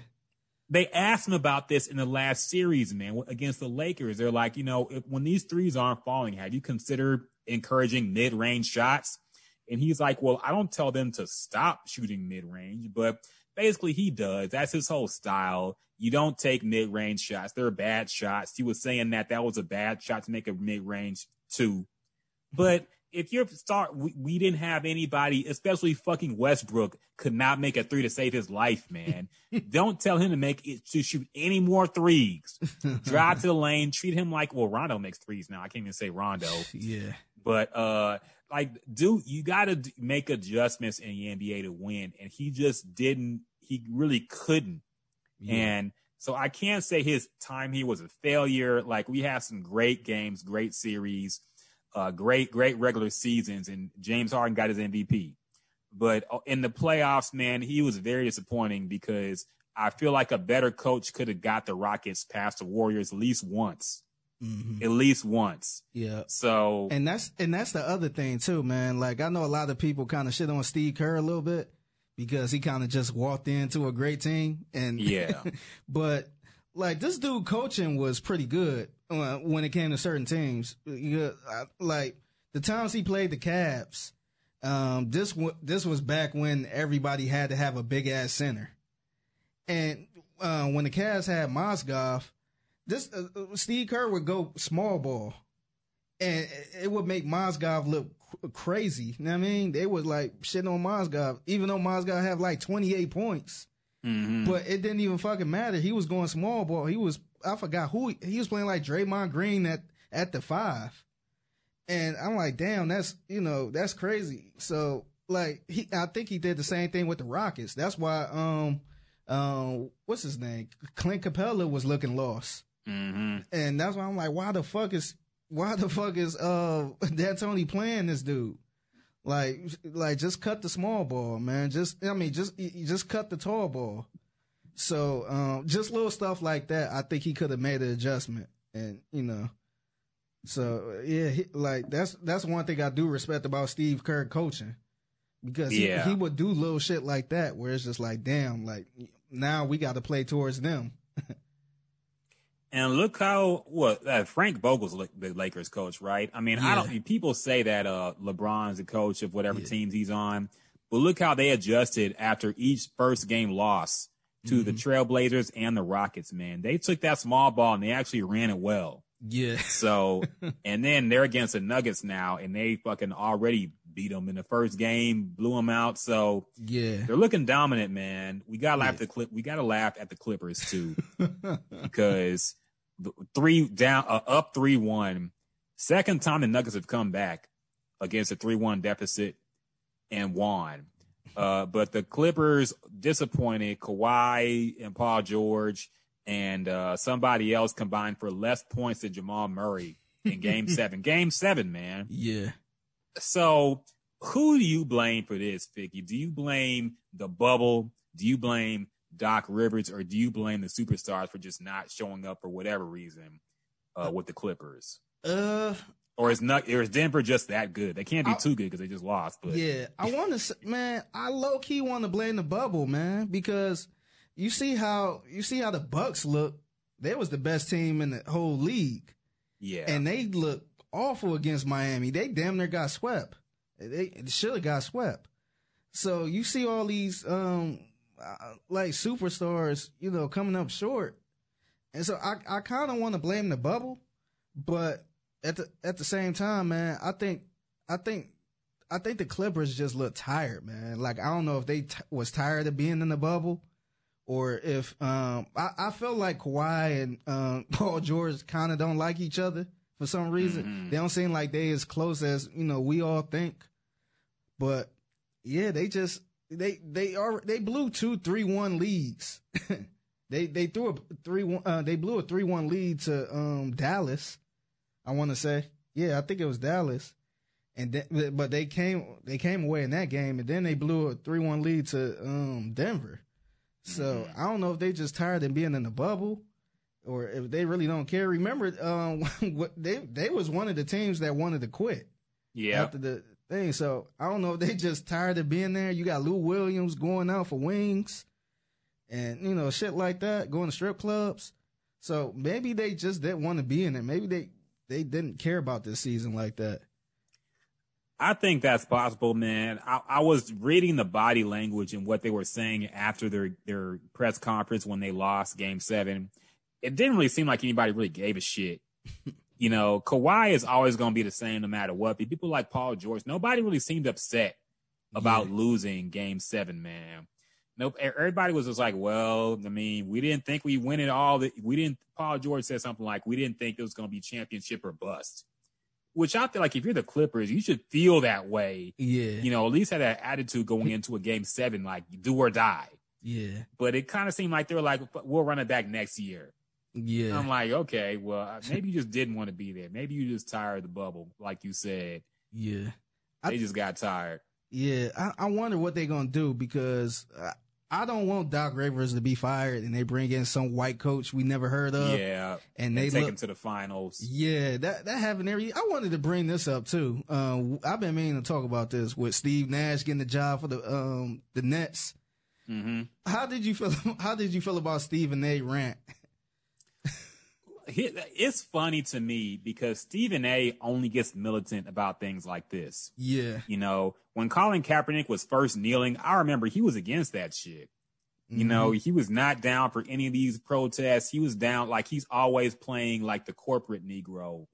They asked him about this in the last series, man, against the Lakers. They're like, you know, if, when these threes aren't falling, have you considered encouraging mid range shots? And he's like, well, I don't tell them to stop shooting mid range, but basically he does. That's his whole style. You don't take mid range shots. They're bad shots. He was saying that that was a bad shot to make a mid range two, but if you're start, we, we didn't have anybody, especially fucking Westbrook, could not make a three to save his life, man. Don't tell him to make it to shoot any more threes. Drive to the lane, treat him like well, Rondo makes threes now. I can't even say Rondo, Yeah. but uh, like, dude, you got to make adjustments in the NBA to win, and he just didn't. He really couldn't. And so I can't say his time here was a failure. Like we have some great games, great series, uh, great, great regular seasons, and James Harden got his MVP. But uh, in the playoffs, man, he was very disappointing because I feel like a better coach could have got the Rockets past the Warriors at least once, Mhm. at least once. Yeah. So And that's and that's the other thing too, man. Like I know a lot of people kind of shit on Steve Kerr a little bit because he kind of just walked into a great team and Yeah. but like this dude coaching was pretty good uh, when it came to certain teams. I- like the times he played the Cavs, um, this wa- this was back when everybody had to have a big ass center, and uh, when the Cavs had Mozgov, this uh, uh, Steve Kerr would go small ball, and it would make Mozgov look crazy. You know what I mean? They was like shitting on Mozgov, even though Mozgov had like twenty eight points. mhm. But it didn't even fucking matter. He was going small ball. He was I forgot who he, was playing like Draymond Green at at the five. And I'm like, damn, that's you know, that's crazy. So like he I think he did the same thing with the Rockets. That's why um um what's his name? Clint Capela was looking lost. Mhm. And that's why I'm like, why the fuck is why the fuck is uh D'Antoni playing this dude? Like like just cut the small ball, man. Just I mean just just cut the tall ball. So um just little stuff like that, I think he could have made an adjustment. And you know. So yeah, he, like that's that's one thing I do respect about Steve Kerr coaching. Because he, Yeah. he would do little shit like that where it's just like, damn, like now we got to play towards them. And look how what uh, Frank Vogel's the Lakers coach, right? I mean, I don't. People say that uh, LeBron's the coach of whatever teams he's on, but look how they adjusted after each first game loss to the Mm-hmm. Trailblazers and the Rockets. Man, they took that small ball and they actually ran it well. Yeah. So, and then they're against the Nuggets now, and they fucking already beat them in the first game, blew them out. So Yeah. they're looking dominant, man. We gotta laugh at the clip. We gotta laugh at the Clippers too, because the three down, uh, up three one. Second time the Nuggets have come back against a three one deficit and won. Uh, but the Clippers disappointed. Kawhi and Paul George and uh, somebody else combined for less points than Jamal Murray in Game Seven. Game Seven, man. Yeah. So who do you blame for this, Vicky? Do you blame the bubble? Do you blame Doc Rivers or do you blame the superstars for just not showing up for whatever reason uh, with the Clippers? Uh, Or is not, or is Denver just that good? They can't be I- too good because they just lost. But yeah. I want to, man, I low key want to blame the bubble, man, because you see how, you see how the Bucks look. They was the best team in the whole league. yeah, And they look awful against Miami. They damn near got swept. They should have got swept. So you see all these, um, uh, like superstars, you know, coming up short. And so I, I kind of want to blame the bubble, but at the, at the same time, man, I think, I think, I think the Clippers just look tired, man. Like, I don't know if they t- was tired of being in the bubble or if, um, I, I felt like Kawhi and, um, Paul George kind of don't like each other for some reason. They don't seem like they as close as, you know, we all think. But yeah, they just, they, they are, they blew two, three, one leads. they, they threw a three, one, uh, they blew a three, one lead to, um, Dallas. I want to say, yeah, I think it was Dallas. And then, but they came, they came away in that game and then they blew a three, one lead to, um, Denver. So I don't know if they just tired of being in the bubble or if they really don't care. Remember, um, what they, they was one of the teams that wanted to quit yeah. after the thing. So I don't know if they just tired of being there. You got Lou Williams going out for wings and, you know, shit like that, going to strip clubs. So maybe they just didn't want to be in it. Maybe they, they didn't care about this season like that. I think that's possible, man. I, I was reading the body language and what they were saying after their, their press conference when they lost game seven. It didn't really seem like anybody really gave a shit. you know, Kawhi is always going to be the same no matter what. But people like Paul George, nobody really seemed upset about Yeah. losing game seven, man. Nope. Everybody was just like, well, I mean, we didn't think we win it all. We didn't, Paul George said something like, we didn't think it was going to be championship or bust, which I feel like if you're the Clippers, you should feel that way. Yeah. You know, at least have that attitude going into a game seven, like do or die. yeah. But it kind of seemed like they were like, we'll run it back next year. Yeah. I'm like, okay, well, uh, maybe you just didn't want to be there. Maybe you just tired of the bubble, like you said. yeah. They just got tired. Yeah, I, I wonder what they're gonna do because I, don't want Doc Rivers to be fired and they bring in some white coach we never heard of. yeah, and they take look- him to the finals. Yeah, that that happened every. I wanted to bring this up too. Uh, I've been meaning to talk about this with Steve Nash getting the job for the um the Nets. hmm How did you feel? How did you feel about Stephen A. rant? It's funny to me because Stephen A. only gets militant about things like this. Yeah, You know, when Colin Kaepernick was first kneeling, I remember he was against that shit. You mm-hmm. know, he was not down for any of these protests. He was down like he's always playing like the corporate Negro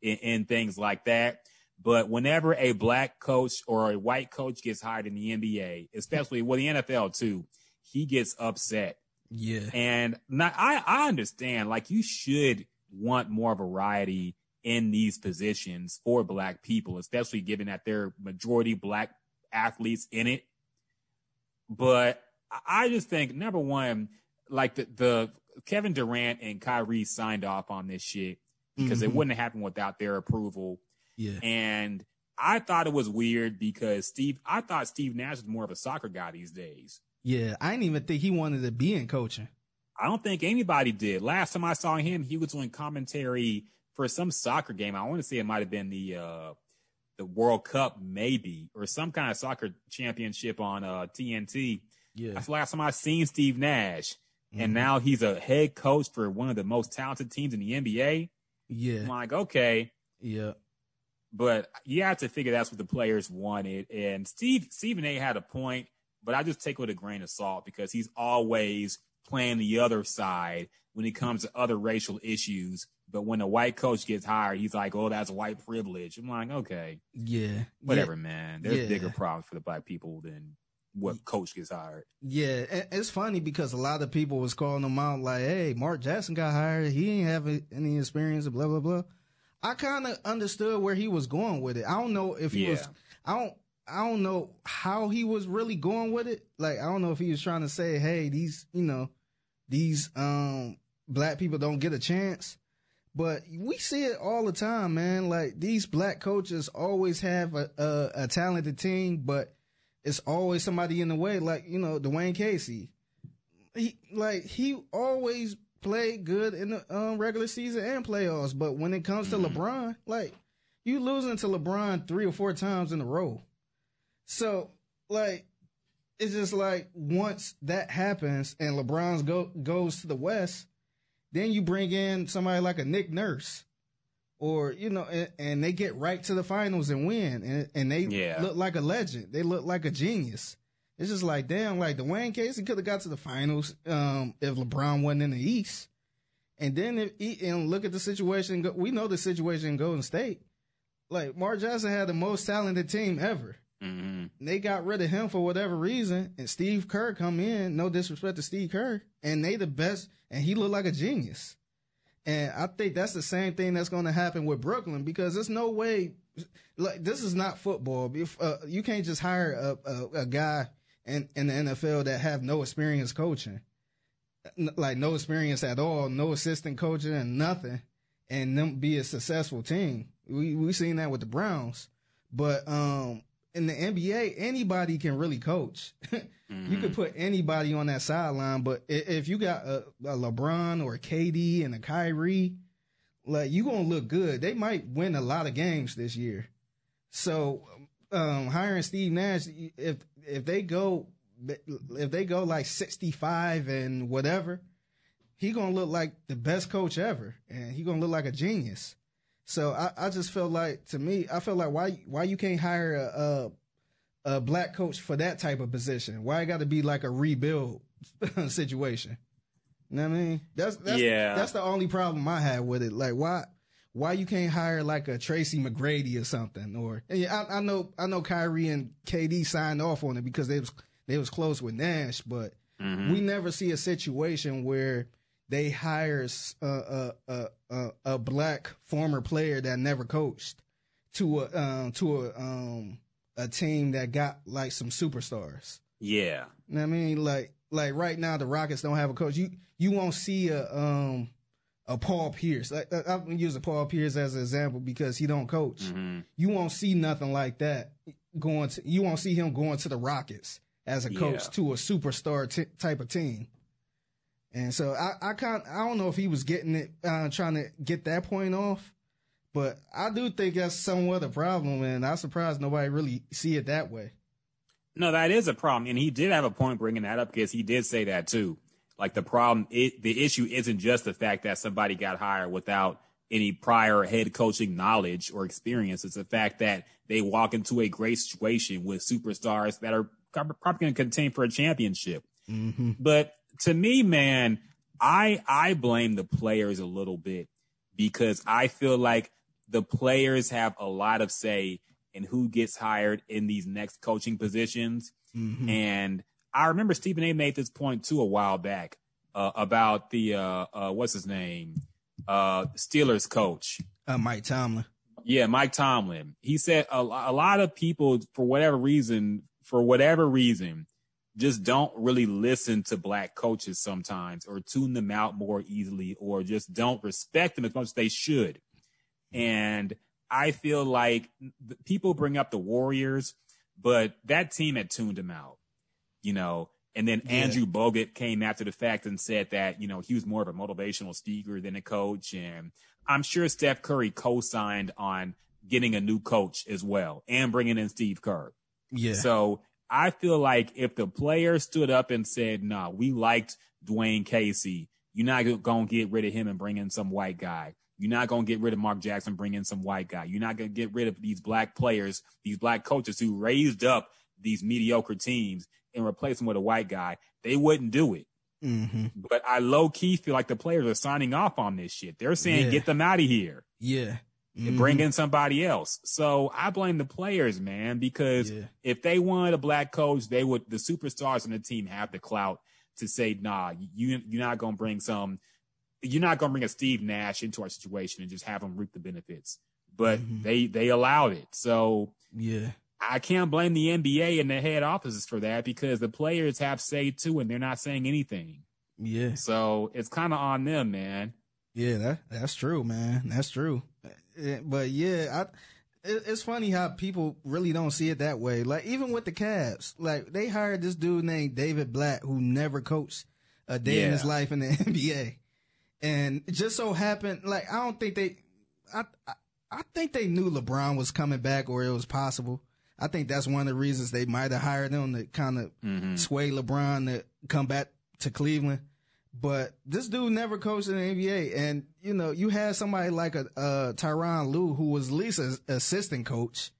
in, in things like that. But whenever a black coach or a white coach gets hired in the NBA, especially well, the NFL too, he gets upset. Yeah, And not, I, I understand, like you should want more variety in these positions for black people, especially given that they're majority black athletes in it. But I- just think number one, like the, the Kevin Durant and Kyrie signed off on this shit because it Mhm. wouldn't have happened without their approval. yeah, And I thought it was weird because Steve, I thought Steve Nash was more of a soccer guy these days. Yeah. I didn't even think he wanted to be in coaching. I don't think anybody did. Last time I saw him, he was doing commentary for some soccer game. I want to say it might have been the uh the World Cup, maybe, or some kind of soccer championship on uh TNT. Yeah, That's the last time I seen Steve Nash. Mhm. And now he's a head coach for one of the most talented teams in the NBA. Yeah, I'm like, okay, yeah, but you have to figure that's what the players wanted. And Steve Stephen A had a point, but I just take it with a grain of salt because he's always playing the other side when it comes to other racial issues. But when a white coach gets hired, he's like, "Oh, that's white privilege." I'm like, okay, yeah. whatever, man. There's Yeah. bigger problems for the black people than what coach gets hired. Yeah, it's funny because a lot of people was calling him out like, "Hey, Mark Jackson got hired. He ain't have any experience." Blah blah blah. I kind of understood where he was going with it. I don't know if he was. I don't. I don't know how he was really going with it. Like, I don't know if he was trying to say, "Hey, these, you know, these um black people don't get a chance." But we see it all the time, man. Like these black coaches always have a, a, a talented team, but it's always somebody in the way. Like you know, Dwane Casey. He like he always played good in the um, regular season and playoffs, but when it comes to LeBron, like you losing to LeBron three or four times in a row. So like it's just like once that happens and LeBron's go goes to the West, then you bring in somebody like a Nick Nurse. Or, you know, and, and they get right to the finals and win. And, and they Yeah. look like a legend. They look like a genius. It's just like, damn, like Dwane Casey could have got to the finals um, if LeBron wasn't in the East. And then if he, and look at the situation. We know the situation in Golden State. Like Mark Johnson had the most talented team ever. Hmm And they got rid of him for whatever reason, and Steve Kerr come in. No disrespect to Steve Kerr, and they the best, and he looked like a genius. And I think that's the same thing that's going to happen with Brooklyn because there's no way, like this is not football. If, uh, you can't just hire a, a, a guy in, in the NFL that have no experience coaching, like no experience at all, no assistant coaching and nothing, and them be a successful team. We we seen that with the Browns, but um in the NBA, anybody can really coach. You could put anybody on that sideline, but if you got a, a LeBron or a KD and a Kyrie, like you gonna look good. They might win a lot of games this year. So, um, hiring Steve Nash, if if they go if they go like sixty five and whatever, he gonna look like the best coach ever, and he gonna look like a genius. So I, I just feel like to me, I feel like why why you can't hire a, a a black coach for that type of position? Why it got to be like a rebuild situation? You know what I mean? That's that's Yeah. that's the only problem I have with it. Like why why you can't hire like a Tracy McGrady or something? Or I, I know I know Kyrie and KD signed off on it because they was they was close with Nash, but mm-hmm. we never see a situation where they hires a a, a, a, a black former player that never coached to a um, to a um, a team that got like some superstars. Yeah. You know I mean, like like right now the Rockets don't have a coach. You you won't see a um a Paul Pierce. Like, I'm gonna use a Paul Pierce as an example because he don't coach. You won't see nothing like that going to. You won't see him going to the Rockets as a coach Yeah. to a superstar t- type of team. And so I I can't I don't know if he was getting it uh, trying to get that point off, but I do think that's somewhat a problem, and I'm surprised nobody really see it that way. No, that is a problem, and he did have a point bringing that up because he did say that too. Like the problem, it, the issue isn't just the fact that somebody got hired without any prior head coaching knowledge or experience. It's the fact that they walk into a great situation with superstars that are probably going to contend for a championship. But to me, man, I I blame the players a little bit because I feel like the players have a lot of say in who gets hired in these next coaching positions. And I remember Stephen A. made this point too a while back uh, about the uh, uh, what's his name uh, Steelers coach. Uh, Mike Tomlin. Yeah, Mike Tomlin. He said a, a lot of people, for whatever reason, for whatever reason, just don't really listen to black coaches sometimes or tune them out more easily or just don't respect them as much as they should. And I feel like people bring up the Warriors, but that team had tuned him out, you know. And then Andrew Bogut came after the fact and said that, you know, he was more of a motivational speaker than a coach. And I'm sure Steph Curry co-signed on getting a new coach as well and bringing in Steve Kerr. Yeah. So I feel like if the players stood up and said, nah, we liked Dwane Casey, you're not going to get rid of him and bring in some white guy. You're not going to get rid of Mark Jackson, bring in some white guy. You're not going to get rid of these black players, these black coaches who raised up these mediocre teams and replace them with a white guy. They wouldn't do it. mm-hmm. But I low key feel like the players are signing off on this shit. They're saying, Yeah. get them out of here Yeah. And bring mm-hmm. in somebody else. So I blame the players, man, because Yeah. if they wanted a black coach, they would, the superstars on the team have the clout to say, nah, you, you're not going to bring some, you're not going to bring a Steve Nash into our situation and just have them reap the benefits. But mm-hmm. they, they allowed it. So Yeah. I can't blame the NBA and the head offices for that because the players have say too, and they're not saying anything. Yeah. So it's kind of on them, man. Yeah, that that's true, man. That's true. Eh, But yeah, I it, it's funny how people really don't see it that way. Like even with the Cavs, like they hired this dude named David Blatt who never coached a day in his life in the NBA, and it just so happened, like I don't think they, I, I I think they knew LeBron was coming back or it was possible. I think that's one of the reasons they might have hired him to kind of sway LeBron to come back to Cleveland. But this dude never coached in the NBA, and you know you had somebody like a uh, Tyronn Lue who was Lisa's assistant coach,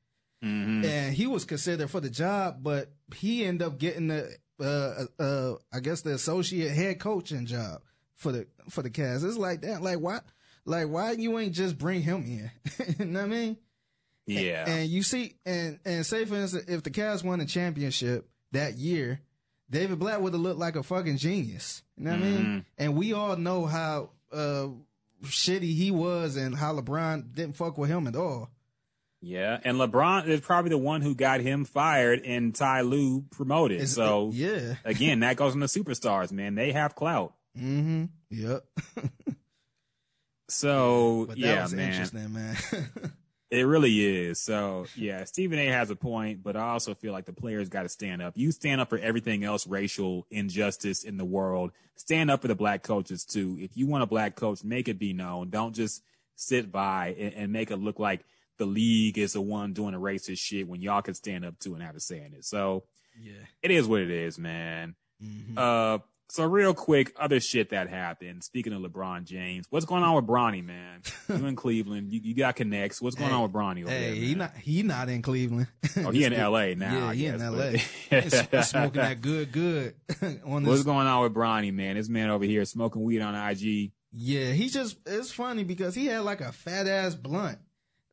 and he was considered for the job, but he ended up getting the uh, uh, I guess the associate head coaching job for the for the Cavs. It's like that, like why, like why you ain't just bring him in? you know what I mean? Yeah. And you see, and and say for instance, if the Cavs won a championship that year, David Blatt would have looked like a fucking genius. You know what I mean? And we all know how uh, shitty he was and how LeBron didn't fuck with him at all. Yeah, and LeBron is probably the one who got him fired and Ty Lue promoted. It's- so yeah. again, that goes on the superstars, man. They have clout. Mm-hmm. Yep. So yeah, man, interesting, man. it really is. So yeah, Stephen A. has a point, but I also feel like the players got to stand up. You stand up for everything else, racial injustice in the world. Stand up for the black coaches too. If you want a black coach, make it be known. Don't just sit by and, and make it look like the league is the one doing the racist shit when y'all can stand up to and have a say in it. So yeah. it is what it is, man. Mm-hmm. Uh, So real quick, other shit that happened. Speaking of LeBron James, what's going on with Bronny, man? You in Cleveland, you, you got connects. What's going Hey, on with Bronny? Over Hey, there, he not he not in Cleveland. Oh, he in L.A. now. Yeah, he in L.A. but- smoking that good, good on What's going on with Bronny, man? This man over here smoking weed on IG. Yeah, he just it's funny because he had like a fat ass blunt,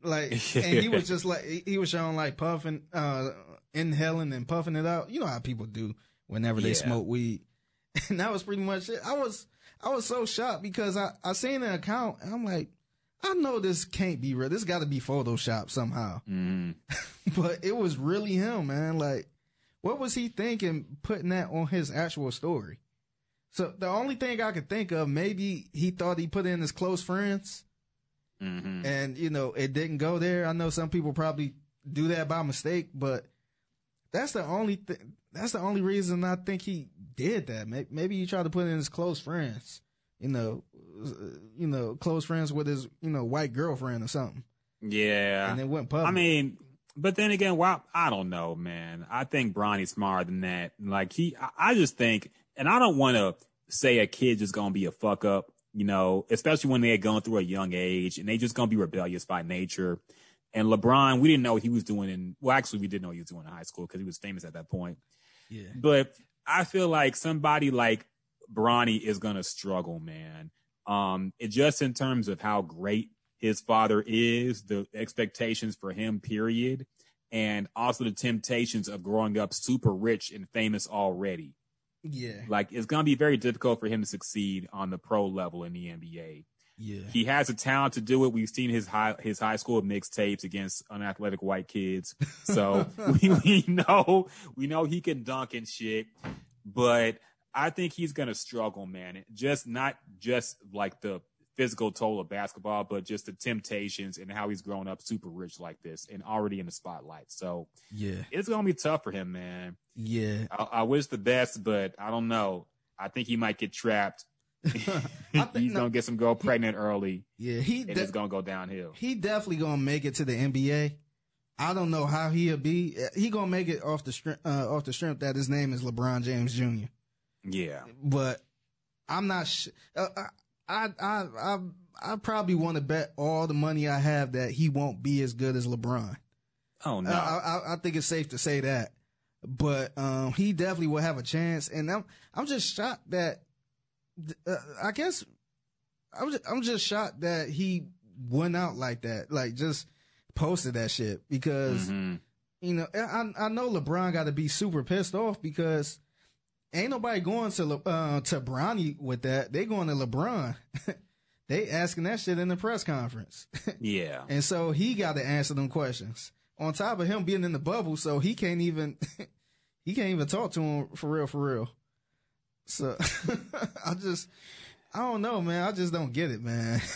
like, and he was just like he- he was showing like puffing, uh, inhaling and puffing it out. You know how people do whenever they Yeah. smoke weed, and that was pretty much it. I was I was so shocked because I I seen the account and I'm like, I know this can't be real. This got to be Photoshop somehow. hmm but it was really him, man. Like, what was he thinking putting that on his actual story? So the only thing I could think of, maybe he thought he put in his close friends hmm and, you know, it didn't go there. I know some people probably do that by mistake, but that's the only thing. That's the only reason I think he did that. Maybe, he tried to put in his close friends, you know, uh, you know, close friends with his, you know, white girlfriend or something. Yeah. And it went public. I mean, but then again, wow, I don't know, man. I think Bronny's smarter than that. Like he, I- just think, and I don't want to say a kid just gonna be a fuck up, you know, especially when they're going through a young age and they just gonna be rebellious by nature. And LeBron, we didn't know what he was doing in, well, actually, we did know what he was doing in high school because he was famous at that point. Yeah. But I feel like somebody like Bronny is gonna struggle, man. Um, it just in terms of how great his father is, the expectations for him, period, and also the temptations of growing up super rich and famous already. Yeah. Like it's gonna be very difficult for him to succeed on the pro level in the NBA. Yeah. He has the talent to do it. We've seen his high his high school mixtapes against unathletic white kids. So we, we know we know he can dunk and shit. But I think he's gonna struggle, man. Just not just like the physical toll of basketball, but just the temptations and how he's grown up super rich like this and already in the spotlight. So Yeah. it's gonna be tough for him, man. Yeah. I, I wish the best, but I don't know. I think he might get trapped. He's no, gonna get some girl pregnant early, Yeah, he and de- it's gonna go downhill. he definitely gonna make it to the NBA. I don't know how he'll be. He gonna make it off the strength uh, off the strength that his name is LeBron James Jr. Yeah, But I'm not. Sh- uh, I I I I probably want to bet all the money I have that he won't be as good as LeBron. Oh no. I, I, I think it's safe to say that. But um, he definitely will have a chance, and I'm I'm just shocked that. Uh, I guess I'm just, I'm just shocked that he went out like that, like just posted that shit because Mhm. you know I I know LeBron got to be super pissed off because ain't nobody going to Le- uh, to Bronny with that. They going to LeBron. they asking that shit in the press conference. Yeah. And so he got to answer them questions. On top of him being in the bubble, so he can't even he can't even talk to him for real, for real. So I just I don't know, man. I just don't get it, man.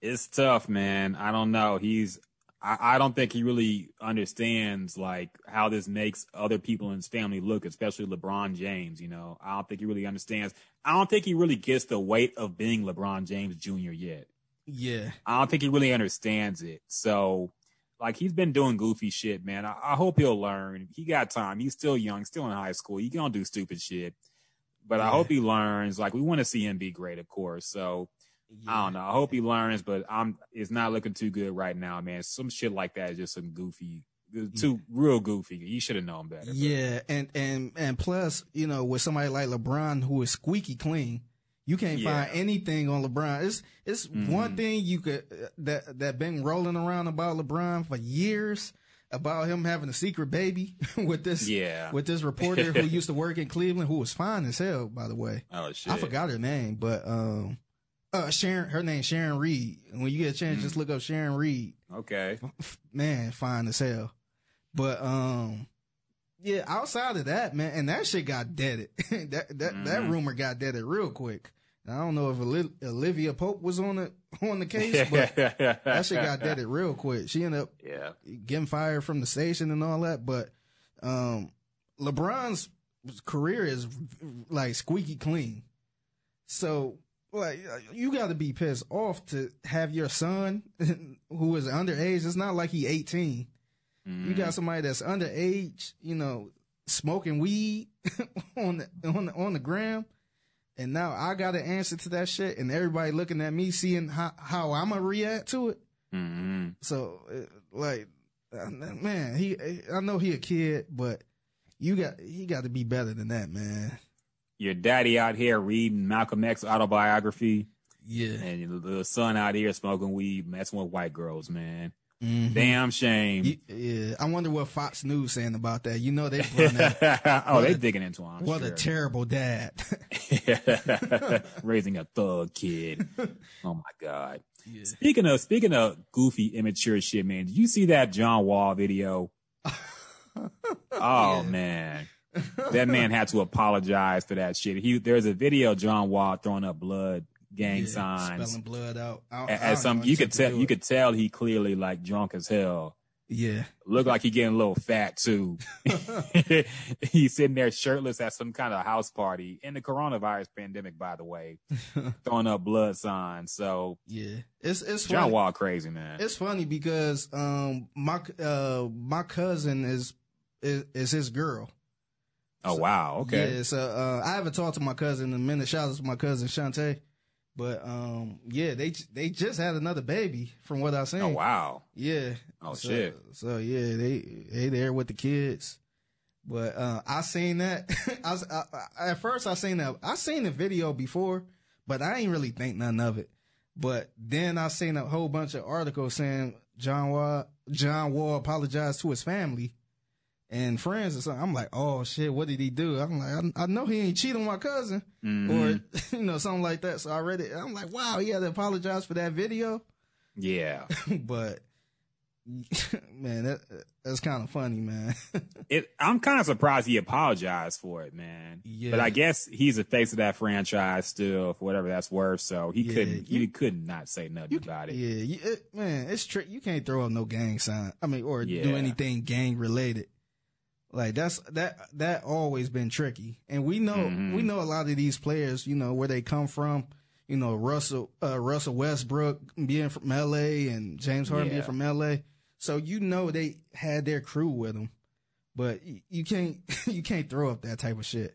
It's tough, man. I don't know. He's I, I don't think he really understands like how this makes other people in his family look, especially LeBron James, you know. I don't think he really understands. I don't think he really gets the weight of being LeBron James Jr. yet. yeah, I don't think he really understands it. So, like, he's been doing goofy shit, man. I, I hope he'll learn. He got time. He's still young, still in high school. He gonna do stupid shit. But I hope he learns. Like, we want to see him be great, of course. So, I don't know. I hope he learns, but I'm. It's not looking too good right now, man. Some shit like that is just some goofy, uh, too real goofy. You should have known better. but- Yeah, and and and plus, you know, with somebody like LeBron who is squeaky clean, you can't Yeah. find anything on LeBron. It's it's Mhm. one thing you could uh, that that been rolling around about LeBron for years about him having a secret baby with this Yeah. with this reporter who used to work in Cleveland who was fine as hell, by the way. Oh shit. I forgot her name, but um, uh, Sharon, her name's Sharon Reed. When you get a chance, Mm. just look up Sharon Reed Okay. man, fine as hell. But um, yeah, outside of that, man, and that shit got deaded. that that that Mhm. rumor got deaded real quick. I don't know if Olivia Pope was on the on the case, but that shit got deaded real quick. She ended up Yeah. getting fired from the station and all that. But um, LeBron's career is like squeaky clean. So like you got to be pissed off to have your son who is underage. It's not like he 18. You Mm-hmm. got somebody that's underage, you know, smoking weed on the, on the, on the gram. And now I got an answer to that shit and everybody looking at me, seeing how, how I'm gonna react to it. hmm So, like, uh, man, he, I know he a kid, but you got, he got to be better than that, man. Your daddy out here reading Malcolm X autobiography, Yeah. and the son out here smoking weed, messing with white girls, man. Mhm. Damn shame. Yeah. I wonder what Fox News saying about that. You know, they that. oh, they a- digging into him. I'm What a terrible dad. raising a thug kid. Oh my god. Speaking of speaking of goofy, immature shit, man, did you see that John Wall video? oh man. That man had to apologize for that shit. He there's a video of John Wall throwing up blood gang Yeah, signs. Spelling blood out. I, I As some you could tell you could tell he clearly like drunk as hell. Yeah. Look like he getting a little fat too. He's sitting there shirtless at some kind of house party in the coronavirus pandemic, by the way, throwing up blood signs. So Yeah. It's, it's John funny. Wall crazy, man. It's funny because, um, my, uh, my cousin is, is, is his girl. Oh wow, okay. Yeah. So, uh, I haven't talked to my cousin in a minute. Shout out to my cousin Shantae. But, um, yeah, they, they just had another baby from what I've seen. Oh wow. Yeah. Oh, so, shit. So yeah, they they there with the kids. But uh I seen that. I, was, I, I at first I seen that. I seen the video before, but I ain't really think nothing of it. But then I seen a whole bunch of articles saying John Wall John Wall apologized to his family and friends or something. I'm like, oh shit, what did he do? I'm like, I, I know he ain't cheating on my cousin Mhm. or you know something like that. So I read it. I'm like, wow, he had to apologize for that video Yeah. but man, that, that's kind of funny, man. It I'm kind of surprised he apologized for it, man. Yeah. But I guess he's the face of that franchise still, for whatever that's worth. So he Yeah, couldn't you- he could not say nothing about it. yeah, you, it, man, it's trick. You can't throw up no gang sign. I mean, or do anything gang related. Like that's that that always been tricky, and we know Mhm. we know a lot of these players. You know where they come from. You know Russell uh, Russell Westbrook being from L.A. and James Harden being from L.A. So you know they had their crew with them, but you can't you can't throw up that type of shit.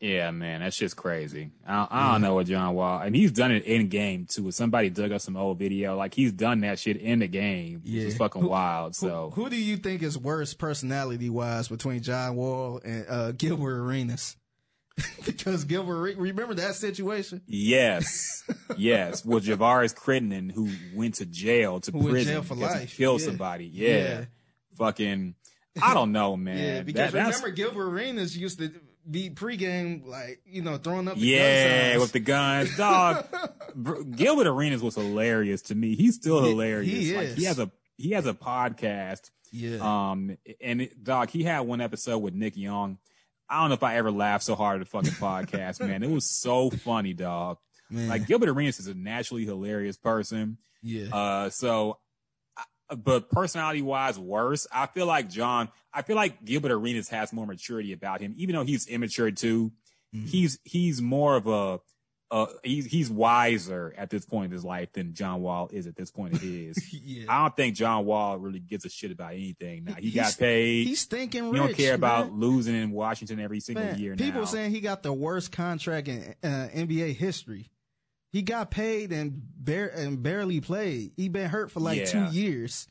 Yeah, man, that's just crazy. I, I don't know what John Wall, and he's done it in game too. If somebody dug up some old video, like he's done that shit in the game, Yeah. fucking Who- wild. So who, do you think is worse personality wise between John Wall and uh, Gilbert Arenas? because Gilbert, remember that situation? yes, yes, with Javaris Crittenton, who went to jail to Who prison jail for life. he killed Yeah. somebody. Yeah. Yeah. fucking. I don't know, man. yeah, because That- remember Gilbert Arenas used to be pregame like you know throwing up the Yeah, with the guns, dog. Gilbert Arenas was hilarious to me. He's still hilarious. he Like, is. he has a he has a podcast. yeah. Um, and it, dog, he had one episode with Nick Young. I don't know if I ever laughed so hard at a fucking podcast, man. It was so funny, dog. man. Like Gilbert Arenas is a naturally hilarious person. yeah. Uh, so, but personality wise, worse. I feel like John. I feel like Gilbert Arenas has more maturity about him, even though he's immature too. Mhm. He's he's more of a. Uh, he's he's wiser at this point in his life than John Wall is at this point in his. yeah. I don't think John Wall really gives a shit about anything. Now he He's- got paid. He's thinking He don't care about losing in Washington every single Man, year people now. saying he got the worst contract in uh, NBA history. He got paid and, and barely played. He been hurt for like Yeah. two years.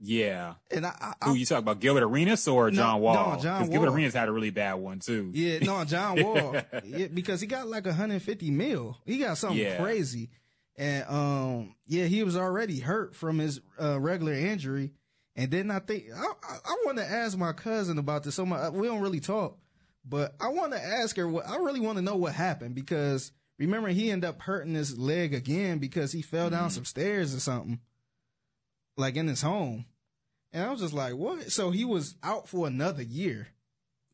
yeah. And I, I, Who you talk about, Gilbert Arenas or No, John no, Wall? Gilbert Arenas had a really bad one too. yeah, no, John Wall, yeah, because he got like 150 mil. He got something Yeah. crazy, and um, yeah, he was already hurt from his uh, regular injury. And then I think I, I, I want to ask my cousin about this. So my, we don't really talk, but I want to ask her. What I really want to know what happened because remember he ended up hurting his leg again because he fell down some stairs or something, like in his home. And I was just like, what? So he was out for another year.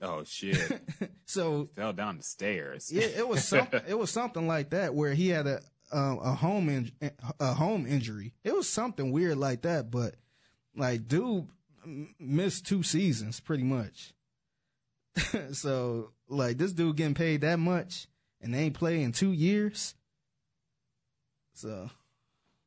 Oh shit! So he Fell down the stairs. yeah, it was something. it was something like that where he had a um, a home in, a home injury. It was something weird like that. But like, dude missed two seasons pretty much. so like, this dude getting paid that much and they ain't play in two years. So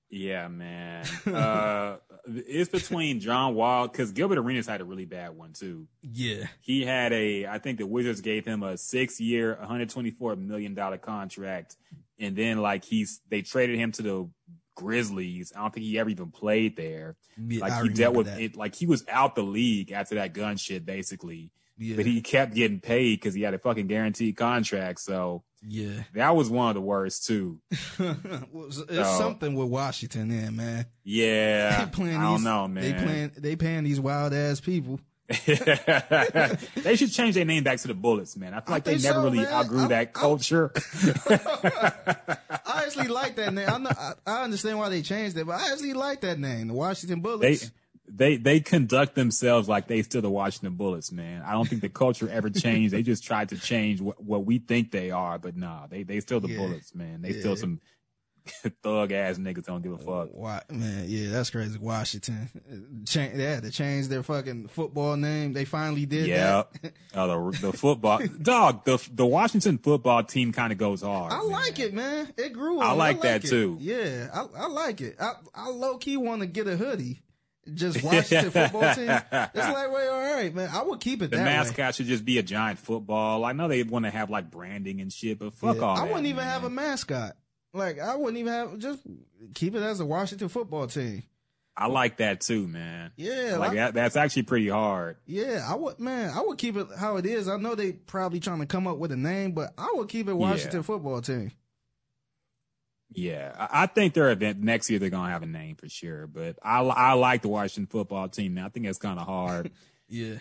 Yeah, man. uh, it's between John Wall because Gilbert Arenas had a really bad one too. Yeah. He had a, I think the Wizards gave him a six-year, 124 million dollar contract, and then like he's they traded him to the Grizzlies. I don't think he ever even played there. Yeah, like I he dealt with that. it, like he was out the league after that gun shit, basically. Yeah. But he kept getting paid because he had a fucking guaranteed contract. So Yeah. that was one of the worst too. It's So- something with Washington man. Yeah, They playing I don't know, man. They playing they paying these wild ass people. they should change their name back to the Bullets, man. I feel I like they never so, really man. outgrew I'm- that culture. I actually like that name. I I, I understand why they changed it, but I actually like that name, the Washington Bullets. they they they conduct themselves like they still the Washington Bullets, man. I don't think the culture ever changed. They just tried to change what, what we think they are, but nah, they they still the Yeah. Bullets, man. They Yeah. still some thug ass niggas don't give a fuck. Why, man, yeah, that's crazy. Washington, Cha- they had to change their fucking football name. They finally did Yeah, oh, the, the football dog. The the Washington football team kind of goes hard. I man. like it, man. It grew. I me. like that it. too. Yeah, I, I like it. I, I low key want to get a hoodie. Just Washington football team. It's like, wait, all right, man. I would keep it The that mascot should just be a giant football. I know they want to have like branding and shit, but fuck Yeah. all I that. wouldn't even man. have a mascot. Like I wouldn't even have. Just keep it as a Washington football team. I like that too, man. Yeah, like like- that, that's actually pretty hard. Yeah, I would, man. I would keep it how it is. I know they probably trying to come up with a name, but I would keep it Washington Yeah. football team. Yeah, I, think their event next year they're gonna have a name for sure. But I I like the Washington football team. Now I think it's kind of hard. Yeah.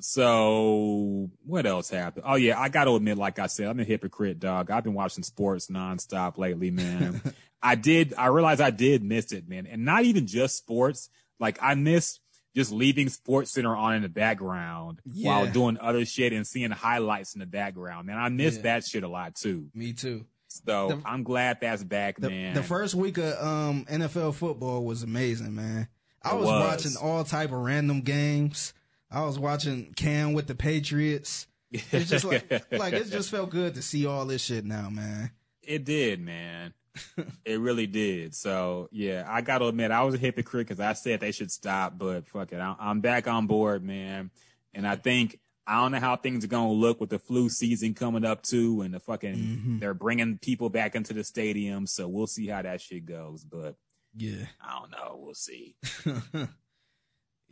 So what else happened? Oh yeah, I got to admit, like I said, I'm a hypocrite, dog. I've been watching sports nonstop lately, man. I did. I realized I did miss it, man, and not even just sports. Like I missed just leaving Sports Center on in the background while doing other shit and seeing highlights in the background. Man, I miss Yeah. that shit a lot too. Me too. So The- I'm glad that's back, The, man. the first week of um, NFL football was amazing, man. I was, was. watching all type of random games. I was watching Cam with the Patriots. It's just like like it just felt good to see all this shit now, man. It did, man. it really did. So yeah, I got to admit, I was a hypocrite because I said they should stop, but fuck it, I- I'm back on board, man. And I think I don't know how things are gonna look with the flu season coming up too, and the fucking Mm-hmm. they're bringing people back into the stadium. So we'll see how that shit goes. But Yeah. I don't know. We'll see.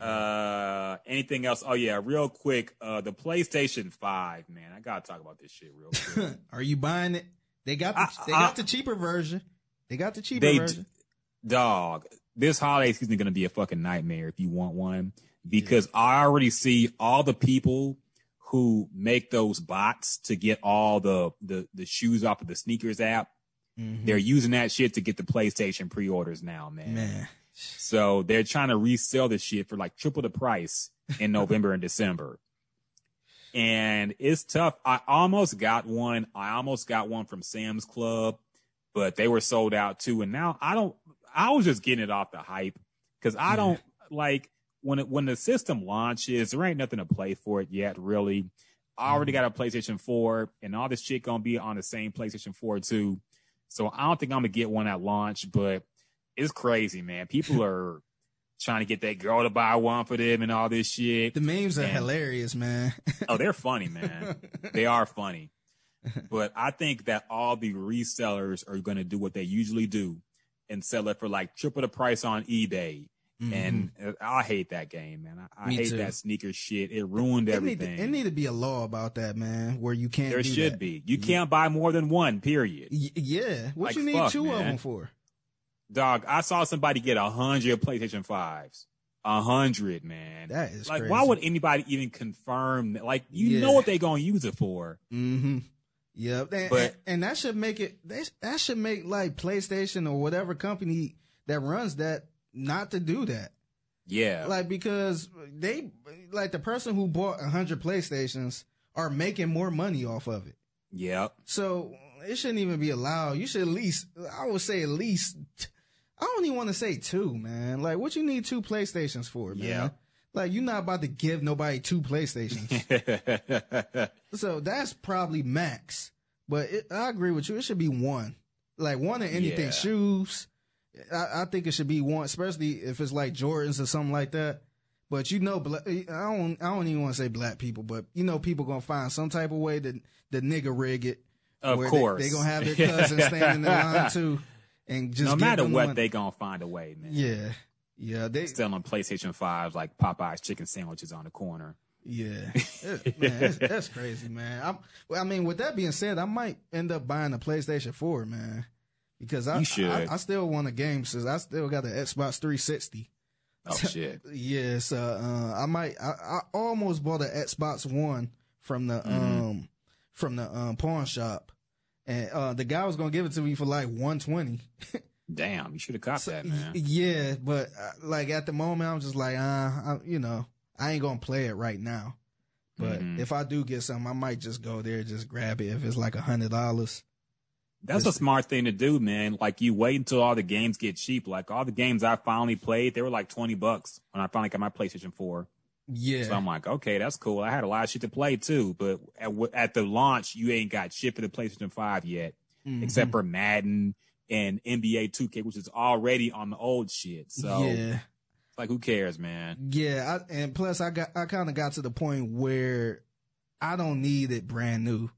Uh, anything else? Oh yeah, real quick. Uh, the PlayStation Five, man. I gotta talk about this shit real quick. Are you buying it? They got the, I- they I- got the cheaper version. They got the cheaper They d- version. dog, this holiday season is going to be a fucking nightmare if you want one because I already see all the people who make those bots to get all the, the, the shoes off of the sneakers app. Mm-hmm. They're using that shit to get the PlayStation pre-orders now, man. Man. So they're trying to resell this shit for like triple the price in November and December. And it's tough. I almost got one. I almost got one from Sam's Club, but they were sold out too. And now I don't, I was just getting it off the hype because I don't like when it, when the system launches, there ain't nothing to play for it yet, really. I already mm-hmm. got a PlayStation 4 and all this shit gonna be on the same PlayStation 4 too. So I don't think I'm gonna get one at launch, but it's crazy, man. People are trying to get that girl to buy one for them and all this shit. The memes are hilarious, man. Oh, they're funny, man. they are funny. But I think that all the resellers are to do what they usually do and sell it for like triple the price on eBay. And uh, I hate that game, man. I, I Mm-hmm. Hate too. that sneaker shit. It ruined It need, to, everything. it need to be a law about that, man, where you can't there should that. be. You can't buy more than one, period. Y- yeah. What Like, you need fuck, two of them for? Dog, I saw somebody get a hundred PlayStation fives. A hundred, man. That is like, crazy. why would anybody even confirm that? Like, you Yeah. know what they gonna use it for. Mm-hmm. Yep. And, But- and, that should make it, that should make like PlayStation or whatever company that runs that not to do that. Yeah. Like, because they, like the person who bought a hundred PlayStations are making more money off of it. yep. So it shouldn't even be allowed. You should at least, I would say at least, I don't even want to say two, man. Like, what you need two PlayStations for, man? Yeah. Like, you're not about to give nobody two PlayStations. so that's probably max. But it, I agree with you. It should be one. Like one of anything, Yeah. shoes. I, I think it should be one, especially if it's like Jordans or something like that. But you know, I don't, I don't even want to say black people, but you know, people gonna find some type of way to, the nigga rig it. Of course. They, they gonna have their cousin standing in line too. And just no matter what, one. they gonna find a way, man. yeah. Yeah. They, Still on PlayStation 5, like Popeye's chicken sandwiches on the corner. Yeah, It- man, that's, that's crazy, man. I'm, well, I mean, with that being said, I might end up buying a PlayStation 4, man, because I, should. I, I still want a game since I still got the Xbox 360. Oh shit. Yeah, so uh, I might. I, I almost bought an Xbox One from the um from the um pawn shop, and uh, the guy was gonna give it to me for like 120. Damn, you should have caught that, man. Yeah, but uh, like at the moment, I'm just like, uh, I, you know, I ain't gonna play it right now. But Mhm. if I do get something, I might just go there, just grab it if it's like a hundred dollars. That's a smart thing to do, man. Like you wait until all the games get cheap. Like all the games I finally played, they were like 20 bucks when I finally got my PlayStation 4. Yeah, So I'm like, okay, that's cool. I had a lot of shit to play too, but at, at the launch, you ain't got shit for the PlayStation 5 yet, Mhm. except for Madden and NBA 2K, which is already on the old shit. So yeah, like, who cares, man? yeah. I, and plus, I got I kind of got to the point where I don't need it brand new.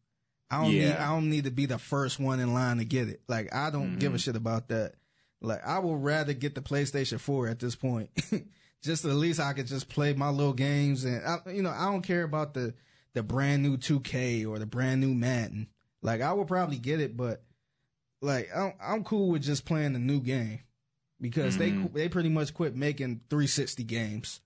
I don't need I don't need to be the first one in line to get it. Like I don't give a mm-hmm. shit about that. Like I would rather get the PlayStation 4 at this point. just at least I could just play my little games and I, you know, I don't care about the the brand new 2K or the brand new Madden. Like I would probably get it, but like I'm I'm cool with just playing the new game because they mm-hmm. they pretty much quit making 360 games.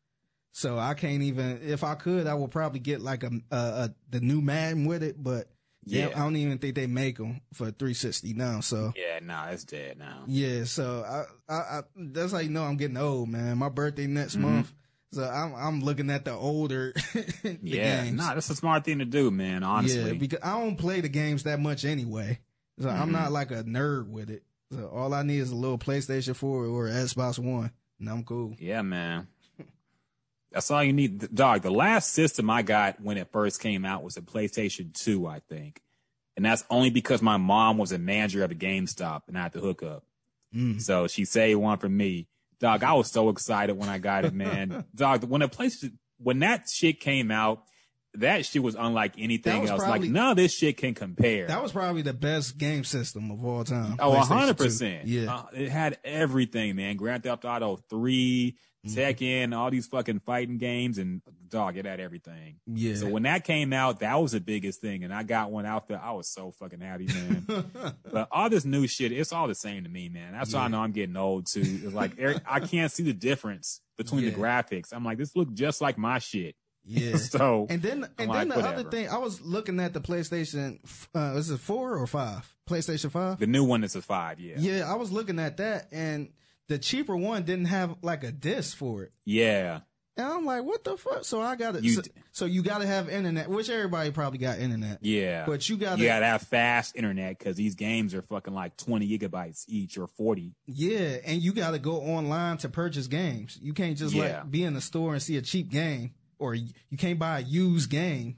So I can't even if I could I would probably get like a, a, a the new Madden with it, but yeah, Yeah. I don't even think they make them for 360 now. So Yeah, nah, it's dead now. yeah, so I, I, I that's how you know I'm getting old, man. My birthday next Mm-hmm. month, so I'm I'm looking at the older the Yeah, games. nah, that's a smart thing to do, man. Honestly, Yeah, because I don't play the games that much anyway. So I'm Mm-hmm. not like a nerd with it. So all I need is a little PlayStation 4 or Xbox One, and I'm cool. Yeah, man. That's all you need. Dog, the last system I got when it first came out was a PlayStation 2, I think. And that's only because my mom was a manager of a GameStop and I had to hook up. So she saved one for me. Dog, I was so excited when I got it, man. Dog, when a PlayStation, when that shit came out, that shit was unlike anything was else. probably- like none of this shit can compare. That was probably the best game system of all time. Oh, hundred percent. Yeah. uh, it had everything, man. Grand Theft Auto 3 Mm-hmm. Tekken, all these fucking fighting games, and dog, it had everything. Yeah. So when that came out, that was the biggest thing, and I got one out there. I was so fucking happy, man. but all this new shit, it's all the same to me, man. That's why I know I'm getting old too. It's like I can't see the difference between the graphics. I'm like, this look just like my shit. Yeah. So And then, and like, then the whatever. other thing, I was looking at the PlayStation. Uh, is it four or five? PlayStation five. the new one is a five, yeah. Yeah, I was looking at that, and the cheaper one didn't have like a disc for it. Yeah. And I'm like, what the fuck? So I got to. So, so you got to have internet, which everybody probably got internet. Yeah. But you gotta- you gotta have fast internet because these games are fucking like 20 gigabytes each or 40. Yeah, and you got to go online to purchase games. You can't just Yeah. like be in the store and see a cheap game, or you you can't buy a used game.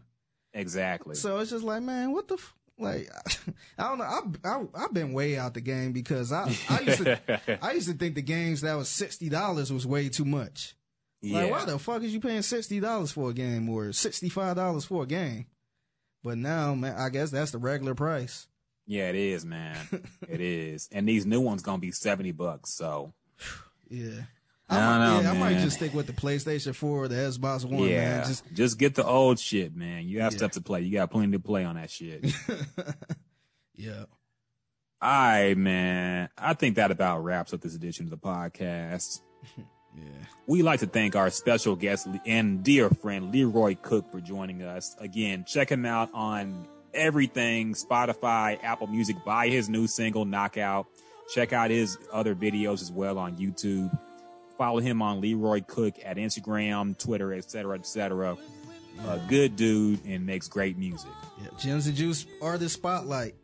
Exactly. So it's just like, man, what the f-? Like? I don't know. I, I I've been way out the game because I I used to I used to think the games that was sixty dollars was way too much. yeah. Like, why the fuck is you paying sixty dollars for a game or sixty five dollars for a game? But now, man, I guess that's the regular price. yeah, it is, man. it is. And these new ones gonna be 70 bucks. So Yeah. I might, know, yeah, I might just stick with the PlayStation 4 or the Xbox One, yeah, man. Just just get the old shit, man. You have Yeah. stuff to play. You got plenty to play on that shit. yeah. All right, man. I think that about wraps up this edition of the podcast. Yeah. We'd like to thank our special guest and dear friend Leroy Cook for joining us. Again, check him out on everything Spotify, Apple Music. Buy his new single, Knockout. Check out his other videos as well on YouTube. Follow him on Leroy Cook at Instagram, Twitter, etc., etc. A good dude and makes great music. Yeah. Gems and Juice are the Spotlight.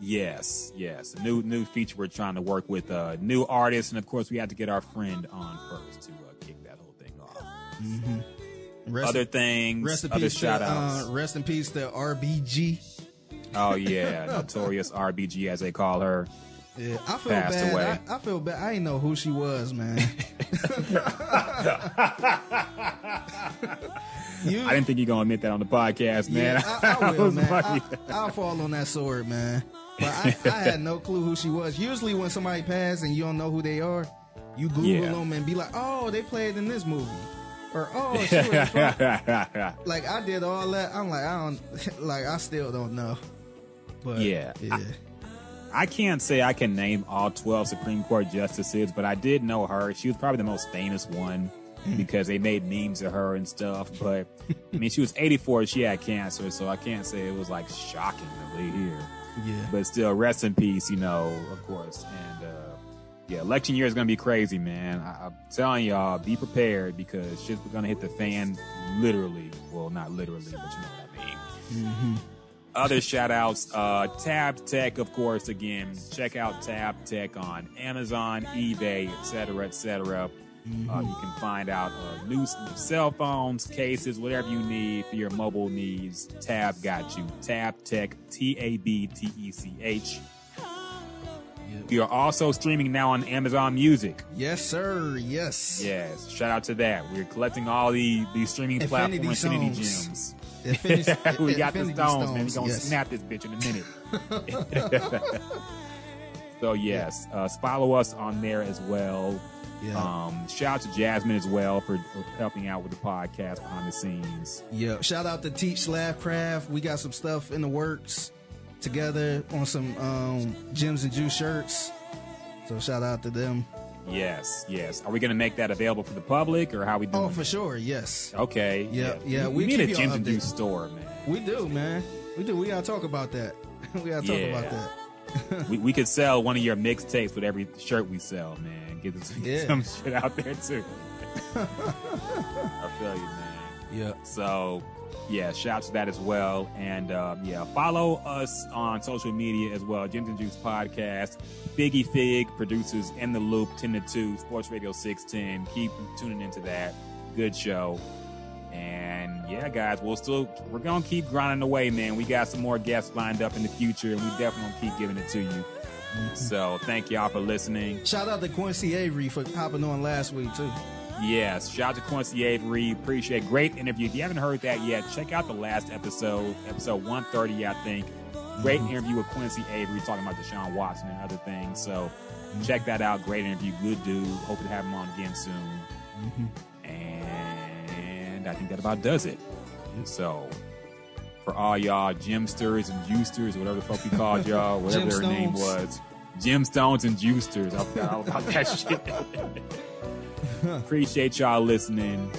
Yes, yes. A new new feature we're trying to work with uh new artists, and of course we had to get our friend on first to uh, kick that whole thing off. Rest, other things, rest in other peace shout outs. uh, rest in peace to RBG. oh yeah, notorious RBG as they call her. Yeah, I feel Passed bad. away. I, I feel bad. I didn't know who she was, man. you, I didn't think you're gonna admit that on the podcast, man. yeah, I, I will, was man. like- I, I'll fall on that sword, man. But I, I had no clue who she was. Usually, when somebody passes and you don't know who they are, you Google Yeah. them and be like, "Oh, they played in this movie," or "Oh, she was from-" like I did all that. I'm like, I don't, like I still don't know. But Yeah. yeah, I can't say I can name all 12 Supreme Court justices, but I did know her. She was probably the most famous one because they made memes of her and stuff. But I mean, she was 84. She had cancer, so I can't say it was like shocking to hear. yeah. But still, rest in peace, you know, of course. And uh, yeah, election year is going to be crazy, man. I, I'm telling y'all, be prepared because shit's going to hit the fan literally. Well, not literally, but you know what I mean. Other shout outs, uh, Tab Tech, of course, again, check out Tab Tech on Amazon, eBay, etc., etc. Uh, you can find out uh, new cell phones, cases, whatever you need for your mobile needs. Tab got you. Tab Tech, T A B T E C H. We are also streaming now on Amazon Music. Yes, sir. Yes. Yes, shout out to that. We're collecting all the, the streaming Infinity platform Infinity Stones. We got the Infinity stones, man. We're gonna yes. snap this bitch in a minute. so yes, uh, follow us on there as well. Yeah. Um, shout out to Jasmine as well for, for helping out with the podcast behind the scenes. Yeah. Shout out to Teach Lab Craft. We got some stuff in the works together on some um Gems and Juice shirts. So shout out to them. Yes, yes. Are we gonna make that available for the public, or how we doing? Oh, for sure. Yes. Okay. Yeah, yeah, We, we need a Gems and. Juice store, man. We do, man. We do. We gotta talk about that. we gotta talk Yeah. about that. we, we could sell one of your mixtapes with every shirt we sell, man. Get this, Yeah. some shit out there too. I feel you, man. Yeah. So, yeah, shout out to that as well. And um, yeah, follow us on social media as well. Gems and Juice Podcast, Figgy Fig, producers in the loop, 10 to 2, Sports Radio 610. Keep tuning into that. Good show. And yeah, guys, we'll still, we're going to keep grinding away, man. We got some more guests lined up in the future, and we definitely keep giving it to you. So, thank y'all for listening. Shout out to Quincy Avery for hopping on last week too. Yes, shout out to Quincy Avery. Appreciate great interview. If you haven't heard that yet, check out the last episode, episode 130, I think. Great mm-hmm. interview with Quincy Avery talking about Deshaun Watson and other things. So check that out. Great interview. Good dude. Hope to have him on again soon. Mm-hmm. And I think that about does it. So for all y'all gemsters and juicers, whatever the fuck you called y'all, whatever their name was. Gemstones and juicers. I forgot all about that shit. Appreciate y'all listening.